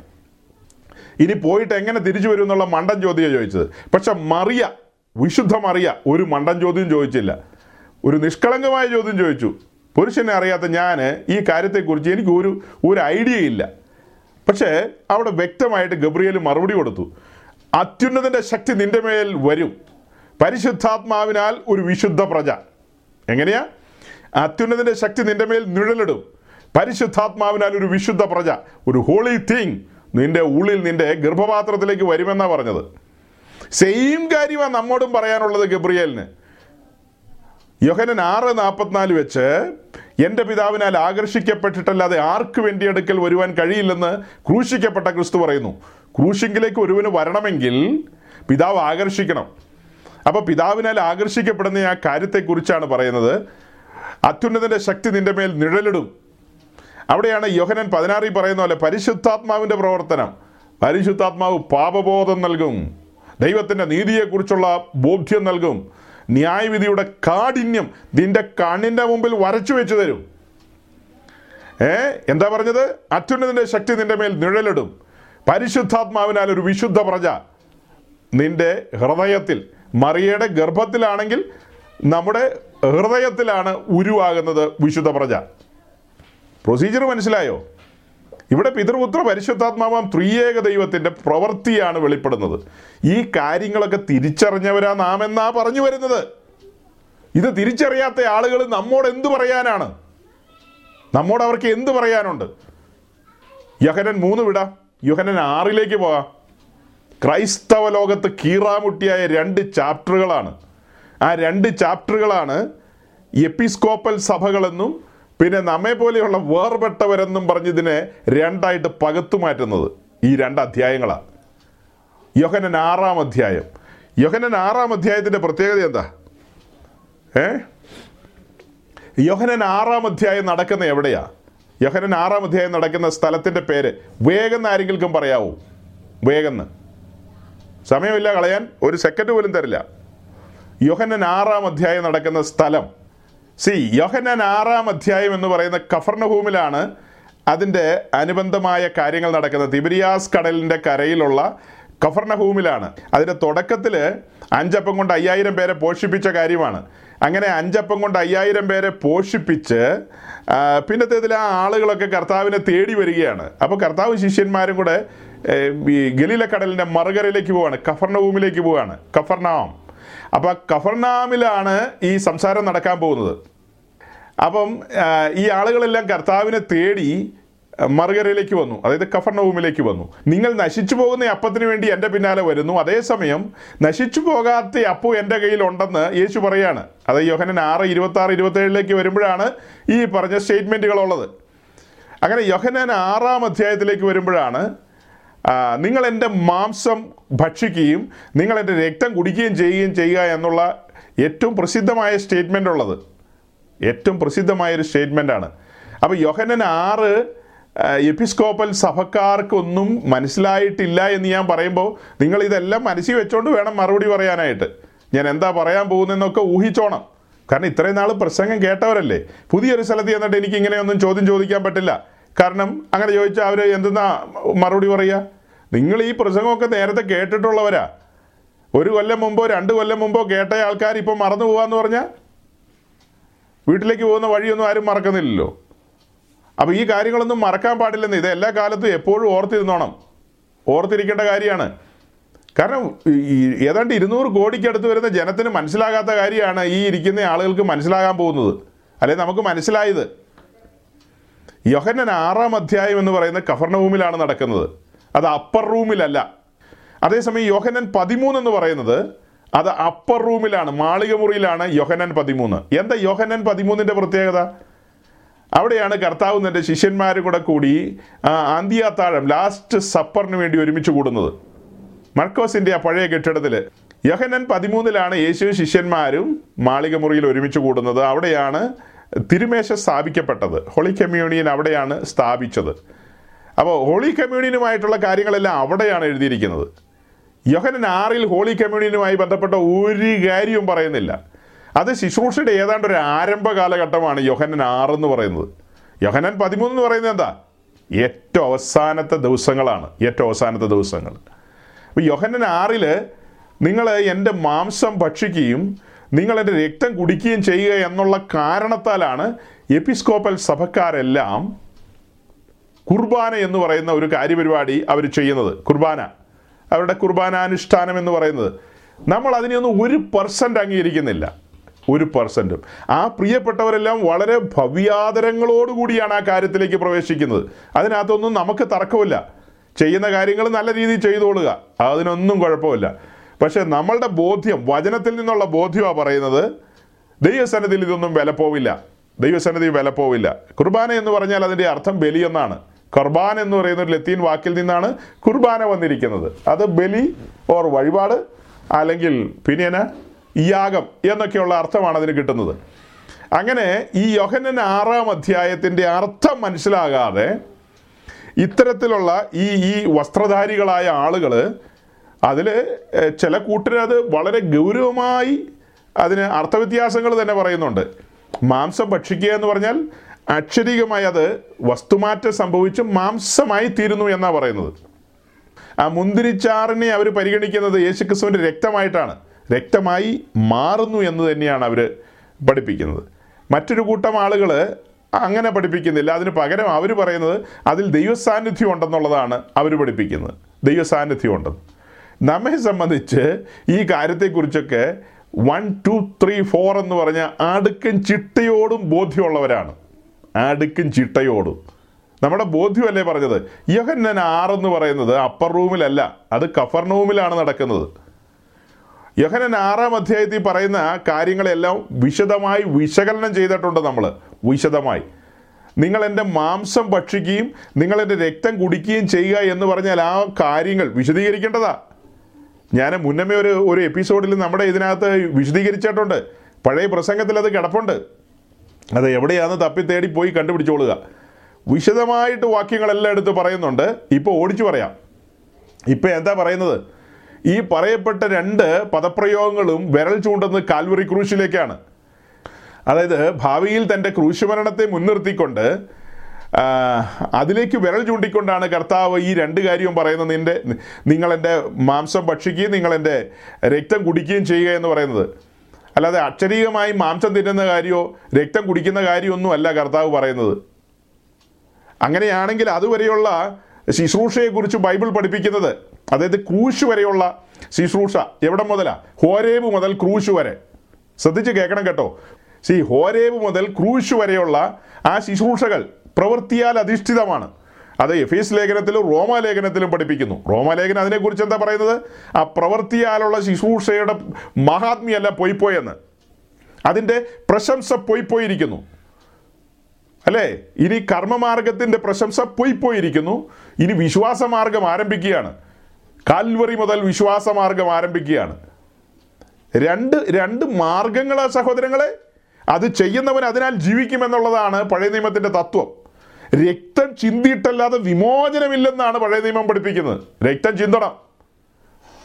[SPEAKER 1] ഇനി പോയിട്ട് എങ്ങനെ തിരിച്ചു വരും എന്നുള്ള മണ്ടൻ ചോദ്യം ചോദിച്ചത്. പക്ഷെ മറിയ വിശുദ്ധ മറിയ ഒരു മണ്ടൻ ചോദ്യം ചോദിച്ചില്ല. ഒരു നിഷ്കളങ്കമായ ചോദ്യം ചോദിച്ചു. പുരുഷനെ അറിയാത്ത ഞാൻ ഈ കാര്യത്തെക്കുറിച്ച് എനിക്ക് ഒരു ഒരു ഐഡിയ ഇല്ല. പക്ഷേ അവിടെ വ്യക്തമായിട്ട് ഗബ്രിയേൽ മറുപടി കൊടുത്തു. അത്യുന്നതിന്റെ ശക്തി നിന്റെ മേൽ വരും. പരിശുദ്ധാത്മാവിനാൽ ഒരു വിശുദ്ധ പ്രജ. എങ്ങനെയാ? അത്യുന്നതിന്റെ ശക്തി നിന്റെ മേൽ നിഴലിടും. പരിശുദ്ധാത്മാവിനാൽ ഒരു വിശുദ്ധ പ്രജ. ഒരു ഹോളി തിങ് നിന്റെ ഉള്ളിൽ നിന്റെ ഗർഭപാത്രത്തിലേക്ക് വരുമെന്നാണ് പറഞ്ഞത്. സെയിം കാര്യമാണ് നമ്മോടും പറയാനുള്ളത് ഗബ്രിയേലിന്. യോഹനൻ ആറ് നാൽപ്പത്തിനാല് വെച്ച് എന്റെ പിതാവിനാൽ ആകർഷിക്കപ്പെട്ടിട്ടല്ലാതെ ആർക്ക് വേണ്ടി വരുവാൻ കഴിയില്ലെന്ന് ക്രൂശിക്കപ്പെട്ട ക്രിസ്തു പറയുന്നു. ക്രൂശിങ്കിലേക്ക് ഒരുവന് വരണമെങ്കിൽ പിതാവ് ആകർഷിക്കണം. അപ്പോൾ പിതാവിനാൽ ആകർഷിക്കപ്പെടുന്ന ആ കാര്യത്തെക്കുറിച്ചാണ് പറയുന്നത്. അത്യുന്നതിന്റെ ശക്തി നിന്റെ മേൽ നിഴലിടും. അവിടെയാണ് യോഹനൻ പതിനാറിൽ പറയുന്ന പോലെ പരിശുദ്ധാത്മാവിന്റെ പ്രവർത്തനം. പരിശുദ്ധാത്മാവ് പാപബോധം നൽകും. ദൈവത്തിന്റെ നീതിയെക്കുറിച്ചുള്ള ബോധ്യം നൽകും. ന്യായവിധിയുടെ കാഠിന്യം നിന്റെ കണ്ണിന്റെ മുമ്പിൽ വരച്ചു വെച്ചു തരും. ഏ? എന്താ പറഞ്ഞത്? അത്യുന്നതിന്റെ ശക്തി നിന്റെ മേൽ നിഴലിടും. പരിശുദ്ധാത്മാവിനാൽ ഒരു വിശുദ്ധ പ്രജ നിന്റെ ഹൃദയത്തിൽ മറിയയുടെ ഗർഭത്തിലാണെങ്കിൽ നമ്മുടെ ഹൃദയത്തിലാണ് ഉരുവാകുന്നത് വിശുദ്ധ പ്രജ. പ്രൊസീജിയർ മനസ്സിലായോ? ഇവിടെ പിതൃപുത്ര പരിശുദ്ധാത്മാവാം ത്രിയേക ദൈവത്തിന്റെ പ്രവൃത്തിയാണ് വെളിപ്പെടുന്നത്. ഈ കാര്യങ്ങളൊക്കെ തിരിച്ചറിഞ്ഞവരാ നാം എന്നാ പറഞ്ഞു വരുന്നത്? ഇത് തിരിച്ചറിയാത്ത ആളുകൾ നമ്മോട് എന്തു പറയാനാണ്? നമ്മോട് അവർക്ക് എന്ത് പറയാനുണ്ട്? യഹനൻ മൂന്ന് വിടാം. യുഹനൻ ആറിലേക്ക് പോകാം ക്രൈസ്തവ ലോകത്ത് കീറാമുട്ടിയായ രണ്ട് ചാപ്റ്ററുകളാണ്. ആ രണ്ട് ചാപ്റ്ററുകളാണ് എപ്പിസ്കോപ്പൽ സഭകളെന്നും പിന്നെ നമ്മെ പോലെയുള്ള വേർപെട്ടവരെന്നും പറഞ്ഞതിനെ രണ്ടായിട്ട് പകത്തു മാറ്റുന്നത് ഈ രണ്ട് അധ്യായങ്ങളാണ് യോഹനൻ ആറാം അധ്യായം. യോഹനൻ ആറാം അധ്യായത്തിന്റെ പ്രത്യേകത എന്താ? ഏ? യോഹനൻ ആറാം അധ്യായം നടക്കുന്ന എവിടെയാ? യോഹനൻ ആറാം അധ്യായം നടക്കുന്ന സ്ഥലത്തിന്റെ പേര് വേഗം ആരെങ്കിലും പറയാവൂ. വേഗം സമയമില്ല കളയാൻ. ഒരു സെക്കൻഡ് പോലും തരില്ല. യോഹനൻ ആറാം അധ്യായം നടക്കുന്ന സ്ഥലം സി യോഹന്നാൻ ആറാം അധ്യായം എന്ന് പറയുന്ന കഫർണഹൂമിലാണ് അതിന്റെ അനുബന്ധമായ കാര്യങ്ങൾ നടക്കുന്നത്. തിബരിയാസ് കടലിന്റെ കരയിലുള്ള കഫർണഹൂമിലാണ് അതിന്റെ തുടക്കത്തിൽ അഞ്ചപ്പം കൊണ്ട് അയ്യായിരം പേരെ പോഷിപ്പിച്ച കാര്യമാണ്. അങ്ങനെ അഞ്ചപ്പം കൊണ്ട് അയ്യായിരം പേരെ പോഷിപ്പിച്ച് പിന്നത്തേതിൽ ആ ആളുകളൊക്കെ കർത്താവിനെ തേടി വരികയാണ്. അപ്പോൾ കർത്താവ് ശിഷ്യന്മാരും കൂടെ ഈ ഗലീല കടലിന്റെ മറുകരയിലേക്ക് പോവാണ് കഫർണഭൂമിലേക്ക് പോവാണ്. കഫർനാം. അപ്പോൾ കഫർനാമിലാണ് ഈ സംസാരം നടക്കാൻ പോകുന്നത്. അപ്പം ഈ ആളുകളെല്ലാം കർത്താവിനെ തേടി മറുകരയിലേക്ക് വന്നു. അതായത് കഫർണവുമിലേക്ക് വന്നു. നിങ്ങൾ നശിച്ചു പോകുന്ന അപ്പത്തിന് വേണ്ടി എന്റെ പിന്നാലെ വരുന്നു. അതേസമയം നശിച്ചു പോകാത്ത അപ്പു എന്റെ കയ്യിലുണ്ടെന്ന് യേശു പറയാണ്. അത് യോഹനൻ ആറ് ഇരുപത്തി ആറ് ഇരുപത്തേഴിലേക്ക് വരുമ്പോഴാണ് ഈ പറഞ്ഞ സ്റ്റേറ്റ്മെന്റുകളുള്ളത് അങ്ങനെ യോഹനൻ ആറാം അധ്യായത്തിലേക്ക് വരുമ്പോഴാണ് നിങ്ങൾ എന്റെ മാംസം ഭക്ഷിക്കുകയും നിങ്ങൾ എന്റെ രക്തം കുടിക്കുകയും ചെയ്യുകയും ചെയ്യുക എന്നുള്ള ഏറ്റവും പ്രസിദ്ധമായ സ്റ്റേറ്റ്മെന്റ് ഉള്ളത്. ഏറ്റവും പ്രസിദ്ധമായൊരു സ്റ്റേറ്റ്മെന്റാണ് അപ്പോൾ യോഹനൻ ആറ് എപ്പിസ്കോപ്പൽ സഭക്കാർക്കൊന്നും മനസ്സിലായിട്ടില്ല എന്ന് ഞാൻ പറയുമ്പോൾ നിങ്ങൾ ഇതെല്ലാം മനസ്സിൽ വെച്ചോണ്ട് വേണം മറുപടി പറയാനായിട്ട്. ഞാൻ എന്താ പറയാൻ പോകുന്നതെന്നൊക്കെ ഊഹിച്ചോണം. കാരണം ഇത്രയും നാൾ പ്രസംഗം കേട്ടവരല്ലേ? പുതിയൊരു സ്ഥലത്ത് ചെന്നിട്ട് എനിക്ക് ഇങ്ങനെയൊന്നും ചോദ്യം ചോദിക്കാൻ പറ്റില്ല. കാരണം അങ്ങനെ ചോദിച്ചാൽ അവർ എന്തെന്നാ മറുപടി പറയുക നിങ്ങൾ ഈ പ്രസംഗമൊക്കെ നേരത്തെ കേട്ടിട്ടുള്ളവരാ. ഒരു കൊല്ലം മുമ്പോ രണ്ട് കൊല്ലം മുമ്പോ കേട്ട ആൾക്കാർ ഇപ്പം മറന്നു പോവാന്ന് പറഞ്ഞാൽ വീട്ടിലേക്ക് പോകുന്ന വഴിയൊന്നും ആരും മറക്കുന്നില്ലല്ലോ. അപ്പോൾ ഈ കാര്യങ്ങളൊന്നും മറക്കാൻ പാടില്ലെന്ന് ഇത് എല്ലാ കാലത്തും എപ്പോഴും ഓർത്തിരുന്നോണം. ഓർത്തിരിക്കേണ്ട കാര്യമാണ്. കാരണം ഏതാണ്ട് ഇരുന്നൂറ് കോടിക്കടുത്ത് വരുന്ന ജനത്തിന് മനസ്സിലാകാത്ത കാര്യമാണ് ഈ ഇരിക്കുന്ന ആളുകൾക്ക് മനസ്സിലാകാൻ പോകുന്നത്. അല്ലെ നമുക്ക് മനസ്സിലായത്. യോഹന്നൻ ആറാം അധ്യായം എന്ന് പറയുന്ന കഫർണഭൂമിലാണ് നടക്കുന്നത്. അത് അപ്പർ റൂമിലല്ല അതേസമയം യോഹനൻ പതിമൂന്ന് എന്ന് പറയുന്നത് അത് അപ്പർ റൂമിലാണ് മാളിക മുറിയിലാണ് യോഹനൻ പതിമൂന്ന്. എന്താ യോഹനൻ പതിമൂന്നിന്റെ പ്രത്യേകത? അവിടെയാണ് കർത്താവ് തന്റെ ശിഷ്യന്മാർ കൂടെ കൂടി അന്തിയാത്താഴം ലാസ്റ്റ് സപ്പറിന് വേണ്ടി ഒരുമിച്ച് കൂടുന്നത്. മർക്കോസിന്റെ ആ പഴയ കെട്ടിടത്തിൽ യഹനൻ പതിമൂന്നിലാണ് യേശു ശിഷ്യന്മാരും മാളിക മുറിയിൽ ഒരുമിച്ച് കൂടുന്നത്. അവിടെയാണ് തിരുമേശ സ്ഥാപിക്കപ്പെട്ടത്. ഹോളി കമ്മ്യൂണിയൻ അവിടെയാണ് സ്ഥാപിച്ചത്. അപ്പോൾ ഹോളി കമ്മ്യൂണിയനുമായിട്ടുള്ള കാര്യങ്ങളെല്ലാം അവിടെയാണ് എഴുതിയിരിക്കുന്നത്. യോഹനൻ ആറിൽ ഹോളി കമ്മ്യൂണിയനുമായി ബന്ധപ്പെട്ട ഒരു കാര്യവും പറയുന്നില്ല. അത് ശുശ്രൂഷയുടെ ഏതാണ്ട് ഒരു ആരംഭ കാലഘട്ടമാണ് യോഹനൻ എന്ന് പറയുന്നത്. യോഹനൻ പതിമൂന്ന് എന്ന് പറയുന്നത് എന്താ? ഏറ്റവും അവസാനത്തെ ദിവസങ്ങളാണ്. ഏറ്റവും അവസാനത്തെ ദിവസങ്ങൾ. അപ്പോൾ യോഹനൻ ആറിൽ നിങ്ങൾ എന്റെ മാംസം ഭക്ഷിക്കുകയും നിങ്ങൾ എന്റെ രക്തം കുടിക്കുകയും ചെയ്യുക എന്നുള്ള കാരണത്താലാണ് എപ്പിസ്കോപ്പൽ സഭക്കാരെല്ലാം കുർബാന എന്ന് പറയുന്ന ഒരു കാര്യപരിപാടി അവർ ചെയ്യുന്നത്. കുർബാന. അവരുടെ കുർബാനാനുഷ്ഠാനം എന്ന് പറയുന്നത്. നമ്മൾ അതിനെയൊന്നും ഒരു പെർസെന്റ് അംഗീകരിക്കുന്നില്ല. ഒരു പെർസെന്റും ആ പ്രിയപ്പെട്ടവരെല്ലാം വളരെ ഭവ്യാദരങ്ങളോടുകൂടിയാണ് ആ കാര്യത്തിലേക്ക് പ്രവേശിക്കുന്നത്. അതിനകത്തൊന്നും നമുക്ക് തർക്കമില്ല. ചെയ്യുന്ന കാര്യങ്ങൾ നല്ല രീതിയിൽ ചെയ്തുകൊള്ളുക അതിനൊന്നും കുഴപ്പമില്ല. പക്ഷേ നമ്മളുടെ ബോധ്യം വചനത്തിൽ നിന്നുള്ള ബോധ്യമാണ് പറയുന്നത് ദൈവസന്നിധിയിൽ ഇതൊന്നും വിലപ്പോവില്ല. ദൈവസന്നിധി വിലപ്പോവില്ല. കുർബാന എന്ന് പറഞ്ഞാൽ അതിന്റെ അർത്ഥം ബലി കുർബാന എന്ന് പറയുന്ന ഒരു ലത്തീൻ വാക്കിൽ നിന്നാണ് കുർബാന വന്നിരിക്കുന്നത്. അത് ബലി ഓർ വഴിപാട് അല്ലെങ്കിൽ പിന്നെ യാഗം എന്നൊക്കെയുള്ള അർത്ഥമാണ് അതിന് കിട്ടുന്നത്. അങ്ങനെ ഈ യോഹനൻ ആറാം അധ്യായത്തിന്റെ അർത്ഥം മനസ്സിലാകാതെ ഇത്തരത്തിലുള്ള ഈ ഈ വസ്ത്രധാരികളായ ആളുകൾ അതിൽ ചില കൂട്ടരത് വളരെ ഗൗരവമായി അതിന് അർത്ഥവ്യത്യാസങ്ങൾ തന്നെ പറയുന്നുണ്ട്. മാംസം ഭക്ഷിക്കുക എന്ന് പറഞ്ഞാൽ അക്ഷരികമായി അത് വസ്തുമാറ്റം സംഭവിച്ച് മാംസമായി തീരുന്നു എന്നാണ് പറയുന്നത്. ആ മുന്തിരിച്ചാറിനെ അവർ പരിഗണിക്കുന്നത് യേശുക്രിസ്തുവിന്റെ രക്തമായിട്ടാണ്. രക്തമായി മാറുന്നു എന്ന് തന്നെയാണ് അവർ പഠിപ്പിക്കുന്നത്. മറ്റൊരു കൂട്ടം ആളുകൾ അങ്ങനെ പഠിപ്പിക്കുന്നില്ല. അതിന് പകരം അവർ പറയുന്നത് അതിൽ ദൈവസാന്നിധ്യം ഉണ്ടെന്നുള്ളതാണ് അവർ പഠിപ്പിക്കുന്നത്. ദൈവസാന്നിധ്യം ഉണ്ടെന്ന്. നമ്മെ സംബന്ധിച്ച് ഈ കാര്യത്തെക്കുറിച്ചൊക്കെ വൺ ടു ത്രീ ഫോർ എന്ന് പറഞ്ഞ അടുക്കും ചിട്ടയോടും ബോധ്യമുള്ളവരാണ്. അടുക്കും ചിട്ടയോടും. നമ്മുടെ ബോധ്യമല്ലേ പറഞ്ഞത്? യഹന്നൻ ആറെന്ന് പറയുന്നത് അപ്പർ റൂമിലല്ല അത് കഫർ റൂമിലാണ് നടക്കുന്നത്. യഹനൻ ആറാം അധ്യായത്തിൽ പറയുന്ന കാര്യങ്ങളെല്ലാം വിശദമായി വിശകലനം ചെയ്തിട്ടുണ്ട് നമ്മൾ വിശദമായി. നിങ്ങൾ എന്റെ മാംസം ഭക്ഷിക്കുകയും നിങ്ങൾ എന്റെ രക്തം കുടിക്കുകയും ചെയ്യുക എന്ന് പറഞ്ഞാൽ ആ കാര്യങ്ങൾ വിശദീകരിക്കേണ്ടതാ. ഞാൻ മുന്നമേ ഒരു ഒരു എപ്പിസോഡിൽ നമ്മുടെ ഇതിനകത്ത് വിശദീകരിച്ചിട്ടുണ്ട്. പഴയ പ്രസംഗത്തിൽ അത് കിടപ്പുണ്ട്. അത് എവിടെയാന്ന് തപ്പി തേടി പോയി കണ്ടുപിടിച്ചോളുക. വിശദമായിട്ട് വാക്യങ്ങളെല്ലാം എടുത്ത് പറയുന്നുണ്ട്. ഇപ്പോൾ ഓടിച്ചു പറയാം. ഇപ്പം എന്താ പറയുന്നത്? ഈ പറയപ്പെട്ട രണ്ട് പദപ്രയോഗങ്ങളും വിരൽ ചൂണ്ടുന്നത് കാൽവറി ക്രൂശിലേക്കാണ്. അതായത് ഭാവിയിൽ തന്റെ ക്രൂശുമരണത്തെ മുൻനിർത്തിക്കൊണ്ട് അതിലേക്ക് വിരൽ ചൂണ്ടിക്കൊണ്ടാണ് കർത്താവ് ഈ രണ്ട് കാര്യവും പറയുന്നത്. നിന്റെ നിങ്ങളെന്റെ മാംസം ഭക്ഷിക്കുകയും നിങ്ങളെന്റെ രക്തം കുടിക്കുകയും ചെയ്യുക എന്ന് പറയുന്നത്. അല്ലാതെ അക്ഷരീകമായി മാംസം തിന്നുന്ന കാര്യമോ രക്തം കുടിക്കുന്ന കാര്യമൊന്നും അല്ല കർത്താവ് പറയുന്നത്. അങ്ങനെയാണെങ്കിൽ അതുവരെയുള്ള ശുശ്രൂഷയെക്കുറിച്ച് ബൈബിൾ പഠിപ്പിക്കുന്നത് അതായത് ക്രൂശ് വരെയുള്ള ശുശ്രൂഷ എവിടെ മുതലാ? ഹോരേബ് മുതൽ ക്രൂശ് വരെ. ശ്രദ്ധിച്ച് കേൾക്കണം കേട്ടോ. സി ഹോരേബ് മുതൽ ക്രൂശ് വരെയുള്ള ആ ശുശ്രൂഷകൾ പ്രവൃത്തിയാൽ അധിഷ്ഠിതമാണ്. അത് എഫ് എസ് ലേഖനത്തിലും റോമാലേഖനത്തിലും പഠിപ്പിക്കുന്നു റോമാലേഖനം അതിനെക്കുറിച്ച് എന്താ പറയുന്നത്? ആ പ്രവൃത്തിയാലുള്ള ശുശ്രൂഷയുടെ മഹാത്മ്യല്ല പോയിപ്പോയെന്ന്. അതിന്റെ പ്രശംസ പൊയ്പോയിരിക്കുന്നു അല്ലേ? ഇനി കർമ്മമാർഗത്തിന്റെ പ്രശംസ പോയിപ്പോയിരിക്കുന്നു. ഇനി വിശ്വാസമാർഗം ആരംഭിക്കുകയാണ്. കാൽവറി മുതൽ വിശ്വാസമാർഗം ആരംഭിക്കുകയാണ്. രണ്ട് രണ്ട് മാർഗങ്ങളാണ് സഹോദരങ്ങളെ. അത് ചെയ്യുന്നവൻ അതിനാൽ ജീവിക്കുമെന്നുള്ളതാണ് പഴയ നിയമത്തിന്റെ തത്വം. രക്തം ചിന്തിയിട്ടല്ലാതെ വിമോചനമില്ലെന്നാണ് പഴയ നിയമം പഠിപ്പിക്കുന്നത്. രക്തം ചിന്തണം.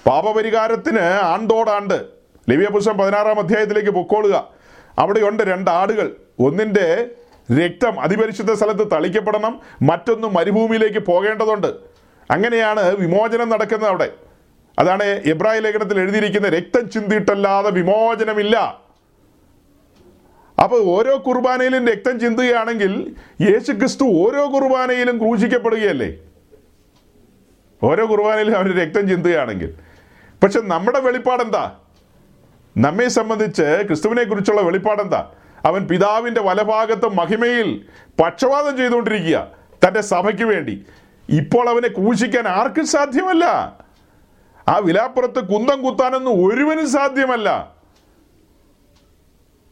[SPEAKER 1] പാപപരിഹാരത്തിന് ആണ്ടോടാണ്ട്. ലിവിയ പുസ്തകം പതിനാറാം അധ്യായത്തിലേക്ക് പൊക്കോളുക. അവിടെയുണ്ട് രണ്ട് ആടുകൾ. ഒന്നിന്റെ രക്തം അതിപരിശുദ്ധ സ്ഥലത്ത് തളിക്കപ്പെടണം മറ്റൊന്ന് മരുഭൂമിയിലേക്ക് പോകേണ്ടതുണ്ട്. അങ്ങനെയാണ് വിമോചനം നടക്കുന്നത് അവിടെ. അതാണ് എബ്രാഹിം ലേഖനത്തിൽ എഴുതിയിരിക്കുന്ന രക്തം ചിന്തിയിട്ടല്ലാതെ വിമോചനമില്ല. അപ്പോൾ ഓരോ കുർബാനയിലും രക്തം ചിന്തുകയാണെങ്കിൽ യേശു ക്രിസ്തു ഓരോ കുർബാനയിലും ക്രൂശിക്കപ്പെടുകയല്ലേ? ഓരോ കുർബാനയിലും അവർ രക്തം ചിന്തുകയാണെങ്കിൽ. പക്ഷെ നമ്മുടെ വെളിപ്പാടെന്താ? നമ്മെ സംബന്ധിച്ച് ക്രിസ്തുവിനെ കുറിച്ചുള്ള വെളിപ്പാടെന്താ? അവൻ പിതാവിന്റെ വലഭാഗത്ത് മഹിമയിൽ പക്ഷപാതം ചെയ്തുകൊണ്ടിരിക്കുക തന്റെ സഭയ്ക്ക് വേണ്ടി. ഇപ്പോൾ അവനെ ക്രൂശിക്കാൻ ആർക്കും സാധ്യമല്ല. ആ വിലാപ്പുറത്ത് കുന്തം കുത്താനൊന്നും ഒരുവനും സാധ്യമല്ല.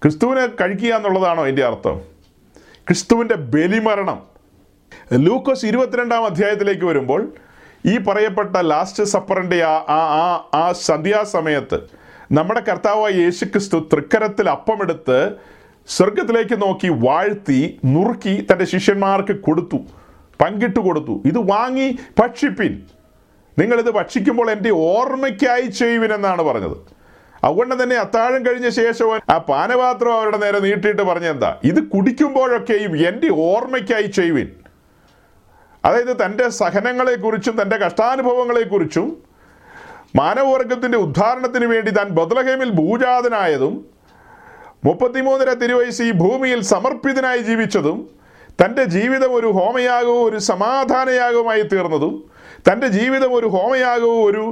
[SPEAKER 1] ക്രിസ്തുവിനെ കഴിക്കുക എന്നുള്ളതാണോ എന്റെ അർത്ഥം? ക്രിസ്തുവിന്റെ ബലിമരണം. ലൂക്കോസ് ഇരുപത്തിരണ്ടാം അധ്യായത്തിലേക്ക് വരുമ്പോൾ ഈ പറയപ്പെട്ട ലാസ്റ്റ് സപ്പറിന്റെ ആ ആ ആ സന്ധ്യാസമയത്ത് നമ്മുടെ കർത്താവായ യേശു ക്രിസ്തു തൃക്കരത്തിൽ അപ്പമെടുത്ത് സ്വർഗത്തിലേക്ക് നോക്കി വാഴ്ത്തി നുറുക്കി തന്റെ ശിഷ്യന്മാർക്ക് കൊടുത്തു പങ്കിട്ട് കൊടുത്തു. ഇത് വാങ്ങി ഭക്ഷിപ്പിൻ. നിങ്ങളിത് ഭക്ഷിക്കുമ്പോൾ എന്റെ ഓർമ്മയ്ക്കായി ചെയ്യുവിനെന്നാണ് പറഞ്ഞത്. അതുകൊണ്ട് തന്നെ അത്താഴം കഴിഞ്ഞ ശേഷം ആ പാനപാത്രം അവരുടെ നേരെ നീട്ടിയിട്ട് പറഞ്ഞെന്താ? ഇത് കുടിക്കുമ്പോഴൊക്കെയും എന്റെ ഓർമ്മയ്ക്കായി ചെയ്യുവിൻ. അതായത് തന്റെ സഹനങ്ങളെക്കുറിച്ചും തന്റെ കഷ്ടാനുഭവങ്ങളെക്കുറിച്ചും മാനവവർഗത്തിന്റെ ഉദ്ധാരണത്തിന് വേണ്ടി താൻ ബദലഹേമിൽ ഭൂജാതനായതും മുപ്പത്തിമൂന്നര തിരുവയസ് ഈ ഭൂമിയിൽ സമർപ്പിതനായി ജീവിച്ചതും തന്റെ ജീവിതം ഒരു ഹോമയാഗവും ഒരു സമാധാനയാഗവുമായി തീർന്നതും തന്റെ ജീവിതം ഒരു ഹോമയാഗവും ഒരു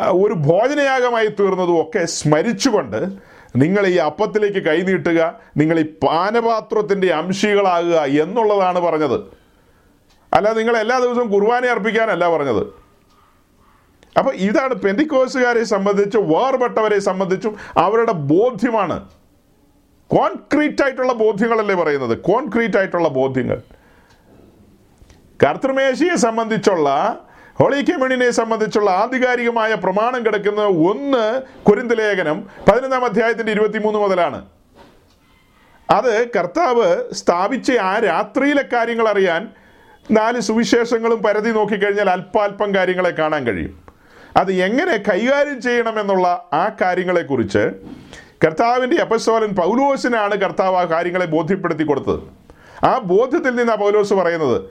[SPEAKER 1] ഒരു ഭോജനയാഗമായി തീർന്നതും ഒക്കെ സ്മരിച്ചുകൊണ്ട് നിങ്ങൾ ഈ അപ്പത്തിലേക്ക് കൈനീട്ടുക നിങ്ങൾ ഈ പാനപാത്രത്തിന്റെ അംശികളാകുക എന്നുള്ളതാണ് പറഞ്ഞത്. അല്ല നിങ്ങൾ എല്ലാ ദിവസവും കുർബാന അർപ്പിക്കാനല്ല പറഞ്ഞത്. അപ്പോൾ ഇതാണ് പെന്തിക്കോസുകാരെ സംബന്ധിച്ച് വേർപെട്ടവരെ സംബന്ധിച്ചും അവരുടെ ബോധ്യമാണ്. കോൺക്രീറ്റ് ആയിട്ടുള്ള ബോധ്യങ്ങളല്ലേ പറയുന്നത്? കോൺക്രീറ്റ് ആയിട്ടുള്ള ബോധ്യങ്ങൾ. കർത്തൃമേശിയെ സംബന്ധിച്ചുള്ള ഹോളി കമ്മ്യൂണിനെ സംബന്ധിച്ചുള്ള ആധികാരികമായ പ്രമാണം കിടക്കുന്നത് ഒന്ന് കുരിന്ത് ലേഖനം പതിനൊന്നാം അധ്യായത്തിന്റെ ഇരുപത്തിമൂന്ന് മുതലാണ്. അത് കർത്താവ് സ്ഥാപിച്ച ആ രാത്രിയിലെ കാര്യങ്ങൾ അറിയാൻ നാല് സുവിശേഷങ്ങളും പരതി നോക്കിക്കഴിഞ്ഞാൽ അല്പാൽപ്പം കാര്യങ്ങളെ കാണാൻ കഴിയും. അത് എങ്ങനെ കൈകാര്യം ചെയ്യണമെന്നുള്ള ആ കാര്യങ്ങളെക്കുറിച്ച് കർത്താവിന്റെ അപസ്വാലൻ പൗലോസിനാണ് കർത്താവ് ആ കാര്യങ്ങളെ ബോധ്യപ്പെടുത്തി കൊടുത്തത്. ആ ബോധ്യത്തിൽ നിന്ന് പൗലോസ് പറയുന്നത്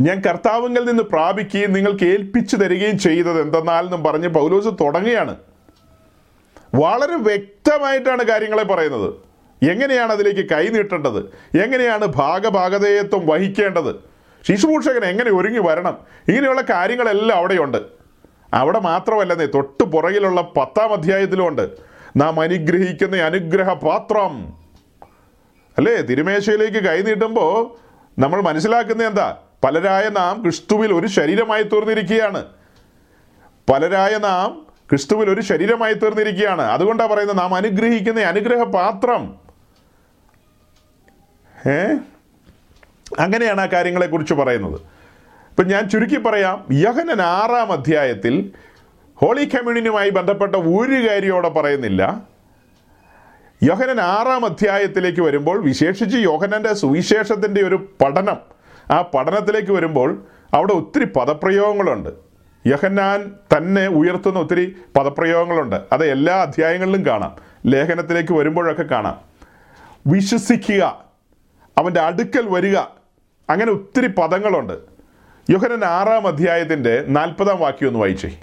[SPEAKER 1] ഞാൻ കർത്താവിങ്കിൽ നിന്ന് പ്രാപിക്കുകയും നിങ്ങൾക്ക് ഏൽപ്പിച്ചു തരികയും ചെയ്തത് എന്തെന്നാൽ എന്നും പറഞ്ഞ് പൗലോസ് തുടങ്ങുകയാണ്. വളരെ വ്യക്തമായിട്ടാണ് കാര്യങ്ങളെ പറയുന്നത്. എങ്ങനെയാണ് അതിലേക്ക് കൈനീട്ടേണ്ടത് എങ്ങനെയാണ് ഭാഗഭാഗതേയത്വം വഹിക്കേണ്ടത്? ശിശുഭൂഷകൻ എങ്ങനെ ഒരുങ്ങി വരണം? ഇങ്ങനെയുള്ള കാര്യങ്ങളെല്ലാം അവിടെയുണ്ട്. അവിടെ മാത്രമല്ലെന്നേ തൊട്ട് പുറകിലുള്ള പത്താം അധ്യായത്തിലുമുണ്ട്. നാം അനുഗ്രഹിക്കുന്ന അനുഗ്രഹ പാത്രം അല്ലേ? തിരുമേശയിലേക്ക് കൈനീട്ടുമ്പോൾ നമ്മൾ മനസ്സിലാക്കുന്നത് എന്താ? പലരായ നാം ക്രിസ്തുവിൽ ഒരു ശരീരമായി തീർന്നിരിക്കുകയാണ്. പലരായ നാം ക്രിസ്തുവിൽ ഒരു ശരീരമായി തീർന്നിരിക്കുകയാണ്. അതുകൊണ്ടാണ് പറയുന്നത് നാം അനുഗ്രഹിക്കുന്ന അനുഗ്രഹ പാത്രം ഏ? അങ്ങനെയാണ് ആ കാര്യങ്ങളെക്കുറിച്ച് പറയുന്നത്. ഇപ്പം ഞാൻ ചുരുക്കി പറയാം യഹനൻ ആറാം അധ്യായത്തിൽ ഹോളി കമ്മ്യൂണിനുമായി ബന്ധപ്പെട്ട ഒരു കാര്യം അവിടെ പറയുന്നില്ല. യോഹനൻ ആറാം അധ്യായത്തിലേക്ക് വരുമ്പോൾ വിശേഷിച്ച് യോഹനന്റെ സുവിശേഷത്തിന്റെ ഒരു പഠനം ആ പഠനത്തിലേക്ക് വരുമ്പോൾ അവിടെ ഒത്തിരി പദപ്രയോഗങ്ങളുണ്ട്. യഹന്നാൻ തന്നെ ഉയർത്തുന്ന ഒത്തിരി പദപ്രയോഗങ്ങളുണ്ട്. അത് എല്ലാ അധ്യായങ്ങളിലും കാണാം. ലേഖനത്തിലേക്ക് വരുമ്പോഴൊക്കെ കാണാം. വിശ്വസിക്കുക അവന്റെ അടുക്കൽ വരിക അങ്ങനെ ഒത്തിരി പദങ്ങളുണ്ട്. യോഹനൻ ആറാം അധ്യായത്തിന്റെ നാൽപ്പതാം വാക്യം ഒന്ന് വായിച്ചേ.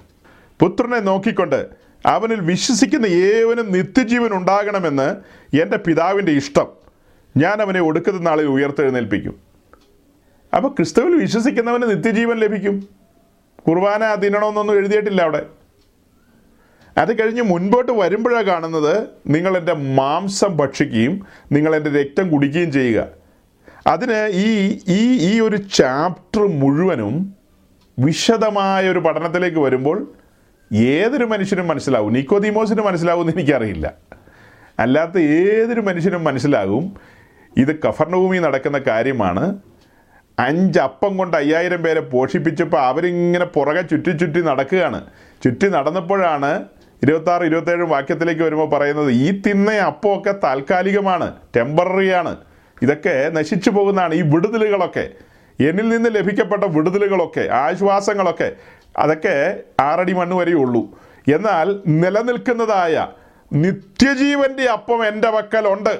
[SPEAKER 1] പുത്രനെ നോക്കിക്കൊണ്ട് അവനിൽ വിശ്വസിക്കുന്ന ഏവനും നിത്യജീവൻ ഉണ്ടാകണമെന്ന് എന്റെ പിതാവിന്റെ ഇഷ്ടം. ഞാൻ അവനെ ഒടുക്കുന്ന നാളിൽ ഉയർത്തെഴുന്നേൽപ്പിക്കും. അപ്പോൾ ക്രിസ്തുവിൽ വിശ്വസിക്കുന്നവന് നിത്യജീവൻ ലഭിക്കും. കുർബാന തിന്നണമെന്നൊന്നും എഴുതിയിട്ടില്ല അവിടെ. അത് കഴിഞ്ഞ് മുൻപോട്ട് വരുമ്പോഴാണ് കാണുന്നത് നിങ്ങൾ എന്റെ മാംസം ഭക്ഷിക്കുകയും നിങ്ങൾ എന്റെ രക്തം കുടിക്കുകയും ചെയ്യുക. അതിന് ഈ ഈ ഈ ഒരു ചാപ്റ്റർ മുഴുവനും വിശദമായ ഒരു പഠനത്തിലേക്ക് വരുമ്പോൾ ഏതൊരു മനുഷ്യനും മനസ്സിലാവും. നിക്കോദീമോസിന് മനസ്സിലാവുമെന്ന് എനിക്കറിയില്ല. അല്ലാത്ത ഏതൊരു മനുഷ്യനും മനസ്സിലാകും. ഇത് കഫർണഭൂമി നടക്കുന്ന കാര്യമാണ്. അഞ്ച് അപ്പം കൊണ്ട് അയ്യായിരം പേരെ പോഷിപ്പിച്ചപ്പോൾ അവരിങ്ങനെ പുറകെ ചുറ്റി ചുറ്റി നടക്കുകയാണ്. ചുറ്റി നടന്നപ്പോഴാണ് ഇരുപത്താറ് ഇരുപത്തേഴും വാക്യത്തിലേക്ക് വരുമ്പോൾ പറയുന്നത് ഈ തിന്ന അപ്പമൊക്കെ താൽക്കാലികമാണ് ടെമ്പററിയാണ് ഇതൊക്കെ നശിച്ചു പോകുന്നതാണ് ഈ വിടുതലുകളൊക്കെ. എന്നിൽ നിന്ന് ലഭിക്കപ്പെട്ട വിടുതലുകളൊക്കെ ആശ്വാസങ്ങളൊക്കെ അതൊക്കെ ആറടി മണ്ണ് വരെയേ ഉള്ളൂ. എന്നാൽ നിലനിൽക്കുന്നതായ നിത്യജീവന്റെ അപ്പം എന്റെ പക്കലുണ്ട്.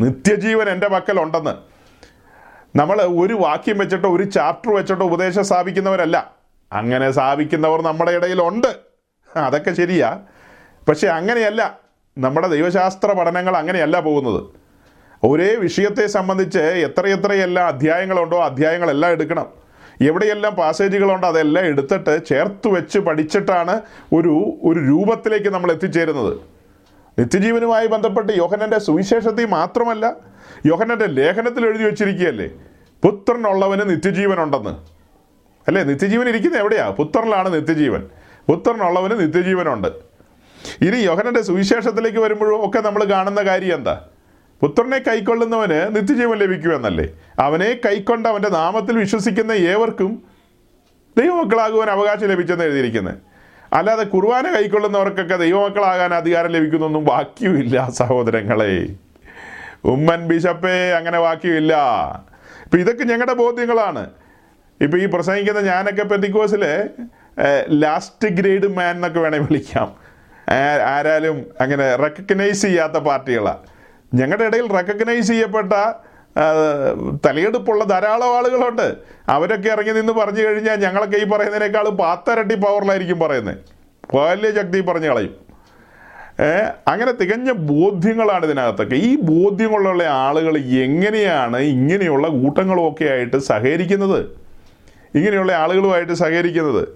[SPEAKER 1] നിത്യജീവൻ എന്റെ പക്കലുണ്ടെന്ന്. നമ്മൾ ഒരു വാക്യം വെച്ചിട്ടോ ഒരു ചാപ്റ്റർ വെച്ചിട്ടോ ഉപദേശം സ്ഥാപിക്കുന്നവരല്ല. അങ്ങനെ സ്ഥാപിക്കുന്നവർ നമ്മുടെ ഇടയിലുണ്ട്. അതൊക്കെ ശരിയാ. പക്ഷെ അങ്ങനെയല്ല. നമ്മുടെ ദൈവശാസ്ത്ര പഠനങ്ങൾ അങ്ങനെയല്ല പോകുന്നത്. ഒരേ വിഷയത്തെ സംബന്ധിച്ച് എത്രയെത്രയെല്ലാം അധ്യായങ്ങളുണ്ടോ അധ്യായങ്ങളെല്ലാം എടുക്കണം. എവിടെയെല്ലാം പാസേജുകളുണ്ടോ അതെല്ലാം എടുത്തിട്ട് ചേർത്ത് വെച്ച് പഠിച്ചിട്ടാണ് ഒരു ഒരു രൂപത്തിലേക്ക് നമ്മൾ എത്തിച്ചേരുന്നത്. നിത്യജീവനുമായി ബന്ധപ്പെട്ട് യോഹനന്റെ സുവിശേഷത്തിൽ മാത്രമല്ല യോഹനന്റെ ലേഖനത്തിൽ എഴുതി വെച്ചിരിക്കുകയല്ലേ? പുത്രനുള്ളവന് നിത്യജീവനുണ്ടെന്ന്. അല്ലേ? നിത്യജീവൻ ഇരിക്കുന്നത് എവിടെയാ? പുത്രനിലാണ് നിത്യജീവൻ. പുത്രനുള്ളവന് നിത്യജീവനുണ്ട്. ഇനി യോഹനന്റെ സുവിശേഷത്തിലേക്ക് വരുമ്പോഴും ഒക്കെ നമ്മൾ കാണുന്ന കാര്യം എന്താ? പുത്രനെ കൈക്കൊള്ളുന്നവന് നിത്യജീവൻ ലഭിക്കുമെന്നല്ലേ? അവനെ കൈക്കൊണ്ട് അവന്റെ നാമത്തിൽ വിശ്വസിക്കുന്ന ഏവർക്കും ദൈവമക്കളാകുവാൻ അവകാശം ലഭിച്ചെന്ന് എഴുതിയിരിക്കുന്നത് അല്ലാതെ കുർബാന കൈക്കൊള്ളുന്നവർക്കൊക്കെ ദൈവമക്കളാകാൻ അധികാരം ലഭിക്കുന്നൊന്നും ബാക്കിയുമില്ല സഹോദരങ്ങളെ. ഉമ്മൻ ബിഷപ്പേ അങ്ങനെ വാക്യമില്ല. ഇപ്പൊ ഇതൊക്കെ ഞങ്ങളുടെ ബോധ്യങ്ങളാണ്. ഇപ്പൊ ഈ പ്രസംഗിക്കുന്ന ഞാനൊക്കെ പെന്തിക്കോസിലെ ലാസ്റ്റ് ഗ്രേഡ് മാൻ എന്നൊക്കെ വേണേൽ വിളിക്കാം. ആരാലും അങ്ങനെ റെക്കഗ്നൈസ് ചെയ്യാത്ത പാർട്ടികളാണ് ഞങ്ങളുടെ ഇടയിൽ റെക്കഗ്നൈസ് ചെയ്യപ്പെട്ട തലയെടുപ്പുള്ള ധാരാളം ആളുകളുണ്ട്. അവരൊക്കെ ഇറങ്ങി നിന്ന് പറഞ്ഞു കഴിഞ്ഞാൽ ഞങ്ങളൊക്കെ ഈ പറയുന്നതിനേക്കാൾ പത്തരട്ടി പവറിലായിരിക്കും പറയുന്നത്. വലിയ ശക്തി പറഞ്ഞു കളയും. അങ്ങനെ തികഞ്ഞ ബോധ്യങ്ങളാണ് ഇതിനകത്തൊക്കെ. ഈ ബോധ്യങ്ങളുള്ള ആളുകൾ എങ്ങനെയാണ് ഇങ്ങനെയുള്ള കൂട്ടങ്ങളുമൊക്കെ ആയിട്ട് സഹകരിക്കുന്നത്? ഇങ്ങനെയുള്ള ആളുകളുമായിട്ട് സഹകരിക്കുന്നത്.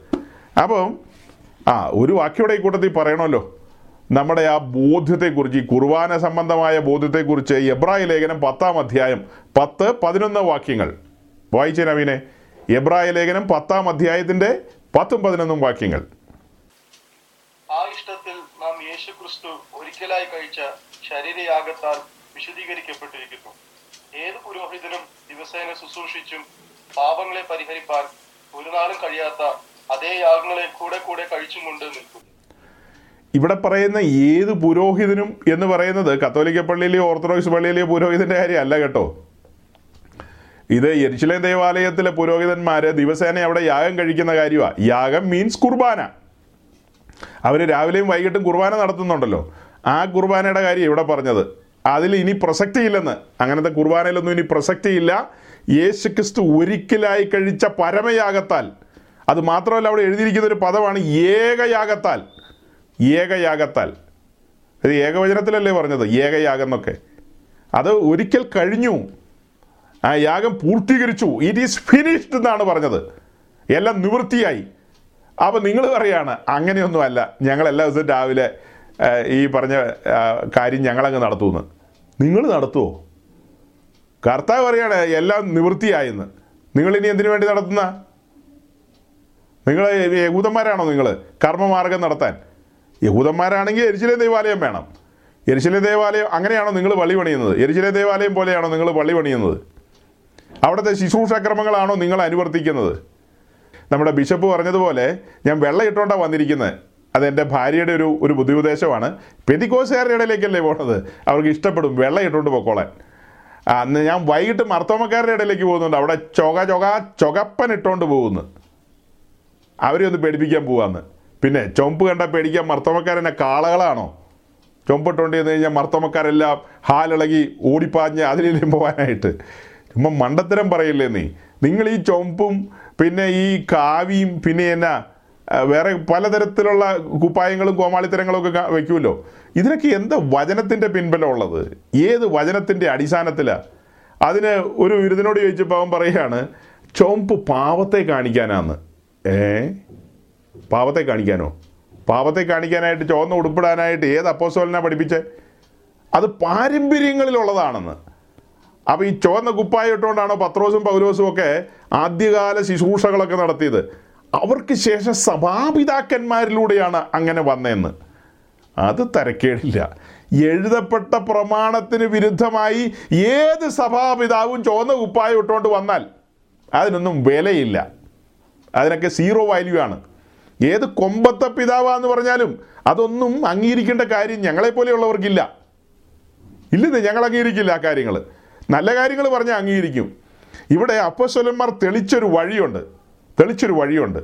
[SPEAKER 1] അപ്പം ആ ഒരു വാക്യോടെ ഈ കൂട്ടത്തിൽ പറയണമല്ലോ. നമ്മുടെ ആ ബോധ്യത്തെക്കുറിച്ച് ഈ കുർബാന സംബന്ധമായ ബോധ്യത്തെക്കുറിച്ച് എബ്രായ ലേഖനം പത്താം അധ്യായം പത്ത് പതിനൊന്ന് വാക്യങ്ങൾ. വായിച്ചേ നവീനെ എബ്രായ ലേഖനം പത്താം അധ്യായത്തിന്റെ പത്തും പതിനൊന്നും വാക്യങ്ങൾ.
[SPEAKER 4] ആ ഇഷ്ടത്തിൽ യേശു ക്രിസ്തു ഒരിക്കലായി കഴിച്ച ശരീരയാഗത്താൽ വിശദീകരിക്കപ്പെട്ടിരിക്കുന്നു ഏത് പുരോഹിതനും ദിവസേന ശുശ്രൂഷിച്ചും പാപങ്ങളെ പരിഹരിപ്പാൻ ഒരു നാളും കഴിയാത്ത അതേ യാഗങ്ങളെ കൂടെ കൂടെ കഴിച്ചും കൊണ്ട് നിൽക്കും.
[SPEAKER 1] ഇവിടെ പറയുന്ന ഏത് പുരോഹിതനും എന്ന് പറയുന്നത് കത്തോലിക്ക പള്ളിയിലെയോ ഓർത്തഡോക്സ് പള്ളിയിലെയോ പുരോഹിതന്റെ കാര്യമല്ല കേട്ടോ. ഇത് യെരുശലേം ദേവാലയത്തിലെ പുരോഹിതന്മാര് ദിവസേന അവിടെ യാഗം കഴിക്കുന്ന കാര്യമാണ് യാഗം മീൻസ് കുർബാന. അവർ രാവിലെയും വൈകിട്ടും കുർബാന നടത്തുന്നുണ്ടല്ലോ. ആ കുർബാനയുടെ കാര്യം ഇവിടെ പറഞ്ഞത്. അതിൽ ഇനി പ്രസക്തിയില്ലെന്ന് അങ്ങനത്തെ കുർബാനയിലൊന്നും ഇനി പ്രസക്തിയില്ല യേശുക്രിസ്തു ഒരിക്കലായി കഴിച്ച പരമയാഗത്താൽ. അത് മാത്രമല്ല അവിടെ എഴുതിയിരിക്കുന്ന ഒരു പദമാണ് ഏകയാഗത്താൽ. ഏകയാഗത്താൽ. അത് ഏകവചനത്തിലല്ലേ പറഞ്ഞത്? ഏകയാഗം എന്നൊക്കെ. അത് ഒരിക്കൽ കഴിഞ്ഞു. ആ യാഗം പൂർത്തീകരിച്ചു. ഇറ്റ് ഈസ് ഫിനിഷ്ഡ് എന്നാണ് പറഞ്ഞത്. എല്ലാം നിവൃത്തിയായി. അപ്പോൾ നിങ്ങൾ പറയാണ് അങ്ങനെയൊന്നുമല്ല. ഞങ്ങൾ എല്ലാ ദിവസവും രാവിലെ ഈ പറഞ്ഞ കാര്യം ഞങ്ങളങ്ങ് നടത്തുമെന്ന്. നിങ്ങൾ നടത്തുമോ കർത്താവ് പറയാണ് എല്ലാം നിവൃത്തിയായെന്ന്. നിങ്ങൾ ഇനി എന്തിനു വേണ്ടി നടത്തുന്ന? നിങ്ങൾ യഹൂദന്മാരാണോ നിങ്ങൾ കർമ്മമാർഗം നടത്താൻ. യഹൂദന്മാരാണെങ്കിൽ എരിശിലെ ദേവാലയം വേണം. എരിശിലെ ദേവാലയം അങ്ങനെയാണോ നിങ്ങൾ പള്ളി പണിയുന്നത്? എരിശിലെ ദേവാലയം പോലെയാണോ നിങ്ങൾ പള്ളി പണിയുന്നത്? അവിടുത്തെ ശുശ്രൂഷക്രമങ്ങളാണോ നിങ്ങൾ അനുവർത്തിക്കുന്നത്? നമ്മുടെ ബിഷപ്പ് പറഞ്ഞതുപോലെ ഞാൻ വെള്ളം ഇട്ടുകൊണ്ടാണ് വന്നിരിക്കുന്നത് അതെന്റെ ഭാര്യയുടെ ഒരു ഒരു ബുദ്ധിപ്രദേശമാണ് പെറ്റിക്കോസുകാരുടെ ഇടയിലേക്കല്ലേ പോണത്? അവർക്ക് ഇഷ്ടപ്പെടും വെള്ളം ഇട്ടുകൊണ്ട് പൊക്കോളാൻ അന്ന് ഞാൻ വൈകിട്ട് മർത്തോമക്കാരുടെ ഇടയിലേക്ക് പോകുന്നുണ്ട്. അവിടെ ചൊക ചൊക ചൊകപ്പൻ ഇട്ടുകൊണ്ട് പോകുന്നു. അവരെ ഒന്ന് പേടിപ്പിക്കാൻ പോവാന്ന്. പിന്നെ ചൊമ്പ് കണ്ട പേടിക്കാൻ മർത്തോമക്കാരെന്നെ കാളകളാണോ? ചൊമ്പിട്ടുകൊണ്ട് ചെന്ന് കഴിഞ്ഞാൽ മർത്തോമക്കാരെല്ലാം ഹാലിളകി ഓടിപ്പാഞ്ഞ് അതിലേലും പോകാനായിട്ട് ചുമ്മാ മണ്ടത്തരം പറയില്ലേ നീ? നിങ്ങൾ ഈ ചൊമ്പും പിന്നെ ഈ കാവിയും പിന്നെ എന്നാ വേറെ പലതരത്തിലുള്ള കുപ്പായങ്ങളും കോമാളിത്തരങ്ങളും ഒക്കെ വെക്കുമല്ലോ. ഇതിനൊക്കെ എന്ത് വചനത്തിന്റെ പിൻബലം ഉള്ളത്? ഏത് വചനത്തിന്റെ അടിസ്ഥാനത്തിലാണ് അതിന് ഒരു വിരുദ്ധനോട് ചോദിച്ചപ്പോൾ അവൻ പറയുകയാണ് ചോമ്പ് പാവത്തെ കാണിക്കാനാന്ന്. ഏ? പാവത്തെ കാണിക്കാനോ? പാവത്തെ കാണിക്കാനായിട്ട് ചോന്ന ഉടുപ്പിടാനായിട്ട് ഏത് അപ്പോസോലിനാ പഠിപ്പിച്ചേ? അത് പാരമ്പര്യങ്ങളിലുള്ളതാണെന്ന്. അപ്പോൾ ഈ ചുവന്ന കുപ്പായ ഇട്ടുകൊണ്ടാണോ പത്രോസും പൗലോസും ഒക്കെ ആദ്യകാല ശുശ്രൂഷകളൊക്കെ നടത്തിയത്? അവർക്ക് ശേഷം സഭാപിതാക്കന്മാരിലൂടെയാണ് അങ്ങനെ വന്നതെന്ന്. അത് തരക്കേടില്ല. എഴുതപ്പെട്ട പ്രമാണത്തിന് വിരുദ്ധമായി ഏത് സഭാപിതാവും ചുവന്ന കുപ്പായം ഇട്ടുകൊണ്ട് വന്നാൽ അതിനൊന്നും വിലയില്ല. അതിനൊക്കെ സീറോ വാല്യൂ ആണ്. ഏത് കൊമ്പത്തെ പിതാവാന്ന് പറഞ്ഞാലും അതൊന്നും അംഗീകരിക്കേണ്ട കാര്യം ഞങ്ങളെപ്പോലെയുള്ളവർക്കില്ല. ഇല്ലെന്ന് ഞങ്ങൾ അംഗീകരിക്കില്ല ആ കാര്യങ്ങൾ നല്ല കാര്യങ്ങൾ പറഞ്ഞാൽ അംഗീകരിക്കും. ഇവിടെ അപ്പസ്വലന്മാർ തെളിച്ചൊരു വഴിയുണ്ട്. തെളിച്ചൊരു വഴിയുണ്ട്.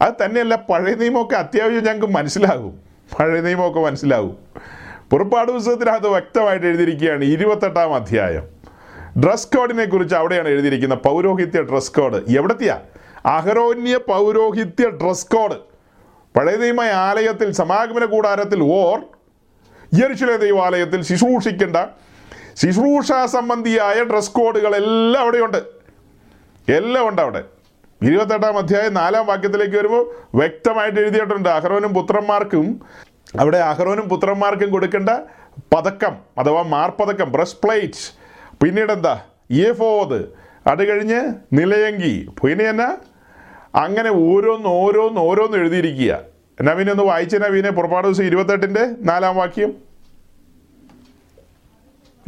[SPEAKER 1] അത് തന്നെയല്ല പഴയ നിയമമൊക്കെ അത്യാവശ്യം ഞങ്ങൾക്ക് മനസ്സിലാകും. പഴയ നിയമമൊക്കെ മനസ്സിലാകും. പുറപ്പാട് പുസ്തകത്തിനകത്ത് വ്യക്തമായിട്ട് എഴുതിയിരിക്കുകയാണ്. ഇരുപത്തെട്ടാം അധ്യായം. ഡ്രസ് കോഡിനെ കുറിച്ച് അവിടെയാണ് എഴുതിയിരിക്കുന്നത്. പൗരോഹിത്യ ഡ്രസ് കോഡ്. എവിടത്തെയാ? അഹരോന്യ പൗരോഹിത്യ ഡ്രസ് കോഡ്. പഴയ നിയമ ആലയത്തിൽ സമാഗമന കൂടാരത്തിൽ ഓർ യെരുശലേം ദൈവാലയത്തിൽ ശുശ്രൂഷിക്കേണ്ട ശുശ്രൂഷ സംബന്ധിയായ ഡ്രസ് കോഡുകളെല്ലാം അവിടെയുണ്ട്. എല്ലാം ഉണ്ട് അവിടെ. ഇരുപത്തെട്ടാം അധ്യായം നാലാം വാക്യത്തിലേക്ക് വരുമ്പോൾ വ്യക്തമായിട്ട് എഴുതിയിട്ടുണ്ട്. അഹ്റോനും പുത്രന്മാർക്കും അവിടെ അഹ്റോനും പുത്രന്മാർക്കും കൊടുക്കേണ്ട പതക്കം അഥവാ മാർപ്പതക്കം ബ്രസ് പ്ലേറ്റ് പിന്നീട് എന്താ? ഏഫോത് അത് കഴിഞ്ഞ് നിലയങ്കി. പിന്നെ എന്നാ? അങ്ങനെ ഓരോന്ന് ഓരോന്ന് ഓരോന്ന് എഴുതിയിരിക്കുക. നവീനെ ഒന്ന് വായിച്ച നവീനെ പുറപ്പാട് ദിവസം ഇരുപത്തെട്ടിന്റെ നാലാം വാക്യം.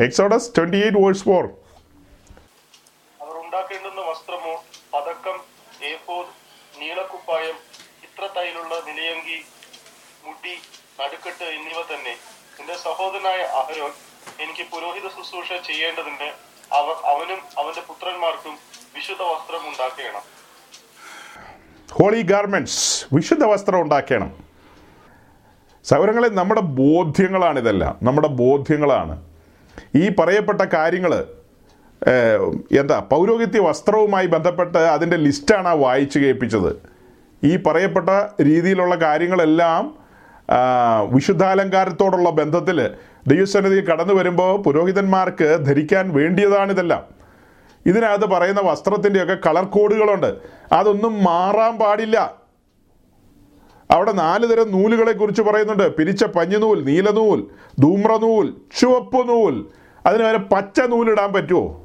[SPEAKER 1] Exodus twenty eight verse four
[SPEAKER 4] അവർ ഉണ്ടാക്കേണ്ടുന്ന വസ്ത്രമോ പതക്കം ഏഫോദ് നീളക്കുപ്പായം ഇത്ര തൈലുള്ള നിലയങ്കി മുടി നടുക്കെട്ട് എന്നിവ തന്നെ. നിന്റെ സഹോദരനായ അഹരോൻ എനിക്ക് പുരോഹിത ശുശ്രൂഷ ചെയ്യേണ്ടതിന് അവർ അവനും അവന്റെ പുത്രന്മാർക്കും വിശുദ്ധ വസ്ത്രം ഉണ്ടാക്കണം.
[SPEAKER 1] ഹോളി ഗാർമെന്റ്സ് വിശുദ്ധ വസ്ത്രം ഉണ്ടാക്കണം. സൗരങ്ങളെ നമ്മുടെ ബോധ്യങ്ങളാണ് ബോധ്യങ്ങളാണിതെല്ലാം നമ്മുടെ ബോധ്യങ്ങളാണ്. ഈ പറയപ്പെട്ട കാര്യങ്ങൾ എന്താ പൗരോഹിത്യ വസ്ത്രവുമായി ബന്ധപ്പെട്ട് അതിന്റെ ലിസ്റ്റാണ് ആ വായിച്ചു കേൾപ്പിച്ചത്. ഈ പറയപ്പെട്ട രീതിയിലുള്ള കാര്യങ്ങളെല്ലാം വിശുദ്ധാലങ്കാരത്തോടുള്ള ബന്ധത്തിൽ ദൈവസന്നിധി കടന്നു വരുമ്പോൾ പുരോഹിതന്മാർക്ക് ധരിക്കാൻ വേണ്ടിയതാണിതെല്ലാം. ഇതിനകത്ത് പറയുന്ന വസ്ത്രത്തിന്റെയൊക്കെ കളർ കോഡുകളുണ്ട്. അതൊന്നും മാറാൻ പാടില്ല. അവിടെ നാല് തരം നൂലുകളെ കുറിച്ച് പറയുന്നുണ്ട്. പിരിച്ച പഞ്ഞുനൂൽ നീലനൂൽ ധൂമ്രനൂൽ ചുവപ്പ് നൂൽ അതിന് വരെ പച്ച നൂലിടാൻ പറ്റുമോ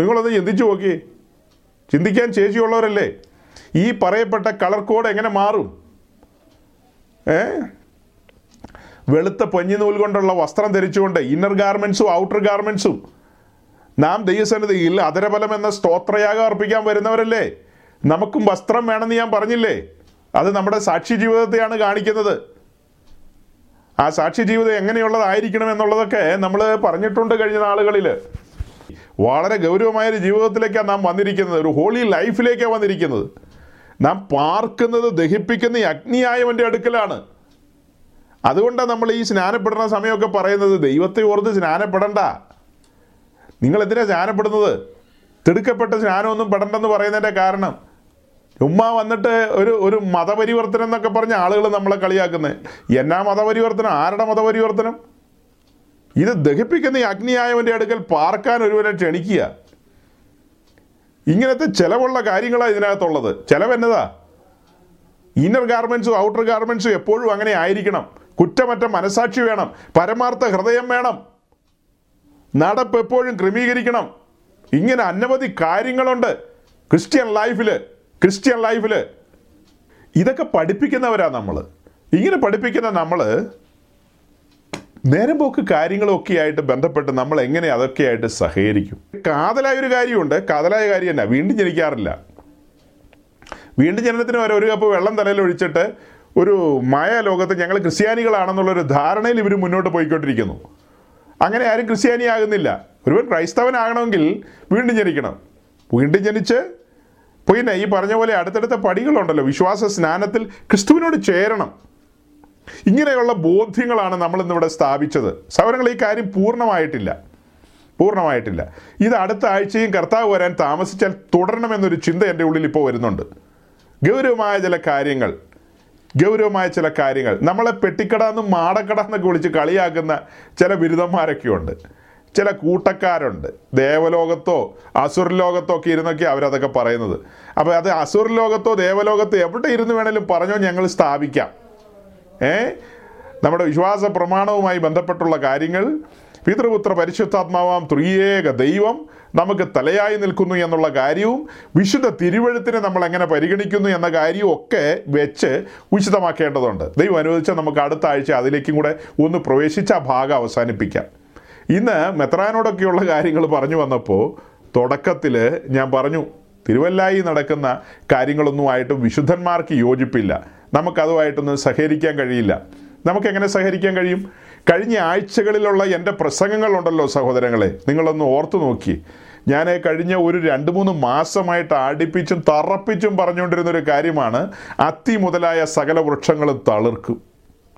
[SPEAKER 1] നിങ്ങളൊന്ന് ചിന്തിച്ചു നോക്കി. ചിന്തിക്കാൻ ശേഷിയുള്ളവരല്ലേ? ഈ പറയപ്പെട്ട കളർ കോഡ് എങ്ങനെ മാറും? ഏ? വെളുത്ത പഞ്ഞി നൂൽ കൊണ്ടുള്ള വസ്ത്രം ധരിച്ചുകൊണ്ട് ഇന്നർ ഗാർമെൻസും ഔട്ടർ ഗാർമെൻസും നാം ദൈവസന്നിധിയിൽ അതരബലം എന്ന സ്തോത്രയാഗം അർപ്പിക്കാൻ വരുന്നവരല്ലേ? നമുക്കും വസ്ത്രം വേണമെന്ന് ഞാൻ പറഞ്ഞില്ലേ? അത് നമ്മുടെ സാക്ഷി ജീവിതത്തെയാണ് കാണിക്കുന്നത്. ആ സാക്ഷി ജീവിതം എങ്ങനെയുള്ളതായിരിക്കണം എന്നുള്ളതൊക്കെ നമ്മൾ പറഞ്ഞിട്ടുണ്ട് കഴിഞ്ഞ നാളുകളിൽ വളരെ ഗൗരവമായൊരു ജീവിതത്തിലേക്കാണ് നാം വന്നിരിക്കുന്നത്. ഒരു ഹോളി ലൈഫിലേക്കാണ് വന്നിരിക്കുന്നത്. നാം പാർക്കുന്നത് ദഹിപ്പിക്കുന്ന അഗ്നിയായവന്റെ അടുക്കലാണ്. അതുകൊണ്ടാണ് നമ്മൾ ഈ സ്നാനപ്പെടുന്ന സമയമൊക്കെ പറയുന്നത്. ദൈവത്തെ ഓർത്ത് സ്നാനപ്പെടണ്ട. നിങ്ങൾ എന്തിനാണ് സ്നാനപ്പെടുന്നത്? തിടുക്കപ്പെട്ട സ്നാനമൊന്നും പെടണ്ടെന്ന് പറയുന്നതിന്റെ കാരണം ഉമ്മ വന്നിട്ട് ഒരു ഒരു മതപരിവർത്തനം എന്നൊക്കെ പറഞ്ഞ ആളുകൾ നമ്മളെ കളിയാക്കുന്നത് എന്നാ മതപരിവർത്തനം? ആരുടെ മതപരിവർത്തനം? ഇത് ദഹിപ്പിക്കുന്ന ഈ അഗ്നിയായവന്റെ അടുക്കൽ പാർക്കാൻ ഒരുവനെ ക്ഷണിക്കുക. ഇങ്ങനത്തെ ചിലവുള്ള കാര്യങ്ങളാണ് ഇതിനകത്തുള്ളത്. ചിലവ് എന്നതാ? ഇന്നർ ഗാർമെൻസും ഔട്ടർ ഗാർമെൻസും എപ്പോഴും അങ്ങനെ ആയിരിക്കണം. കുറ്റമറ്റ മനസാക്ഷി വേണം. പരമാർത്ഥ ഹൃദയം വേണം. നടപ്പ് എപ്പോഴും ക്രമീകരിക്കണം. ഇങ്ങനെ അനവധി കാര്യങ്ങളുണ്ട് ക്രിസ്ത്യൻ ലൈഫിൽ ക്രിസ്ത്യൻ ലൈഫിൽ ഇതൊക്കെ പഠിപ്പിക്കുന്നവരാ നമ്മൾ ഇങ്ങനെ പഠിപ്പിക്കുന്ന നമ്മൾ നേരം പോക്ക് കാര്യങ്ങളൊക്കെ ആയിട്ട് ബന്ധപ്പെട്ട് നമ്മൾ എങ്ങനെ അതൊക്കെ ആയിട്ട് സഹകരിക്കും. കാതലായ ഒരു കാര്യമുണ്ട്. കാതലായ കാര്യം തന്നെ വീണ്ടും ജനിക്കാറില്ല. വീണ്ടും ജനനത്തിന് വരെ ഒരു കപ്പ് വെള്ളം തലയിൽ ഒഴിച്ചിട്ട് ഒരു മായ ലോകത്ത് ഞങ്ങൾ ക്രിസ്ത്യാനികളാണെന്നുള്ളൊരു ധാരണയിൽ ഇവർ മുന്നോട്ട് പോയിക്കൊണ്ടിരിക്കുന്നു. അങ്ങനെ ആരും ക്രിസ്ത്യാനിയാകുന്നില്ല. ഒരുവൻ ക്രൈസ്തവനാകണമെങ്കിൽ വീണ്ടും ജനിക്കണം. വീണ്ടും ജനിച്ച് പിന്നെ ഈ പറഞ്ഞ പോലെ അടുത്തടുത്ത പടികളുണ്ടല്ലോ. വിശ്വാസ സ്നാനത്തിൽ ക്രിസ്തുവിനോട് ചേരണം. ഇങ്ങനെയുള്ള ബോധ്യങ്ങളാണ് നമ്മൾ ഇന്നിവിടെ സ്ഥാപിച്ചത്. സൗരങ്ങൾ ഈ കാര്യം പൂർണമായിട്ടില്ല. പൂർണമായിട്ടില്ല. ഇത് അടുത്ത ആഴ്ചയും കർത്താവ് വരാൻ താമസിച്ചാൽ തുടരണമെന്നൊരു ചിന്ത എന്റെ ഉള്ളിൽ ഇപ്പോൾ വരുന്നുണ്ട്. ഗൗരവമായ ചില കാര്യങ്ങൾ ഗൗരവമായ ചില കാര്യങ്ങൾ. നമ്മളെ പെട്ടിക്കട എന്നും മാടക്കട എന്നൊക്കെ വിളിച്ച് കളിയാക്കുന്ന ചില ബിരുദന്മാരൊക്കെയുണ്ട്. ചില കൂട്ടക്കാരുണ്ട്. ദേവലോകത്തോ അസുർ ലോകത്തോ ഒക്കെ ഇരുന്നൊക്കെ അവരതൊക്കെ പറയുന്നത്. അപ്പോൾ അത് അസുർ ലോകത്തോ ദേവലോകത്തോ എവിടെ ഇരുന്ന് വേണേലും പറഞ്ഞോ ഞങ്ങൾ സ്ഥാപിക്കാം. ഏ? നമ്മുടെ വിശ്വാസ പ്രമാണവുമായി ബന്ധപ്പെട്ടുള്ള കാര്യങ്ങൾ പിതൃപുത്ര പരിശുദ്ധാത്മാവാം ത്രിയേക ദൈവം നമുക്ക് തലയായി നിൽക്കുന്നു എന്നുള്ള കാര്യവും വിശുദ്ധ തിരുവഴുത്തിനെ നമ്മൾ എങ്ങനെ പരിഗണിക്കുന്നു എന്ന കാര്യവും ഒക്കെ വെച്ച് ഉചിതമാക്കേണ്ടതുണ്ട് ദൈവം അനുവദിച്ചാൽ നമുക്ക് അടുത്ത ആഴ്ച അതിലേക്കും കൂടെ ഒന്ന് പ്രവേശിച്ച ഭാഗം അവസാനിപ്പിക്കാം. ഇന്ന് മെത്രാനോടൊക്കെയുള്ള കാര്യങ്ങൾ പറഞ്ഞു വന്നപ്പോൾ തുടക്കത്തിൽ ഞാൻ പറഞ്ഞു തിരുവല്ലായി നടക്കുന്ന കാര്യങ്ങളൊന്നും കാര്യങ്ങളൊന്നുമായിട്ട് വിശുദ്ധന്മാർക്ക് യോജിപ്പില്ല. നമുക്കതുമായിട്ടൊന്നും സഹകരിക്കാൻ കഴിയില്ല. നമുക്കെങ്ങനെ സഹകരിക്കാൻ കഴിയും? കഴിഞ്ഞ ആഴ്ചകളിലുള്ള എന്റെ പ്രസംഗങ്ങളുണ്ടല്ലോ സഹോദരങ്ങളെ നിങ്ങളൊന്ന് ഓർത്തു നോക്കി. ഞാൻ കഴിഞ്ഞ ഒരു രണ്ട് മൂന്ന് മാസമായിട്ട് ആടിപ്പിച്ചും തറപ്പിച്ചും പറഞ്ഞുകൊണ്ടിരുന്ന ഒരു കാര്യമാണ് അത്തി മുതലായ സകല വൃക്ഷങ്ങളും തളിർക്കും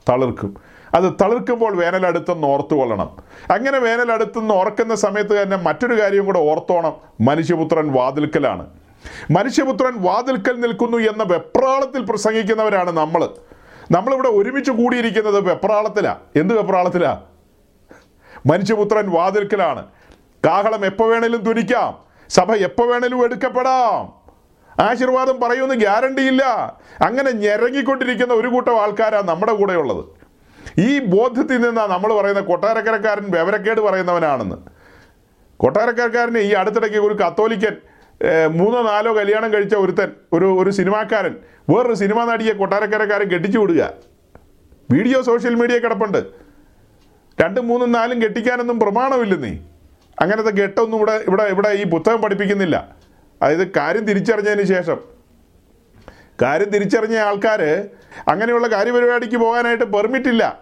[SPEAKER 1] തളിർക്കും. അത് തളിർക്കുമ്പോൾ വേനലടുത്തെന്ന് ഓർത്തുകൊള്ളണം അങ്ങനെ വേനലടുത്തെന്ന് ഓർക്കുന്ന സമയത്ത് തന്നെ മറ്റൊരു കാര്യം കൂടെ ഓർത്തോണം. മനുഷ്യപുത്രൻ വാതിൽക്കലാണ്. മനുഷ്യപുത്രൻ വാതിൽക്കൽ നിൽക്കുന്നു എന്ന വെപ്രാളത്തിൽ പ്രസംഗിക്കുന്നവരാണ് നമ്മൾ നമ്മളിവിടെ ഒരുമിച്ച് കൂടിയിരിക്കുന്നത് വെപ്രാളത്തിലാണ് എന്ത് വെപ്രാളത്തിലാ? മനുഷ്യപുത്രൻ വാതിൽക്കലാണ്. കാഹളം എപ്പോൾ വേണേലും തുനിക്കാം സഭ എപ്പോൾ വേണേലും എടുക്കപ്പെടാം. ആശീർവാദം പറയുമെന്ന് ഗ്യാരണ്ടിയില്ല. അങ്ങനെ ഞെരങ്ങിക്കൊണ്ടിരിക്കുന്ന ഒരു കൂട്ടം ആൾക്കാരാണ് നമ്മുടെ കൂടെയുള്ളത്. ഈ ബോധ്യത്തിൽ നിന്നാണ് നമ്മൾ പറയുന്ന കൊട്ടാരക്കരക്കാരൻ വിവരക്കേട് പറയുന്നവനാണെന്ന്. കൊട്ടാരക്കരക്കാരന് ഈ അടുത്തിടയ്ക്ക് ഒരു കത്തോലിക്കൻ മൂന്നോ നാലോ കല്യാണം കഴിച്ച ഒരുത്തൻ ഒരു ഒരു സിനിമാക്കാരൻ വേറൊരു സിനിമ നടിയെ കൊട്ടാരക്കരക്കാരൻ കെട്ടിച്ചു വിടുക. വീഡിയോ സോഷ്യൽ മീഡിയ കിടപ്പുണ്ട്. രണ്ടും മൂന്നും നാലും കെട്ടിക്കാനൊന്നും പ്രമാണമില്ല നീ. അങ്ങനത്തെ കെട്ടൊന്നും ഇവിടെ ഇവിടെ ഇവിടെ ഈ പുസ്തകം പഠിപ്പിക്കുന്നില്ല. അതായത് കാര്യം തിരിച്ചറിഞ്ഞതിന് ശേഷം കാര്യം തിരിച്ചറിഞ്ഞ ആൾക്കാർ അങ്ങനെയുള്ള കാര്യപരിപാടിക്ക് പോകാനായിട്ട് പെർമിറ്റ് ഇല്ല.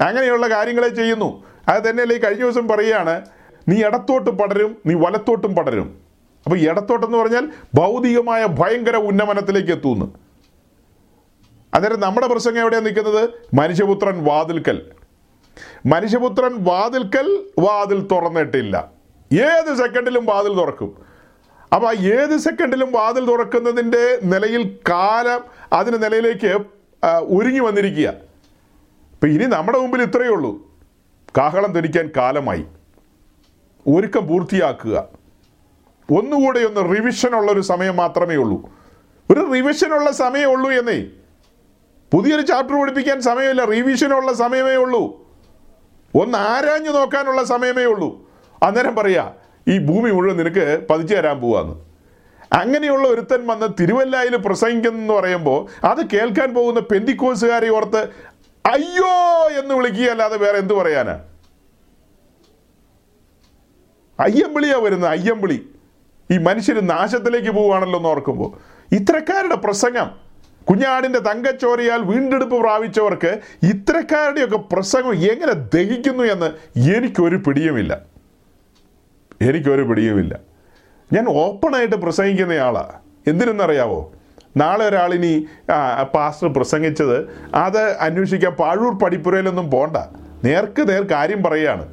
[SPEAKER 1] അങ്ങനെയുള്ള കാര്യങ്ങളെ ചെയ്യുന്നു. അത് തന്നെയല്ലേ കഴിഞ്ഞ ദിവസം പറയുകയാണ് നീ ഇടത്തോട്ട് പടരും നീ വലത്തോട്ടും പടരും. അപ്പോൾ ഇടത്തോട്ടെന്ന് പറഞ്ഞാൽ ഭൗതികമായ ഭയങ്കര ഉന്നമനത്തിലേക്ക് എത്തുന്നു. അന്നേരം നമ്മുടെ പ്രസംഗം എവിടെയാണ് നിൽക്കുന്നത്? മനുഷ്യപുത്രൻ വാതിൽക്കൽ. മനുഷ്യപുത്രൻ വാതിൽക്കൽ വാതിൽ തുറന്നിട്ടില്ല. ഏത് സെക്കൻഡിലും വാതിൽ തുറക്കും. അപ്പോൾ ഏത് സെക്കൻഡിലും വാതിൽ തുറക്കുന്നതിന്റെ നിലയിൽ കാലം അതിന്റെ നിലയിലേക്ക് ഒരുങ്ങി വന്നിരിക്കുക. ഇപ്പം ഇനി നമ്മുടെ മുമ്പിൽ ഇത്രയേ ഉള്ളൂ. കാഹളം ധരിക്കാൻ കാലമായി. ഒരുക്കം പൂർത്തിയാക്കുക. ഒന്നുകൂടെ ഒന്ന് റിവിഷൻ ഉള്ള ഒരു സമയം മാത്രമേ ഉള്ളൂ. ഒരു റിവിഷനുള്ള സമയമേ ഉള്ളൂ എന്നേ. പുതിയൊരു ചാപ്റ്റർ പഠിപ്പിക്കാൻ സമയമില്ല. റിവിഷനുള്ള സമയമേ ഉള്ളൂ. ഒന്ന് ആരാഞ്ഞു നോക്കാനുള്ള സമയമേ ഉള്ളൂ. അന്നേരം പറയാ ഈ ഭൂമി മുഴുവൻ നിനക്ക് പതിച്ചു തരാൻ പോവാന്ന്. അങ്ങനെയുള്ള ഒരുത്തൻ വന്ന് തിരുവല്ലായിൽ പ്രസംഗിക്കുന്നെന്ന് പറയുമ്പോൾ അത് കേൾക്കാൻ പോകുന്ന പെന്തിക്കോസുകാരെ ഓർത്ത് അയ്യോ എന്ന് വിളിക്കുക അല്ലാതെ വേറെ എന്ത് പറയാനാ? അയ്യമ്പിളിയാ വരുന്നത് അയ്യമ്പിളി. ഈ മനുഷ്യർ നാശത്തിലേക്ക് പോവുകയാണല്ലോ എന്ന് ഓർക്കുമ്പോൾ ഇത്തരക്കാരുടെ പ്രസംഗം കുഞ്ഞാടിന്റെ തങ്കച്ചോരയാൽ വീണ്ടെടുപ്പ് പ്രാപിച്ചവർക്ക് ഇത്തരക്കാരുടെയൊക്കെ പ്രസംഗം എങ്ങനെ ദഹിക്കുന്നു എന്ന് എനിക്കൊരു പിടിയുമില്ല. എനിക്കൊരു പിടിയുമില്ല. ഞാൻ ഓപ്പണായിട്ട് പ്രസംഗിക്കുന്നയാളാണ് എന്തിനെന്നറിയാവോ? നാളെ ഒരാളിനി പാസ്റ്റർ പ്രസംഗിച്ചത് അത് അന്വേഷിക്കാൻ പാഴൂർ പടിപ്പുരയിലൊന്നും പോണ്ട. നേർക്ക് നേർ കാര്യം പറയാണ്.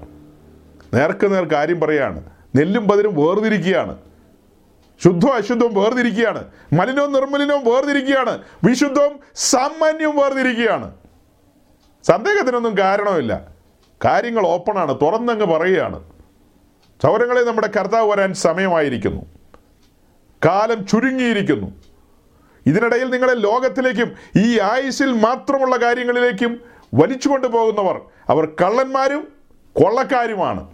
[SPEAKER 1] നേർക്ക് നേർ കാര്യം പറയാണ്. നെല്ലും പതിരും വേർതിരിക്കുകയാണ്. ശുദ്ധവും അശുദ്ധവും വേർതിരിക്കുകയാണ്. മലിനവും നിർമ്മലിനവും വേർതിരിക്കുകയാണ്. വിശുദ്ധവും സാമാന്യവും വേർതിരിക്കുകയാണ്. സന്ദേഹത്തിനൊന്നും കാരണമില്ല കാര്യങ്ങൾ ഓപ്പണാണ്. തുറന്നങ്ങ് പറയുകയാണ്. സൗരങ്ങളെ നമ്മുടെ കർത്താവ് വരാൻ സമയമായിരിക്കുന്നു. കാലം ചുരുങ്ങിയിരിക്കുന്നു. ഇതിനിടയിൽ നിങ്ങളെ ലോകത്തിലേക്കും ഈ ആയുസിൽ മാത്രമുള്ള കാര്യങ്ങളിലേക്കും വലിച്ചുകൊണ്ടു പോകുന്നവർ അവർ കള്ളന്മാരും കൊള്ളക്കാരുമാണ്.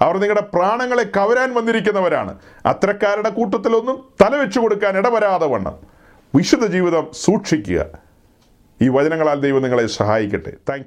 [SPEAKER 1] അവർ നിങ്ങളുടെ പ്രാണങ്ങളെ കവരാൻ വന്നിരിക്കുന്നവരാണ്. അത്തരക്കാരുടെ കൂട്ടത്തിലൊന്നും തലവെച്ചു കൊടുക്കാൻ ഇടവരാതെ വണ്ണം. വിശുദ്ധ ജീവിതം സൂക്ഷിക്കുക. ഈ വചനങ്ങളാൽ ദൈവം നിങ്ങളെ സഹായിക്കട്ടെ. താങ്ക്